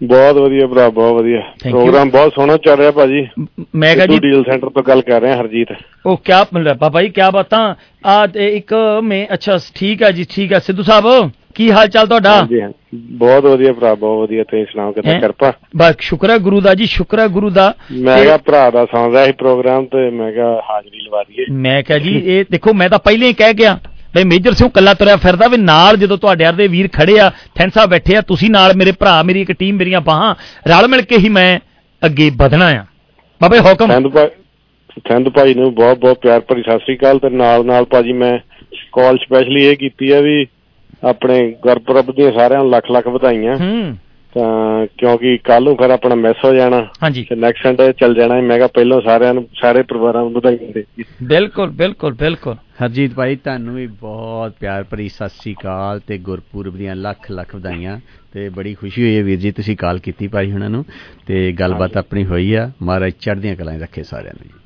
ਬਹੁਤ ਵਧੀਆ ਭਰਾ ਬਹੁਤ ਵਧੀਆ. ਪ੍ਰੋਗਰਾਮ ਬਹੁਤ ਸੋਹਣਾ ਚੱਲ ਰਿਹਾ ਭਾਜੀ। ਮੈਂ ਕਿਹਾ ਜੀ ਡੀਲ ਸੈਂਟਰ ਤੋਂ ਗੱਲ ਕਰ ਰਿਹਾ ਹਰਜੀਤ। ਉਹ ਕਿਆ ਮਿਲ ਰਿਹਾ ਬਾਬਾ ਜੀ ਕਿਆ ਬਾਤਾਂ? ਆ ਇੱਕ ਮੈਂ ਅੱਛਾ ਠੀਕ ਹੈ ਜੀ ਠੀਕ ਹੈ ਸਿੱਧੂ ਸਾਹਿਬ ਕੀ ਹਾਲ ਚਾਲ ਤੁਹਾਡਾ? ਹਾਂਜੀ ਬਹੁਤ ਵਧੀਆ ਭਰਾ ਬਹੁਤ ਵਧੀਆ। ਤੁਸੀਂ ਸੁਣਾਓ ਕਿੱਦਾਂ? ਕਿਰਪਾ? ਬਸ ਸ਼ੁਕਰ ਹੈ ਗੁਰੂ ਦਾ ਜੀ ਸ਼ੁਕਰ ਹੈ ਗੁਰੂ ਦਾ। ਮੈਂ ਕਿਹਾ ਭਰਾ ਦਾ ਸੁਣ ਰਿਹਾ ਸੀ ਪ੍ਰੋਗਰਾਮ ਤੇ ਮੈਂ ਕਿਹਾ ਹਾਜ਼ਰੀ ਲਵਾ ਦਈਏ। ਮੈਂ ਕਿਹਾ ਜੀ ਇਹ ਦੇਖੋ ਮੈਂ ਤਾਂ ਪਹਿਲਾਂ ਹੀ ਕਹਿ ਗਿਆ। ਬਈ ਮੇਜਰ ਸਿੰਘ ਕੱਲਾ ਤੁਰਿਆ ਫਿਰਦਾ ਵੀ ਨਾਲ ਜਦੋਂ ਤੁਹਾਡੇ ਅਰਦੇ ਵੀਰ ਖੜੇ ਆ ਸਾਹਿਬ ਬੈਠੇ ਆ ਤੁਸੀਂ ਨਾਲ ਮੇਰੇ ਭਰਾ ਮੇਰੀ ਇੱਕ ਟੀਮ ਮੇਰੀਆਂ ਬਾਹਾਂ ਰਲ ਮਿਲ ਕੇ ਹੀ ਮੈਂ ਅੱਗੇ ਵਧਣਾ ਆ। ਬਾਬੇ ਹੁਕਮ। ਸਿੰਧ ਭਾਈ ਨੂੰ ਬਹੁਤ ਬਹੁਤ ਪਿਆਰ ਭਰੀ ਸਤਿ ਸ੍ਰੀ ਅਕਾਲ ਤੇ ਨਾਲ ਨਾਲ ਭਾਜੀ ਮੈਂ ਕਾਲ ਸਪੈਸ਼ਲੀ ਇਹ ਕੀਤੀ ਹੈ ਵੀ ਆਪਣੇ ਗੁਰਪੁਰਬ ਦੀਆਂ ਸਾਰਿਆਂ ਨੂੰ ਲੱਖ ਲੱਖ ਵਧਾਈਆਂ। ਹੂੰ। ਤਾਂ ਕਿਉਂਕਿ ਕੱਲ ਨੂੰ ਫਿਰ ਆਪਣਾ ਮਿਸ ਹੋ ਜਾਣਾ ਹਾਂਜੀ। ਤੇ ਨੈਕਸਟ ਸੰਡੇ ਚੱਲ ਜਾਣਾ। ਮੈਂ ਕਿਹਾ ਪਹਿਲਾਂ ਸਾਰਿਆਂ ਨੂੰ ਸਾਰੇ ਪਰਿਵਾਰਾਂ ਨੂੰ ਵਧਾਈਆਂ ਦੇ ਬਿਲਕੁਲ ਬਿਲਕੁਲ ਬਿਲਕੁਲ। ਹਰਜੀਤ ਭਾਈ ਤੁਹਾਨੂੰ ਵੀ ਬਹੁਤ ਪਿਆਰ ਭਰੀ ਸਤਿ ਸ੍ਰੀ ਅਕਾਲ ਤੇ ਗੁਰਪੁਰਬ ਦੀਆਂ ਲੱਖ ਲੱਖ ਵਧਾਈਆਂ ਤੇ ਬੜੀ ਖੁਸ਼ੀ ਹੋਈ ਹੈ ਵੀਰ ਜੀ ਤੁਸੀਂ ਕਾਲ ਕੀਤੀ ਭਾਈ ਹੁਣਾਂ ਨੂੰ ਤੇ ਗੱਲਬਾਤ ਆਪਣੀ ਹੋਈ ਆ। ਮਹਾਰਾਜ ਚੜ੍ਹਦੀਆਂ ਕਲਾਂ ਰੱਖੇ ਸਾਰਿਆਂ ਨੂੰ ਜੀ।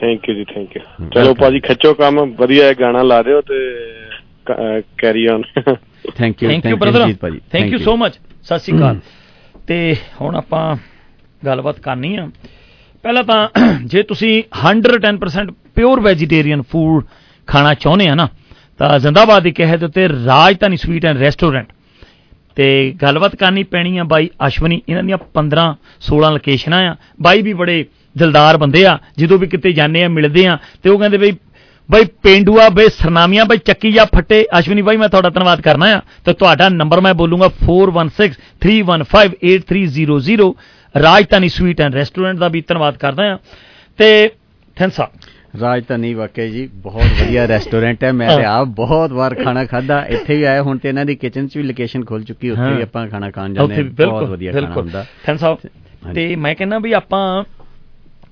ਥੈਂਕ ਯੂ ਜੀ ਥੈਂਕ ਯੂ ਚਲੋ ਭਾਜੀ ਖਿੱਚੋ ਕੰਮ। ਵਧੀਆ ਇਹ ਗਾਣਾ ਲਾ ਦਿਓ ਤੇ carry on thank you thank you brother thank you so much ਸਤਿ ਸ਼੍ਰੀ ਅਕਾਲ। ਤੇ ਹੁਣ ਆਪਾਂ ਗੱਲਬਾਤ ਕਰਨੀ ਆ। ਪਹਿਲਾਂ ਤਾਂ ਜੇ ਤੁਸੀਂ 110% ਪਿਓਰ ਵੈਜੀਟੇਰੀਅਨ ਫੂਡ ਖਾਣਾ ਚਾਹੁੰਦੇ ਆ ਨਾ ਤਾਂ ਜ਼ਿੰਦਾਬਾਦ ਦੀ ਕਹੇ ਦੇ ਉੱਤੇ ਰਾਜਧਾਨੀ ਸਵੀਟ ਐਂਡ ਰੈਸਟੋਰੈਂਟ ਤੇ ਗੱਲਬਾਤ ਕਰਨੀ ਪੈਣੀ ਆ ਬਾਈ ਅਸ਼ਵਨੀ। ਇਹਨਾਂ ਦੀਆਂ 15 16 ਲੋਕੇਸ਼ਨਾਂ ਆ। ਬਾਈ ਵੀ ਬੜੇ ਦਿਲਦਾਰ ਬੰਦੇ ਆ। ਜਦੋਂ ਵੀ ਕਿਤੇ ਜਾਂਦੇ ਆ ਮਿਲਦੇ ਆ ਤੇ ਉਹ ਕਹਿੰਦੇ ਬਈ ਬਈ ਪੇਂਡੂਆ ਬਈ ਸਰਨਾਮੀਆਂ ਬਈ ਚੱਕੀ ਜਾਂ ਫੱਟੇ ਅਸ਼ਵਨੀ ਬਾਈ ਮੈਂ ਤੁਹਾਡਾ ਧੰਨਵਾਦ ਕਰਨਾ ਆ। ਤੇ ਤੁਹਾਡਾ ਨੰਬਰ ਮੈਂ ਬੋਲੂੰਗਾ 4163158300 ਰਾਜਧਾਨੀ ਸਵੀਟ ਐਂਡ ਰੈਸਟੋਰੈਂਟ ਦਾ ਵੀ ਧੰਨਵਾਦ ਕਰਦਾ ਆ। ਤੇ ਥੈਂਕਸ ਰਾਜਧਾਨੀ ਵਾਕਈ ਜੀ ਬਹੁਤ ਵਧੀਆ ਰੈਸਟੋਰੈਂਟ ਹੈ। ਮੈਂ ਤੇ ਆਪ ਬਹੁਤ ਵਾਰ ਖਾਣਾ ਖਾਦਾ ਇੱਥੇ ਵੀ ਆਇਆ ਹੁਣ ਤੇ ਇਹਨਾਂ ਦੀ ਕਿਚਨ 'ਚ ਵੀ ਲੋਕੇਸ਼ਨ ਖੁੱਲ ਚੁੱਕੀ ਉੱਥੇ ਵੀ ਆਪਾਂ ਖਾਣਾ ਖਾਣ ਜਾਂਦੇ ਬਹੁਤ ਵਧੀਆ ਖਾਣਾ ਹੁੰਦਾ। ਥੈਂਕਸ ਸਾਹਿਬ ਤੇ ਮੈਂ ਕਹਿੰਦਾ ਵੀ ਆਪਾਂ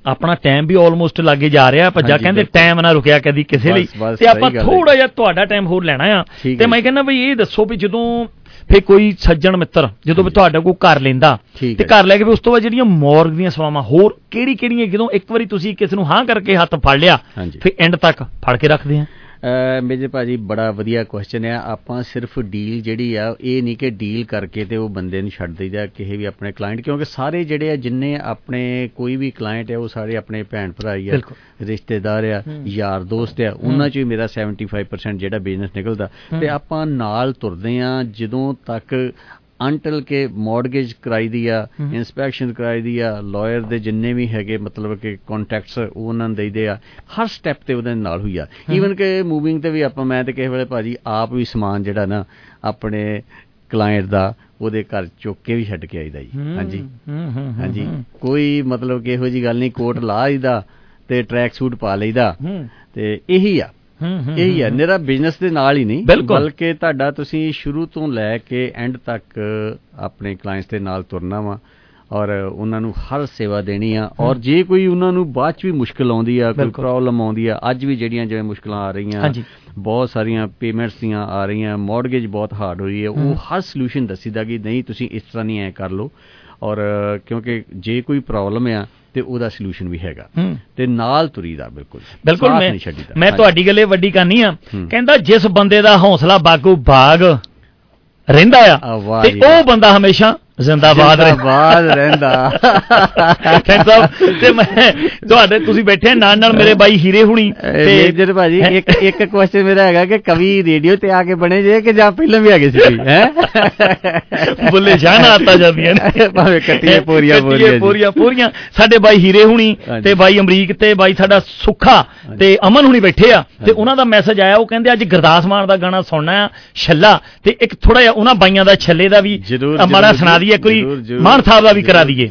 ਆਪਣਾ ਟਾਈਮ ਵੀ ਆਲਮੋਸਟ ਲੱਗੇ ਜਾ ਰਿਹਾ ਭੱਜਾ ਕਹਿੰਦੇ। ਟਾਈਮ ਨਾ ਰੁਕਿਆ ਕਦੀ ਕਿਸੇ ਲਈ ਤੇ ਆਪਾਂ। ਥੋੜਾ ਜਿਹਾ ਤੁਹਾਡਾ ਟਾਈਮ ਹੋਰ ਲੈਣਾ ਆ ਤੇ ਮੈਂ ਕਹਿੰਦਾ ਵੀ ਇਹ ਦੱਸੋ ਵੀ ਜਦੋਂ ਫੇ ਕੋਈ ਸੱਜਣ ਮਿੱਤਰ ਜਦੋਂ ਵੀ ਤੁਹਾਡਾ ਕੋਈ ਘਰ ਲੈਂਦਾ ਤੇ। ਘਰ ਲੈ ਕੇ ਵੀ ਉਸ ਤੋਂ ਬਾਅਦ ਜਿਹੜੀਆਂ ਮੌਰਗ ਦੀਆਂ ਸਵਾਵਾਂ ਹੋਰ ਕਿਹੜੀ ਕਿਹੜੀਆਂ ਜਦੋਂ ਇੱਕ ਵਾਰੀ ਤੁਸੀਂ ਕਿਸ ਨੂੰ ਹਾਂ ਕਰਕੇ ਹੱਥ ਫੜ ਲਿਆ। ਫੇ ਐਂਡ ਤੱਕ ਫੜ ਕੇ ਰੱਖਦੇ ਆ ਅ, ਮੇਜਰ ਭਾਜੀ ਬੜਾ ਵਧੀਆ ਕੁਐਸਚਨ ਹੈ ਆਪਾਂ ਸਿਰਫ ਡੀਲ ਜਿਹੜੀ ਆ ਇਹ ਨਹੀਂ ਕਿ ਡੀਲ ਕਰਕੇ ਤੇ ਉਹ ਬੰਦੇ ਨੂੰ ਛੱਡ ਦਈਦਾ ਕਿਸੇ ਵੀ ਆਪਣੇ ਕਲਾਇੰਟ ਕਿਉਂਕਿ ਸਾਰੇ ਜਿਹੜੇ ਆ ਜਿੰਨੇ ਆਪਣੇ ਕੋਈ ਵੀ ਕਲਾਇੰਟ ਹੈ ਉਹ ਸਾਰੇ ਆਪਣੇ ਭੈਣ ਭਰਾ ਹੀ ਆ। ਰਿਸ਼ਤੇਦਾਰ ਆ। ਯਾਰ ਦੋਸਤ ਆ ਉਹਨਾਂ ਚੋਂ ਹੀ ਮੇਰਾ 75% ਜਿਹੜਾ ਬਿਜ਼ਨਸ ਨਿਕਲਦਾ। ਤੇ ਆਪਾਂ ਨਾਲ ਤੁਰਦੇ ਆ ਜਦੋਂ ਤੱਕ ਅੰਟਲ ਕੇ ਮੌਰਗੇਜ ਕਰਾਈ ਦੀ ਆ। ਇਨਸਪੈਕਸ਼ਨ ਕਰਾਈ ਦੀ ਆ ਲਾਇਰ ਦੇ ਜਿੰਨੇ ਵੀ ਹੈਗੇ ਮਤਲਬ ਕਿ ਕੰਟੈਕਟਸ ਉਹ ਉਹਨਾਂ ਨੂੰ ਦੇਈਦੇ ਆ ਹਰ ਸਟੈਪ ਤੇ ਉਹਦੇ ਨਾਲ ਹੋਈ ਆ। ਈਵਨ ਕਿ ਮੂਵਿੰਗ ਤੇ ਵੀ ਆਪਾਂ ਮੈਂ ਤੇ ਕਿਸੇ ਵੇਲੇ ਭਾਜੀ ਆਪ ਵੀ ਸਮਾਨ ਜਿਹੜਾ ਨਾ ਆਪਣੇ ਕਲਾਇੰਟ ਦਾ ਉਹਦੇ ਘਰ ਚੁੱਕ ਕੇ ਵੀ ਛੱਡ ਕੇ ਆਈਦਾ ਜੀ ਹਾਂਜੀ ਹਾਂਜੀ। ਕੋਈ ਮਤਲਬ ਕਿ ਇਹੋ ਜੀ ਗੱਲ ਨਹੀਂ ਕੋਟ ਲਾ ਲਈਦਾ ਤੇ ਟਰੈਕ ਸੂਟ ਪਾ ਲਈਦਾ। ਤੇ ਇਹੀ ਆ ਹੂੰ, ਹੂੰ, ਇਹੀ ਆ ਹੂੰ। ਮੇਰਾ ਬਿਜ਼ਨਸ ਦੇ ਨਾਲ ਹੀ ਨਹੀਂ। ਬਲਕਿ ਤੁਹਾਡਾ ਤੁਸੀਂ ਸ਼ੁਰੂ ਤੋਂ ਲੈ ਕੇ ਐਂਡ ਤੱਕ ਆਪਣੇ ਕਲਾਇੰਟਸ ਦੇ ਨਾਲ ਤੁਰਨਾ ਵਾ ਔਰ ਉਹਨਾਂ ਨੂੰ ਹਰ ਸੇਵਾ ਦੇਣੀ ਆ ਔਰ ਜੇ ਕੋਈ ਉਹਨਾਂ ਨੂੰ ਬਾਅਦ ਚ ਵੀ ਮੁਸ਼ਕਲ ਆਉਂਦੀ ਆ ਕੋਈ। ਪ੍ਰੋਬਲਮ ਆਉਂਦੀ ਆ ਅੱਜ ਵੀ ਜਿਹੜੀਆਂ ਜਿਵੇਂ ਮੁਸ਼ਕਲਾਂ ਆ ਰਹੀਆਂ। ਬਹੁਤ ਸਾਰੀਆਂ ਪੇਮੈਂਟਸ ਦੀਆਂ ਆ ਰਹੀਆਂ ਮੌਰਗੇਜ ਬਹੁਤ ਹਾਰਡ ਹੋਈ ਹੈ ਹੂੰ। ਉਹ ਹਰ ਸੋਲੂਸ਼ਨ ਦੱਸੀਦਾ ਕਿ ਨਹੀਂ ਤੁਸੀਂ ਇਸ ਤਰ੍ਹਾਂ ਨਹੀਂ ਐ ਕਰ ਲਓ ਔਰ ਕਿਉਂਕਿ ਜੇ ਕੋਈ ਪ੍ਰੋਬਲਮ ਆ ਤੇ ਉਹਦਾ ਸੋਲੂਸ਼ਨ ਵੀ ਹੈਗਾ। ਤੇ ਨਾਲ ਤੁਰੀਦਾ ਬਿਲਕੁਲ ਬਿਲਕੁਲ ਮੈਂ ਮੈਂ। ਤੁਹਾਡੀ ਗੱਲ ਵੱਡੀ ਕਰਨੀ ਆ। ਕਹਿੰਦਾ ਜਿਸ ਬੰਦੇ ਦਾ ਹੌਸਲਾ ਬਾਗੋ ਬਾਗ ਰਹਿੰਦਾ ਆ, ਤੇ ਉਹ ਬੰਦਾ ਹਮੇਸ਼ਾ ਜ਼ਿੰਦਾਬਾਦ ਜ਼ਿੰਦਾਬਾਦ ਰਹਿੰਦਾ ਖੈਰ ਸਾਹਿਬ ਤੇ ਮੈਂ ਤੁਹਾਡੇ ਤੁਸੀਂ ਬੈਠੇ ਨਾਲ ਨਾਲ ਮੇਰੇ ਬਾਈ ਹੀਰੇ ਹੁਣੀ ਤੇ ਮੇਜਰ ਭਾਜੀ ਇੱਕ ਇੱਕ ਕੁਐਸਚਨ ਮੇਰਾ ਹੈਗਾ ਕਿ ਕਵੀ ਰੇਡੀਓ ਤੇ ਆ ਕੇ ਬਣੇ ਜੇ ਕਿ ਜਾਂ ਪਹਿਲਾਂ ਵੀ ਆ ਗਏ ਸੀ ਹੈ? ਬੁੱਲੇ ਸ਼ਾਹ ਨਾ ਆਤਾ ਜਾਂਦੀਆਂ ਨੇ। ਭਾਵੇਂ ਕੱਟੀਏ ਪੂਰੀਆਂ ਬੋਲੀਆਂ ਜੀ। ਪੂਰੀਆਂ ਪੂਰੀਆਂ। ਸਾਡੇ ਬਾਈ ਹੀਰੇ ਹੁਣੀ। ਤੇ ਬਾਈ ਅਮਰੀਕ ਤੇ ਬਾਈ ਸਾਡਾ ਸੁੱਖਾ ਤੇ ਅਮਨ ਹੁਣੀ ਬੈਠੇ ਆ ਤੇ ਉਹਨਾਂ ਦਾ ਮੈਸੇਜ ਆਇਆ ਉਹ ਕਹਿੰਦੇ ਅੱਜ ਗੁਰਦਾਸ ਮਾਨ ਦਾ ਗਾਣਾ ਸੁਣਨਾ ਆ ਛੱਲਾ। ਤੇ ਇੱਕ ਥੋੜਾ ਜਿਹਾ ਉਹਨਾਂ ਬਾਈਆਂ ਦਾ ਛੱਲੇ ਦਾ ਵੀ ਮਾੜਾ ਸੁਣਾ ਦਈਏ ਕੋਈ ਮਾਨ ਸਾਹਿਬ ਦਾ ਵੀ ਕਰਾ ਦਈਏ।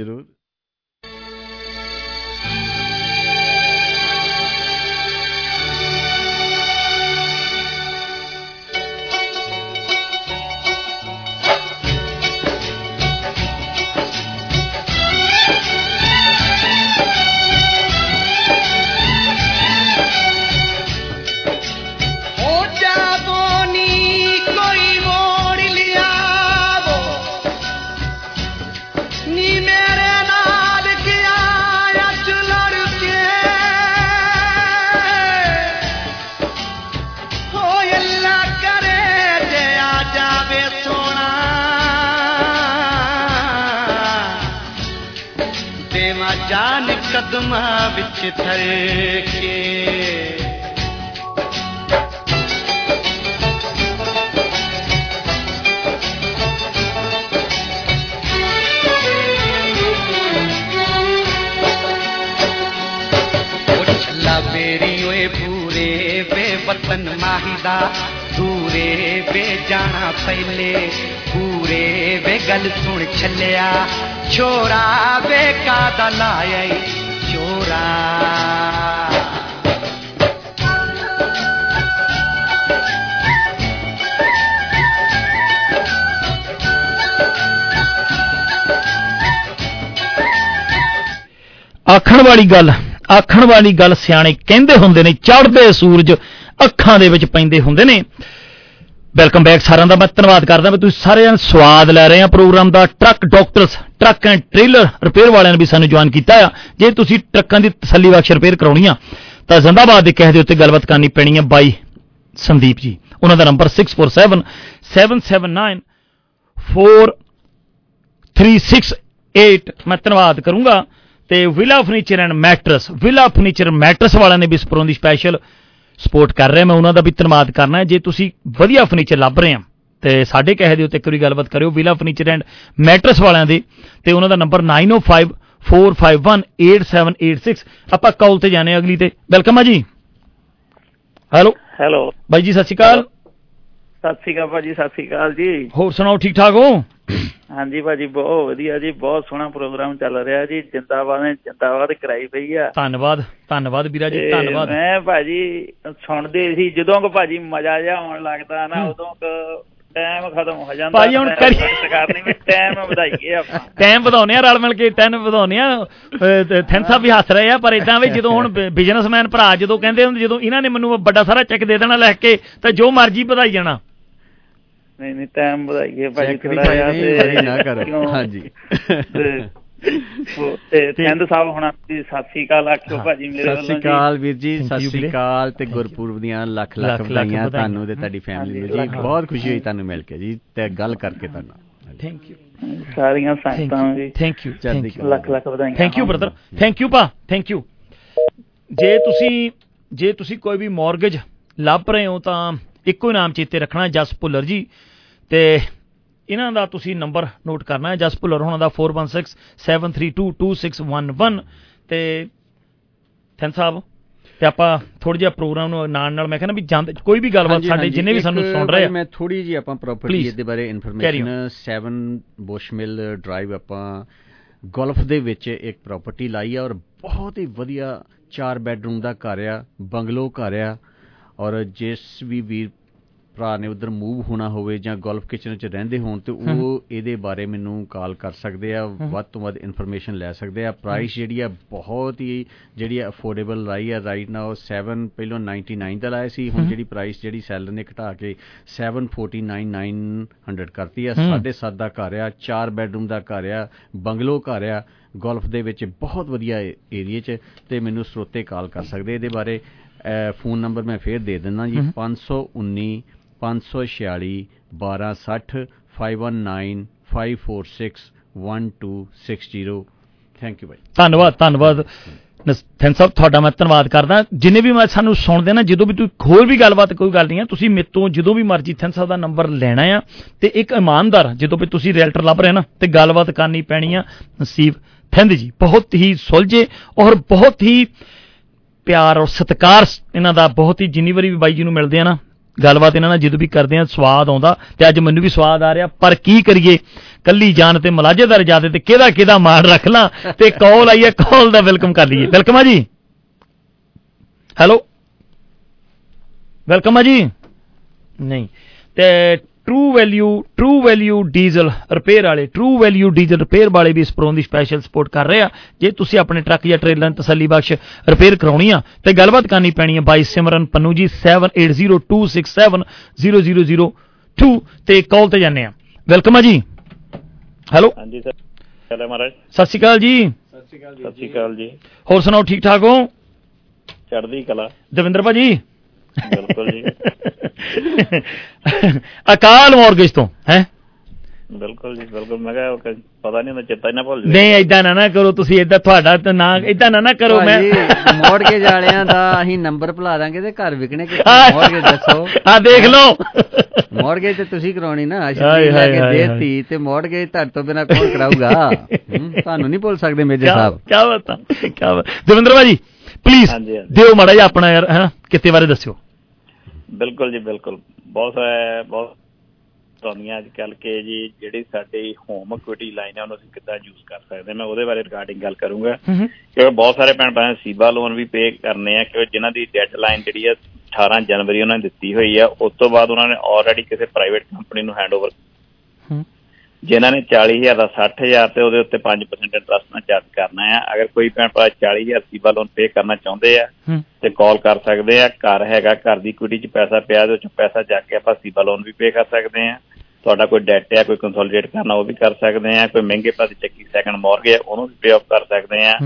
ਕਦਮਾਂ ਵਿੱਚ ਥਰ ਕੇ ਛੱਲਾ ਬੇਰੀ ਓਏ ਪੂਰੇ ਵੇ ਵਤਨ ਮਾਹੀਦਾ ਦੂਰੇ ਵੇ ਜਾਣਾ ਪਹਿਲੇ ਪੂਰੇ ਵੇ ਗੱਲ ਸੁਣ ਛੱਲਿਆ ਛੋਰਾ ਵੇ ਕਾਦਾ ਲਾਇਆ ਈ ਛੋਰਾ ਆਖਣ ਵਾਲੀ ਗੱਲ, ਆਖਣ ਵਾਲੀ ਗੱਲ ਸਿਆਣੇ ਕਹਿੰਦੇ ਹੁੰਦੇ ਨੇ, ਚੜ੍ਹਦੇ ਸੂਰਜ ਅੱਖਾਂ ਦੇ ਵਿੱਚ ਪੈਂਦੇ ਹੁੰਦੇ ਨੇ। ਵੈਲਕਮ ਬੈਕ ਸਾਰਿਆਂ ਦਾ। ਮੈਂ ਧੰਨਵਾਦ ਕਰਦਾ ਮੈਂ ਤੁਸੀਂ ਸਾਰੇ ਜਣ ਸਵਾਦ ਲੈ ਰਹੇ ਆ। Programme the truck doctors, truck and trailer repair ਵਾਲਿਆਂ ਨੇ ਵੀ ਸਾਨੂੰ ਜੁਆਇਨ ਕੀਤਾ ਆ। ਜੇ ਤੁਸੀਂ ਟਰੱਕਾਂ ਦੀ ਤਸੱਲੀ ਬਖਸ਼ ਰਿਪੇਅਰ ਕਰਾਉਣੀ ਆ, ਤਾਂ ਜ਼ਿੰਦਾਬਾਦ ਦੇ ਕਹਿ ਦੇ ਉੱਤੇ ਗੱਲਬਾਤ ਕਰਨੀ ਪੈਣੀ ਆ ਬਾਈ ਸੰਦੀਪ ਜੀ। ਉਹਨਾਂ ਦਾ ਨੰਬਰ 647 779 4368 ਮੈਂ ਧੰਨਵਾਦ ਕਰੂੰਗਾ। ਤੇ Villa furniture and mattress Villa furniture mattress ਵਾਲਿਆਂ ਨੇ ਵੀ ਸਪਰੋਂ ਦੀ ਸਪੈਸ਼ਲ ਸਪੋਰਟ ਕਰ ਰਹੇ। ਮੈਂ ਉਹਨਾਂ ਦਾ ਵੀ ਧੰਨਵਾਦ ਕਰਨਾ ਜੇ ਤੁਸੀਂ ਵਧੀਆ ਫਰਨੀਚਰ ਲੱਭ ਰਹੇ ਆ ਤੇ ਸਾਡੇ ਕਹੇ ਦੇ ਉੱਤੇ ਇੱਕ ਵਾਰੀ ਗੱਲਬਾਤ ਕਰਿਓ ਵਿਲਾ ਫਰਨੀਚਰ ਐਂਡ ਮੈਟਰਸ ਵਾਲਿਆਂ ਦੇ ਤੇ ਉਹਨਾਂ ਦਾ ਨੰਬਰ 9054518786 ਆਪਾਂ ਕਾਲ ਤੇ ਜਾਣੇ ਅਗਲੀ ਤੇ। ਵੈਲਕਮ ਆ ਜੀ। ਹੈਲੋ ਹੈਲੋ ਬਾਈ ਜੀ ਸਤਿ ਸ਼੍ਰੀ ਅਕਾਲ। ਸਤਿ ਸ਼੍ਰੀ ਅਕਾਲ ਭਾਜੀ ਸਤਿ ਸ਼੍ਰੀ ਅਕਾਲ ਜੀ। ਹੋਰ ਸੁਣਾਓ ਠੀਕ ਠਾਕ ਹੋ? ਹਾਂਜੀ ਭਾਜੀ ਬਹੁਤ ਵਧੀਆ ਜੀ ਬਹੁਤ ਸੋਹਣਾ ਪ੍ਰੋਗਰਾਮ ਚੱਲ ਰਿਹਾ ਜੀ। ਜਿੰਦਾਬਾਦ ਨੇ ਜਿੰਦਾਬਾਦ ਕਰਾਈ ਪਈ ਆ। ਧੰਨਵਾਦ ਧੰਨਵਾਦ ਵੀਰਾ ਜੀ ਧੰਨਵਾਦ। ਮੈਂ ਭਾਜੀ ਸੁਣਦੇ ਸੀ ਜਦੋਂ ਕੋ ਭਾਜੀ ਮਜ਼ਾ ਜਿਹਾ ਆਉਣ ਲੱਗਦਾ ਨਾ ਉਦੋਂ ਕ ਟਾਈਮ ਖਤਮ ਹੋ ਜਾਂਦਾ ਭਾਜੀ ਹੁਣ ਕਰੀ- ਕਰਨੀ ਵੀ ਟਾਈਮ ਵਧਾਈਏ ਆਪਾਂ ਟਾਈਮ ਵਧਾਉਨੇ ਆ ਰਲ ਮਿਲ ਕੇ ਟਾਈਮ ਵਧਾਉਨੇ ਆ ਥੈਨ ਸਾਹਿਬ ਵੀ ਹੱਸ ਰਹੇ ਆ ਪਰ ਇਦਾਂ ਵੀ ਜਦੋਂ ਹੁਣ ਬਿਜ਼ਨਸਮੈਨ ਭਰਾ ਜਦੋਂ ਕਹਿੰਦੇ ਹੁੰਦੇ ਜਦੋਂ ਇਹਨਾਂ ਨੇ ਮੈਨੂੰ ਵੱਡਾ ਸਾਰਾ ਚੈੱਕ ਦੇ ਦੇਣਾ ਲਿਖ ਕੇ ਤਾਂ ਜੋ ਮਰਜ਼ੀ ਵਧਾਈ ਜਾਣਾ ਨਹੀਂ ਨਹੀਂ ਟਾਈਮ ਵਧਾਈਏ ਵੀ ਥੋੜਾ ਜਿਹਾ ਤੇ ਨਾ ਕਰੋ। ਹਾਂਜੀ। ਤੇ ਥੈਂਦ ਸਾਹਿਬ ਹੁਣ ਦੀ ਸਤਿ ਸ਼੍ਰੀ ਅਕਾਲ ਆਖਿਓ ਭਾਜੀ ਮੇਰੇ ਸਤਿ ਵੱਲੋਂ ਸ਼੍ਰੀ ਜੀ। ਅਕਾਲ ਵੀਰ ਜੀ ਸਤਿ ਸ਼੍ਰੀ। ਅਕਾਲ ਤੇ ਗੁਰਪੁਰਬ ਦੀਆਂ ਲੱਖ ਲੱਖ ਵਧਾਈਆਂ। ਤੁਹਾਨੂੰ ਤੇ ਤੁਹਾਡੀ ਫੈਮਿਲੀ ਨੂੰ ਜੀ। ਬਹੁਤ ਖੁਸ਼ੀ ਹੋਈ ਤੁਹਾਨੂੰ ਮਿਲ ਕੇ ਜੀ ਤੇ ਗੱਲ ਕਰਕੇ ਤੁਹਾਨੂੰ ਥੈਂਕ ਯੂ ਸਾਰੀਆਂ ਸੰਗਤਾਂ ਜੀ ਥੈਂਕ ਯੂ ਚੜ੍ਹਦੀ ਥੈਂਕ ਯੂ ਲੱਖ ਲੱਖ ਵਧਾਈਆਂ। Thank you brother thank you ਪਾ ਥੈਂਕ ਯੂ ਜੇ ਤੁਸੀਂ ਜੇ ਤੁਸੀਂ ਕੋਈ ਵੀ ਮਾਰਗੇਜ ਲੱਭ ਰਹੇ ਹੋ ਤਾਂ ਇੱਕੋ ਹੀ ਨਾਮ ਚੇਤੇ ਰੱਖਣਾ ਜਸ ਭੁੱਲਰ ਜੀ ਤੇ ਇਹਨਾਂ ਦਾ ਤੁਸੀਂ ਨੰਬਰ ਨੋਟ ਕਰਨਾ ਹੈ ਜਸ ਭੁੱਲਰ ਹੋਣਾ ਦਾ 4167322611 ਤੇ ਥੈਂਕ ਸਾਹਿਬ ਤੇ ਆਪਾਂ ਥੋੜਾ ਜਿਹਾ ਪ੍ਰੋਗਰਾਮ ਨੂੰ ਨਾਲ ਨਾਲ ਮੈਂ ਕਹਿੰਦਾ ਵੀ ਜਾਂਦੇ ਕੋਈ ਵੀ ਗੱਲਬਾਤ ਸਾਡੇ ਜਿੰਨੇ ਵੀ ਸਾਨੂੰ ਸੁਣ ਰਹੇ ਆ। ਮੈਂ ਥੋੜੀ ਜੀ ਆਪਾਂ ਪ੍ਰਾਪਰਟੀ ਦੇ ਬਾਰੇ ਇਨਫੋਰਮੇਸ਼ਨ 7 ਬੁਸ਼ਮਿਲ ਡਰਾਈਵ ਆਪਾਂ ਗੋਲਫ ਦੇ ਵਿੱਚ ਇੱਕ ਪ੍ਰਾਪਰਟੀ ਲਾਈ ਆ ਔਰ ਬਹੁਤ ਹੀ ਵਧੀਆ ਚਾਰ ਬੈੱਡਰੂਮ ਦਾ ਘਰ ਆ ਬੰਗਲੋ ਘਰ ਆ ਔਰ ਜਿਸ ਵੀ ਵੀਰ ਭਰਾ ਨੇ ਉਧਰ ਮੂਵ ਹੋਣਾ ਹੋਵੇ ਜਾਂ ਗੋਲਫ ਕਿਚਨ 'ਚ ਰਹਿੰਦੇ ਹੋਣ ਤੇ। ਉਹ ਇਹਦੇ ਬਾਰੇ ਮੈਨੂੰ ਕਾਲ ਕਰ ਸਕਦੇ ਆ। ਵੱਧ ਤੋਂ ਵੱਧ ਇਨਫੋਰਮੇਸ਼ਨ ਲੈ ਸਕਦੇ ਆ ਪ੍ਰਾਈਸ ਜਿਹੜੀ ਆ ਬਹੁਤ ਹੀ ਜਿਹੜੀ ਆ ਅਫੋਰਡੇਬਲ ਲਾਈ ਆ ਰਾਈਟ ਨਾਓ 7 ਪਹਿਲਾਂ 99 ਦਾ ਲਾਇਆ ਸੀ ਹੁਣ। ਜਿਹੜੀ ਪ੍ਰਾਈਸ ਜਿਹੜੀ ਸੈਲਰ ਨੇ ਘਟਾ ਕੇ 749900 ਕਰਤੀ ਆ ਹਮ। ਸਾਢੇ ਸੱਤ ਦਾ ਘਰ ਆ ਚਾਰ ਬੈੱਡਰੂਮ ਦਾ ਘਰ ਆ ਬੰਗਲੋ ਘਰ ਆ ਗੋਲਫ ਦੇ ਵਿੱਚ ਬਹੁਤ ਵਧੀਆ ਏਰੀਆ 'ਚ ਤੇ ਮੈਨੂੰ ਸਰੋਤੇ ਕਾਲ ਕਰ ਸਕਦੇ ਇਹਦੇ ਬਾਰੇ ਫੋਨ ਨੰਬਰ ਮੈਂ ਫੇਰ ਦੇ ਦਿੰਦਾ ਜੀ ਹਮ। 519 546 1260 519 546 1260 ਥੈਂਕ ਯੂ ਬਾਈ ਧੰਨਵਾਦ ਧੰਨਵਾਦ। ਨਸ- ਥੈਂਕ ਸਾਹਿਬ, ਤੁਹਾਡਾ ਮੈਂ ਧੰਨਵਾਦ ਕਰਦਾ। ਜਿੰਨੇ ਵੀ ਮੈਂ ਸਾਨੂੰ ਸੁਣਦੇ ਨਾ, ਜਦੋਂ ਵੀ ਤੁਸੀਂ ਹੋਰ ਵੀ ਗੱਲਬਾਤ, ਕੋਈ ਗੱਲ ਨਹੀਂ ਆ ਤੁਸੀਂ ਮੇਰੇ ਤੋਂ ਜਦੋਂ ਵੀ ਮਰਜ਼ੀ ਥੈਂਕ ਸਾਹਿਬ ਦਾ ਨੰਬਰ ਲੈਣਾ ਆ, ਤੇ ਇੱਕ ਇਮਾਨਦਾਰ, ਜਦੋਂ ਵੀ ਤੁਸੀਂ ਰੀਅਲਟਰ ਲੱਭ ਰਹੇ ਨਾ, ਤੇ ਗੱਲਬਾਤ ਕਰਨੀ ਪੈਣੀ ਆ, ਨਸੀਬ ਥਿੰਦ ਜੀ। ਬਹੁਤ ਹੀ ਸੁਲਝੇ ਔਰ ਬਹੁਤ ਹੀ ਪਿਆਰ ਔਰ ਸਤਿਕਾਰ ਸ- ਇਹਨਾਂ ਦਾ, ਬਹੁਤ ਹੀ ਜਿੰਨੀ ਵਾਰੀ ਵੀ ਬਾਈ ਜੀ ਨੂੰ ਮਿਲਦੇ ਆ ਨਾ ਗੱਲਬਾਤ ਇਹਨਾਂ ਨਾਲ ਜਦੋਂ ਵੀ ਕਰਦੇ ਆ ਸਵਾਦ ਆਉਂਦਾ ਤੇ ਅੱਜ ਮੈਨੂੰ ਵੀ ਸਵਾਦ ਆ ਰਿਹਾ ਪਰ ਕੀ ਕਰੀਏ? ਕੱਲੀ ਜਾਨ ਤੇ ਮਲਾਜੇਦਾਰ ਜਾਦੇ ਤੇ ਕਿਹਦਾ ਕਿਹਦਾ ਮਾਣ ਰੱਖ ਲਾਂ ਤੇ ਕਾਲ ਆਈ ਹੈ ਕਾਲ ਦਾ ਵੈਲਕਮ ਕਰ ਲਈਏ। ਵੈਲਕਮ ਆ ਜੀ। ਹੈਲੋ ਵੈਲਕਮ ਆ ਜੀ। ਨਹੀਂ। ਤੇ true value true value diesel repair ਵਾਲੇ ਟਰੂ ਵੈਲਿਊ ਡੀਜ਼ਲ ਰਿਪੇਅਰ ਵਾਲੇ ਵੀ ਇਸ ਪ੍ਰੋਨ ਦੀ ਸਪੈਸ਼ਲ ਸਪੋਰਟ ਕਰ ਰਹੇ ਆ। ਜੇ ਤੁਸੀਂ ਆਪਣੇ ਟਰੱਕ ਜਾਂ ਟ੍ਰੇਲਰ ਨੂੰ ਤਸੱਲੀ ਬਖਸ਼ ਰਿਪੇਅਰ ਕਰਾਉਣੀ ਆ ਤੇ ਗੱਲਬਾਤ ਕਰਨੀ ਪੈਣੀ ਹੈ ਬਾਈ ਸਿਮਰਨ ਪੰਨੂ ਜੀ 7802670002 ਤੇ ਕਾਲ ਤੇ ਜਾਂਦੇ ਆ। ਵੈਲਕਮ ਆ ਜੀ। ਹੈਲੋ ਹਾਂਜੀ ਸਰ ਚਲੇ ਮਹਾਰਾਜ। ਸਤਿ ਸ਼੍ਰੀ ਅਕਾਲ ਜੀ। ਸਤਿ ਸ਼੍ਰੀ ਅਕਾਲ ਜੀ। ਹੋਰ ਸੁਣਾਓ ਠੀਕ ਠਾਕ ਹੋ? ਚੜ੍ਹਦੀ ਕਲਾ। ਦਵਿੰਦਰ ਭਾਜੀ। ਬਿਲਕੁਲ ਜੀ। ਅਕਾਲ ਮਾਰਗੇਜ ਤੋਂ ਹੈ? ਬਿਲਕੁਲ ਜੀ ਬਿਲਕੁਲ। ਮੈਂ ਕਿਹਾ ਪਤਾ ਨਹੀਂ ਹੁੰਦਾ ਚੇਤਾ ਹੀ ਨਾ ਭੁੱਲ ਨਹੀਂ ਐਦਾਂ ਨਾ ਨਾ ਕਰੋ ਤੁਸੀਂ ਐਦਾਂ ਤੁਹਾਡਾ ਤਾਂ ਨਾ ਐਦਾਂ ਨਾ ਨਾ ਕਰੋ ਮੈਂ ਮੋੜਗੇਜ ਵਾਲਿਆਂ ਦਾ ਅਸੀਂ ਨੰਬਰ ਭੁਲਾ ਦਾਂਗੇ ਤੇ ਘਰ ਵਿਕਣੇ ਕਿ। ਮੋੜਗੇਜ ਦੱਸੋ। ਆ ਦੇਖ ਲਓ। ਮੋੜਗੇਜ ਤੇ ਤੁਸੀਂ ਕਰਾਉਣੀ ਨਾ ਅਸੀਂ ਹਾਏ, ਲੈ ਕੇ ਦੇਤੀ ਤੇ ਮੋੜਗੇਜ ਤੁਹਾਡੇ ਤੋਂ ਬਿਨਾ ਕੌਣ ਕਰਾਊਗਾ? ਤੁਹਾਨੂੰ ਨਹੀਂ ਭੁੱਲ ਸਕਦੇ ਮੇਜਰ ਸਾਹਿਬ। ਕੀ ਬਾਤ ਕੀ ਬਾਤ। ਦਵਿੰਦਰ ਭਾਜੀ ਪਲੀਜ਼। ਦਿਓ ਮਾੜਾ ਜਿਹਾ ਆਪਣਾ ਯਾਰ ਹੈ ਕਿਤੇ ਬਾਰੇ ਦੱਸਿਓ। ਬਿਲਕੁਲ ਜੀ ਬਿਲਕੁਲ। ਬਹੁਤ ਸਾਰੇ ਬਹੁਤ ਆਉਂਦੀਆਂ ਅੱਜ ਕੱਲ ਕਿ ਜੀ ਜਿਹੜੀ ਸਾਡੀ ਹੋਮ ਇਕੁਇਟੀ ਲਾਈਨ ਹੈ ਉਹਨੂੰ ਅਸੀਂ ਕਿੱਦਾਂ ਯੂਜ਼ ਕਰ ਸਕਦੇ ਹਾਂ। ਮੈਂ ਉਹਦੇ ਬਾਰੇ ਰਿਗਾਰਡਿੰਗ ਗੱਲ ਕਰੂੰਗਾ। ਕਿਉਂਕਿ ਬਹੁਤ ਸਾਰੇ ਭੈਣ ਭਰਾ ਸੀਬਾ ਲੋਨ ਵੀ ਪੇ ਕਰਨੇ ਆ ਕਿ ਜਿਨ੍ਹਾਂ ਦੀ ਡੈਡਲਾਈਨ ਜਿਹੜੀ ਆ 18 ਜਨਵਰੀ ਉਹਨਾਂ ਨੇ ਦਿੱਤੀ ਹੋਈ ਆ ਉਸ ਤੋਂ ਬਾਅਦ ਉਹਨਾਂ ਨੇ ਆਲਰੇਡੀ ਕਿਸੇ ਪ੍ਰਾਈਵੇਟ ਕੰਪਨੀ ਨੂੰ ਹੈਂਡਓਵਰ ਜਿਨ੍ਹਾਂ ਨੇ 40000 ਦਾ 60000 ਤੇ ਉਹਦੇ ਉੱਤੇ 5% ਇੰਟਰਸਟ ਨਾਲ ਚਾਰਜ ਕਰਨਾ ਆ ਅਗਰ ਕੋਈ ਭੈਣ ਭਰਾ 40000 ਸੀਬਾ ਲੋਨ ਪੇ ਕਰਨਾ ਚਾਹੁੰਦੇ ਆ ਤੇ ਕਾਲ ਕਰ ਸਕਦੇ ਆ ਘਰ ਹੈਗਾ ਘਰ ਦੀ ਇਕੁਇਟੀ 'ਚ ਪੈਸਾ ਪਿਆ ਉਹਦੇ 'ਚੋਂ ਪੈਸਾ ਜਾ ਕੇ ਆਪਾਂ ਸੀਬਾ ਲੋਨ ਵੀ ਪੇ ਕਰ ਸਕਦੇ ਆ। ਤੁਹਾਡਾ ਕੋਈ ਡੈਟ ਹੈ ਕੋਈ ਕੰਸੋਲੀਡੇਟ ਕਰਨਾ ਉਹ ਵੀ ਕਰ ਸਕਦੇ ਆ ਕੋਈ ਮਹਿੰਗੇ ਭਾਅ ਦੀ ਚੱਕੀ ਸੈਕੰਡ ਮੌਰਗੇਜ ਹੈ ਉਹਨੂੰ ਵੀ ਪੇ ਆਫ ਕਰ ਸਕਦੇ ਆ।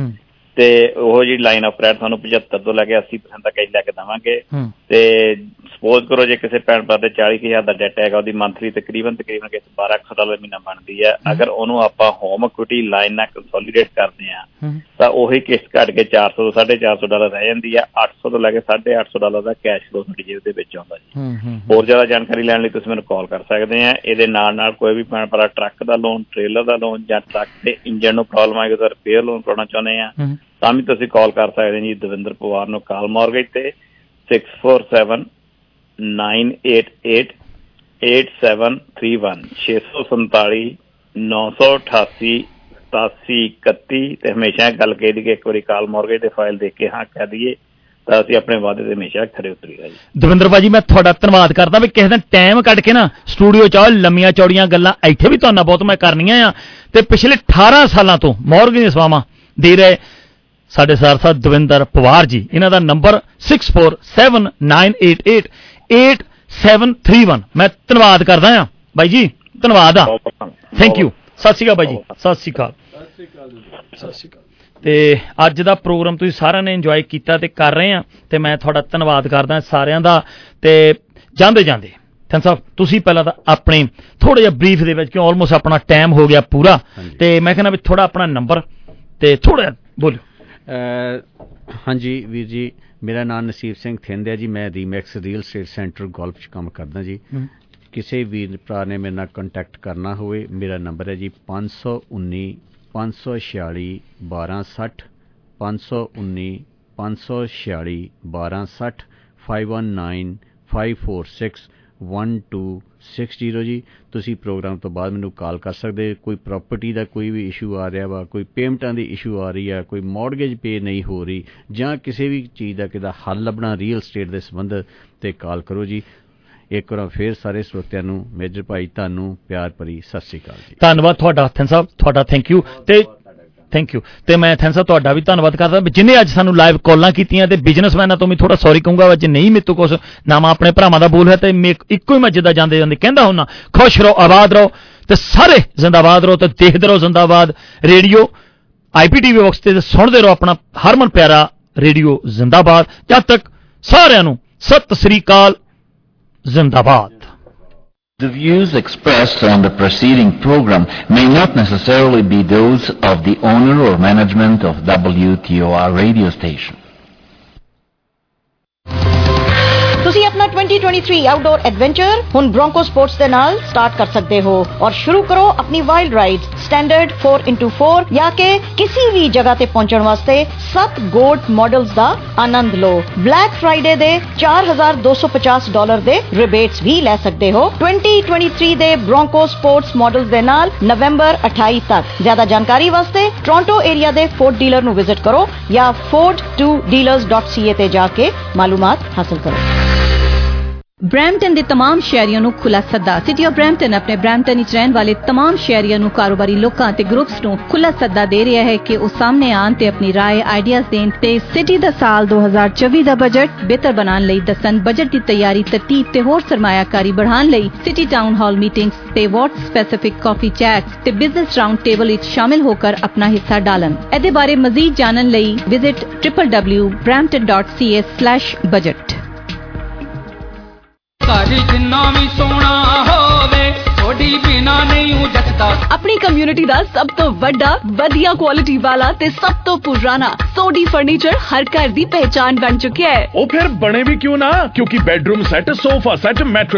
ਤੇ ਉਹ ਜਿਹੜੀ ਲਾਈਨ ਆਫ ਕ੍ਰੈਡਿਟ ਤੁਹਾਨੂੰ 75 ਤੋਂ ਲੈ ਕੇ 80% ਤੱਕ ਲੈ ਕੇ ਦੇਵਾਂਗੇ। ਤੇ ਸਪੋਜ਼ ਕਰੋ ਜੇ ਕਿਸੇ ਭੈਣ ਭਰਾ ਦੇ 40000 ਦਾ ਡੈਟ ਹੈਗਾ ਉਹਦੀ ਮੰਥਲੀ ਤਕਰੀਬਨ ਤਕਰੀਬਨ ਕਿਸੇ 1200 ਡਾਲਰ ਮਹੀਨਾ ਬਣਦੀ ਹੈ। ਅਗਰ ਉਹਨੂੰ ਆਪਾਂ ਹੋਮ ਇਕੁਇਟੀ ਲਾਈਨ ਨਾਲ ਕੰਸੋਲੀਡੇਟ ਕਰਦੇ ਆ ਤਾਂ ਉਹੀ ਕਿਸ਼ਤ ਘਟ ਕੇ 400 ਤੋਂ 450 ਡਾਲਰ ਰਹਿ ਜਾਂਦੀ ਹੈ। 800 ਤੋਂ ਲੈ ਕੇ 850 ਡਾਲਰ ਦਾ ਕੈਸ਼ ਫਲੋ ਤੁਹਾਡੀ ਜੇਬ ਦੇ ਵਿੱਚ ਆਉਂਦਾ ਜੀ। ਹੋਰ ਜ਼ਿਆਦਾ ਜਾਣਕਾਰੀ ਲੈਣ ਲਈ ਤੁਸੀਂ ਮੈਨੂੰ ਕਾਲ ਕਰ ਸਕਦੇ ਆ ਇਹਦੇ ਨਾਲ ਨਾਲ ਕੋਈ ਵੀ ਭੈਣ ਭਰਾ ਟਰੱਕ ਦਾ ਲੋਨ ਟ੍ਰੇਲਰ ਦਾ ਲੋਨ ਜਾਂ ਟਰੱਕ ਦੇ ਇੰਜਨ ਨੂੰ ਪ੍ਰੋਬਲਮ ਆਏਗੀ ਤਾਂ ਰਿਪੇਅਰ ਲੋਨ ਕਰਾਉਣਾ ਚਾਹੁੰਦੇ ਆ ਤਾਂ ਵੀ ਤੁਸੀਂ ਕਾਲ ਕਰ ਸਕਦੇ ਜੀ ਦਵਿੰਦਰ ਪਵਾਰ ਨੂੰ ਕਾਲ ਮਾਰਗੇਜ ਤੇ 647 988 8731 647 988 8731 ਤੇ ਹਮੇਸ਼ਾ ਇਹ ਗੱਲ ਕਹੀ ਦੀ ਕਿ ਇੱਕ ਵਾਰੀ ਕਾਲ ਮਾਰਗੇਜ ਤੇ ਫਾਈਲ ਦੇਖ ਕੇ ਹਾਂ ਕਹਿ ਦਈਏ ਤਾਂ ਅਸੀਂ ਆਪਣੇ ਵਾਅਦੇ ਤੇ ਹਮੇਸ਼ਾ ਖਰੇ ਉਤਰੀਦਾ ਜੀ ਦਵਿੰਦਰ ਭਾਜੀ ਮੈਂ ਤੁਹਾਡਾ ਧੰਨਵਾਦ ਕਰਦਾ ਵੀ ਕਿਸੇ ਦਿਨ ਟਾਈਮ ਕੱਢ ਕੇ ਨਾ ਸਟੂਡੀਓ ਚ ਆਓ ਲੰਮੀਆਂ ਚੌੜੀਆਂ ਗੱਲਾਂ ਇੱਥੇ ਵੀ ਤੁਹਾਨੂੰ ਬਹੁਤ ਮੈਂ ਕਰਨੀਆਂ ਆ ਤੇ ਪਿਛਲੇ 18 ਸਾਲਾਂ ਤੋਂ ਮੌਰਗਨ ਸੇਵਾਵਾਂ ਦੇ ਰਹੇ ਸਾਡੇ ਸਰ ਸਾਹਿਬ ਦਵਿੰਦਰ ਪਵਾਰ ਜੀ ਇਹਨਾਂ ਦਾ ਨੰਬਰ 6479888731 ਮੈਂ ਧੰਨਵਾਦ ਕਰਦਾ ਆ ਬਾਈ ਜੀ ਧੰਨਵਾਦ ਆ। ਥੈਂਕ ਯੂ ਸਤਿ ਸ਼੍ਰੀ ਅਕਾਲ ਬਾਈ ਜੀ ਸਤਿ ਸ਼੍ਰੀ ਅਕਾਲ। ਸਤਿ ਸ਼੍ਰੀ ਅਕਾਲ। ਤੇ ਅੱਜ ਦਾ ਪ੍ਰੋਗਰਾਮ ਤੁਸੀਂ ਸਾਰਿਆਂ ਨੇ ਇੰਜੋਏ ਕੀਤਾ ਤੇ ਕਰ ਰਹੇ ਆ ਤੇ ਮੈਂ ਤੁਹਾਡਾ ਧੰਨਵਾਦ ਕਰਦਾ ਸਾਰਿਆਂ ਦਾ। ਤੇ ਜਾਂਦੇ ਜਾਂਦੇ ਥੈਂਕ ਸਾਹਿਬ ਤੁਸੀਂ ਪਹਿਲਾਂ ਤਾਂ ਆਪਣੇ ਥੋੜਾ ਜਿਹਾ ਬਰੀਫ ਦੇ ਵਿੱਚ ਕਿਉਂ ਆਲਮੋਸਟ ਆਪਣਾ ਟਾਈਮ ਹੋ ਗਿਆ ਪੂਰਾ। ਤੇ ਮੈਂ ਕਹਿੰਦਾ ਵੀ ਥੋੜਾ ਆਪਣਾ ਨੰਬਰ ਤੇ ਥੋੜਾ ਬੋਲੋ ਹਾਂਜੀ ਵੀਰ ਜੀ ਮੇਰਾ ਨਾਮ ਨਸੀਬ ਸਿੰਘ ਥਿੰਦ ਹੈ ਜੀ ਮੈਂ Remax real estate centre Guelph 'ਚ ਕੰਮ ਕਰਦਾ ਜੀ। ਕਿਸੇ ਵੀਰ ਭਰਾ ਨੇ ਮੇਰੇ ਨਾਲ ਕੰਟੈਕਟ ਕਰਨਾ ਹੋਵੇ ਮੇਰਾ ਨੰਬਰ ਹੈ ਜੀ 519 546 1260 519 546 1260 519 546 1260 ਜੀ, ਤੁਸੀਂ ਪ੍ਰੋਗਰਾਮ ਤੋਂ ਬਾਅਦ ਮੈਨੂੰ ਕਾਲ ਕਰ ਸਕਦੇ ਕੋਈ ਪ੍ਰਾਪਰਟੀ ਦਾ ਕੋਈ ਵੀ ਇਸ਼ੂ ਆ ਰਿਹਾ ਵਾ, ਕੋਈ ਪੇਮੈਂਟਾਂ ਦੀ ਇਸ਼ੂ ਆ ਰਹੀ ਆ, ਕੋਈ ਮੌਰਗੇਜ ਪੇ ਨਹੀਂ ਹੋ ਰਹੀ, ਜਾਂ ਕਿਸੇ ਵੀ ਚੀਜ਼ ਦਾ ਕਿਦਾ ਹੱਲ ਲੱਭਣਾ ਰੀਅਲ ਸਟੇਟ ਦੇ ਸੰਬੰਧ ਤੇ ਕਾਲ ਕਰੋ ਜੀ। ਇੱਕ ਵਾਰ ਫੇਰ ਸਾਰੇ ਸਰੋਤਿਆਂ ਨੂੰ, ਮੇਜਰ ਭਾਈ, ਤੁਹਾਨੂੰ ਪਿਆਰ ਭਰੀ ਸਤਿ ਸ੍ਰੀ ਅਕਾਲ ਜੀ। ਧੰਨਵਾਦ ਤੁਹਾਡਾ ਥੈਂਕ ਸਾਹਿਬ, ਤੁਹਾਡਾ ਥੈਂਕ ਯੂ ਤੇ ਥੈਂਕ ਯੂ ਤੇ ਮੈਂ ਥੈਂਕ ਸਾਹਿਬ ਤੁਹਾਡਾ ਵੀ ਧੰਨਵਾਦ ਕਰਦਾ ਵੀ ਜਿਨੇ ਅੱਜ ਸਾਨੂੰ ਲਾਈਵ ਕਾਲਾਂ ਕੀਤੀਆਂ ਤੇ ਬਿਜ਼ਨਸਮੈਨਾਂ ਤੋਂ ਵੀ ਥੋੜਾ ਸੌਰੀ ਕਹੂੰਗਾ ਜੇ ਨਹੀਂ ਮੇਤੋਂ ਕੁਛ ਨਾਮ ਆਪਣੇ ਭਰਾਵਾਂ ਦਾ ਬੋਲ ਹੈ ਤੇ ਮੈਂ ਇੱਕੋ ਹੀ ਮੈਂ ਜਿੱਦਾਂ ਜਾਂਦੇ ਜਾਂਦੇ ਕਹਿੰਦਾ ਹੁੰਨਾ, ਖੁਸ਼ ਰਹੋ, ਆਬਾਦ ਰਹੋ ਤੇ ਸਾਰੇ ਜ਼ਿੰਦਾਬਾਦ ਰਹੋ ਤੇ ਦੇਖਦੇ ਰਹੋ ਜ਼ਿੰਦਾਬਾਦ ਰੇਡੀਓ ਆਈਪੀਟੀਵੀ ਬਾਕਸ ਤੇ ਸੁਣਦੇ ਰਹੋ ਆਪਣਾ ਹਰਮਨ ਪਿਆਰਾ ਰੇਡੀਓ ਜ਼ਿੰਦਾਬਾਦ। ਜਦ ਤੱਕ ਸਾਰਿਆਂ ਨੂੰ ਸਤਿ ਸ੍ਰੀ ਅਕਾਲ, ਜ਼ਿੰਦਾਬਾਦ। The views expressed on the preceding program may not necessarily be those of the owner or management of WTOR radio station. ਤੁਸੀਂ ਆਪਣਾ 2023 ਆਊਟਡੋਰ ਐਡਵੈਂਚਰ ਹੁਣ ਬ੍ਰੋਂਕੋ ਸਪੋਰਟਸ ਦੇ ਨਾਲ ਸਟਾਰਟ ਕਰ ਸਕਦੇ ਹੋ ਔਰ ਸ਼ੁਰੂ ਕਰੋ ਆਪਣੀ ਵਾਈਲਡ ਰਾਈਡ ਸਟੈਂਡਰਡ 4x4 ਜਾਂ ਕਿ ਕਿਸੇ ਵੀ ਜਗ੍ਹਾ ਤੇ ਪਹੁੰਚਣ ਵਾਸਤੇ 7 ਗੋਲਡ ਮਾਡਲਸ ਦਾ ਆਨੰਦ ਲਓ। ਬਲੈਕ ਫਰਾਈਡੇ ਦੇ 4250 ਡਾਲਰ ਦੇ ਰਿਬੇਟਸ ਵੀ ਲੈ ਸਕਦੇ ਹੋ। 2023 ਦੇ ਬ੍ਰੋਂਕੋ ਸਪੋਰਟਸ ਮਾਡਲਸ ਦੇ ਨਾਲ ਨਵੰਬਰ 28 ਤੱਕ। ਜ਼ਿਆਦਾ ਜਾਣਕਾਰੀ ਵਾਸਤੇ ਟੋਰਾਂਟੋ ਏਰੀਆ ਦੇ ਫੋਰਡ ਡੀਲਰ ਨੂੰ ਵਿਜ਼ਿਟ ਕਰੋ ਜਾਂ ford2dealers.ca ਤੇ ਜਾ ਕੇ ਮਾਲੂਮਾਤ ਹਾਸਲ ਕਰੋ। ਬ੍ਰੈਂਪਟਨ ਦੇ ਤਮਾਮ ਸ਼ਹਿਰੀਆਂ ਨੂੰ ਖੁੱਲਾ ਸੱਦਾ ਸਿਟੀ ਆਫ ਬ੍ਰੈਂਪਟਨ ਆਪਣੇ ਬ੍ਰੈਂਪਟਨ ਵਿੱਚ ਰਹਿਣ ਵਾਲੇ ਤਮਾਮ ਸ਼ਹਿਰੀਆਂ ਨੂੰ ਕਾਰੋਬਾਰੀ ਲੋਕਾਂ ਤੇ ਗਰੁੱਪਸ ਨੂੰ ਖੁੱਲਾ ਸੱਦਾ ਦੇ ਰਿਹਾ ਹੈ ਕਿ ਉਹ ਸਾਹਮਣੇ ਆਣ ਤੇ ਆਪਣੀ رائے ਆਈਡੀਆਜ਼ ਦੇਣ ਤੇ ਸਿਟੀ ਦਾ ਸਾਲ 2024 ਦਾ ਬਜਟ ਬਿਹਤਰ ਬਣਾਉਣ ਲਈ ਦੱਸਣ ਬਜਟ ਦੀ ਤਿਆਰੀ, ਤਰਤੀਬ ਤੇ ਹੋਰ ਸਰਮਾਇਆਕਾਰੀ ਵਧਾਉਣ ਲਈ ਸਿਟੀ ਟਾਊਨ ਹਾਲ ਮੀਟਿੰਗਸ ਤੇ ਵਾਟ ਸਪੈਸਿਫਿਕ ਕਾਫੀ ਚੈਟਸ ਤੇ ਬਿਜ਼ਨਸ ਰਾਉਂਡ ਟੇਬਲ ਵਿੱਚ ਸ਼ਾਮਿਲ ਹੋ ਕੇ ਆਪਣਾ ਹਿੱਸਾ ਡਾਲਣ। ਇਹਦੇ ਬਾਰੇ ਮਜ਼ੀਦ ਜਾਣਨ ਲਈ ਵਿਜ਼ਿਟ www.brampton.ca/budget ਘਰ ਜਿੰਨਾ ਵੀ ਸੋਹਣਾ ਹੋਵੇ ਥੋੜੀ ਬਿਨਾ ਨਹੀਂ ਹੂੰ ਜੱਜਦਾ ਆਪਣੀ ਕਮਿਊਨਿਟੀ ਦਾ ਸਭ ਤੋਂ ਵੱਡਾ ਵਧੀਆ ਕੁਆਲਿਟੀ ਵਾਲਾ ਤੇ ਸਭ ਤੋਂ ਪੁਰਾਣਾ ਸੋਡੀ ਫਰਨੀਚਰ ਹਰ ਘਰ ਦੀ ਪਹਿਚਾਨ ਬਣ ਚੁੱਕਿਆ ਹੈ। ਉਹ ਫਿਰ ਬਣੇ ਵੀ ਕਿਉਂ ਨਾ? ਕਿਉਂਕਿ bedroom set sofa set mattress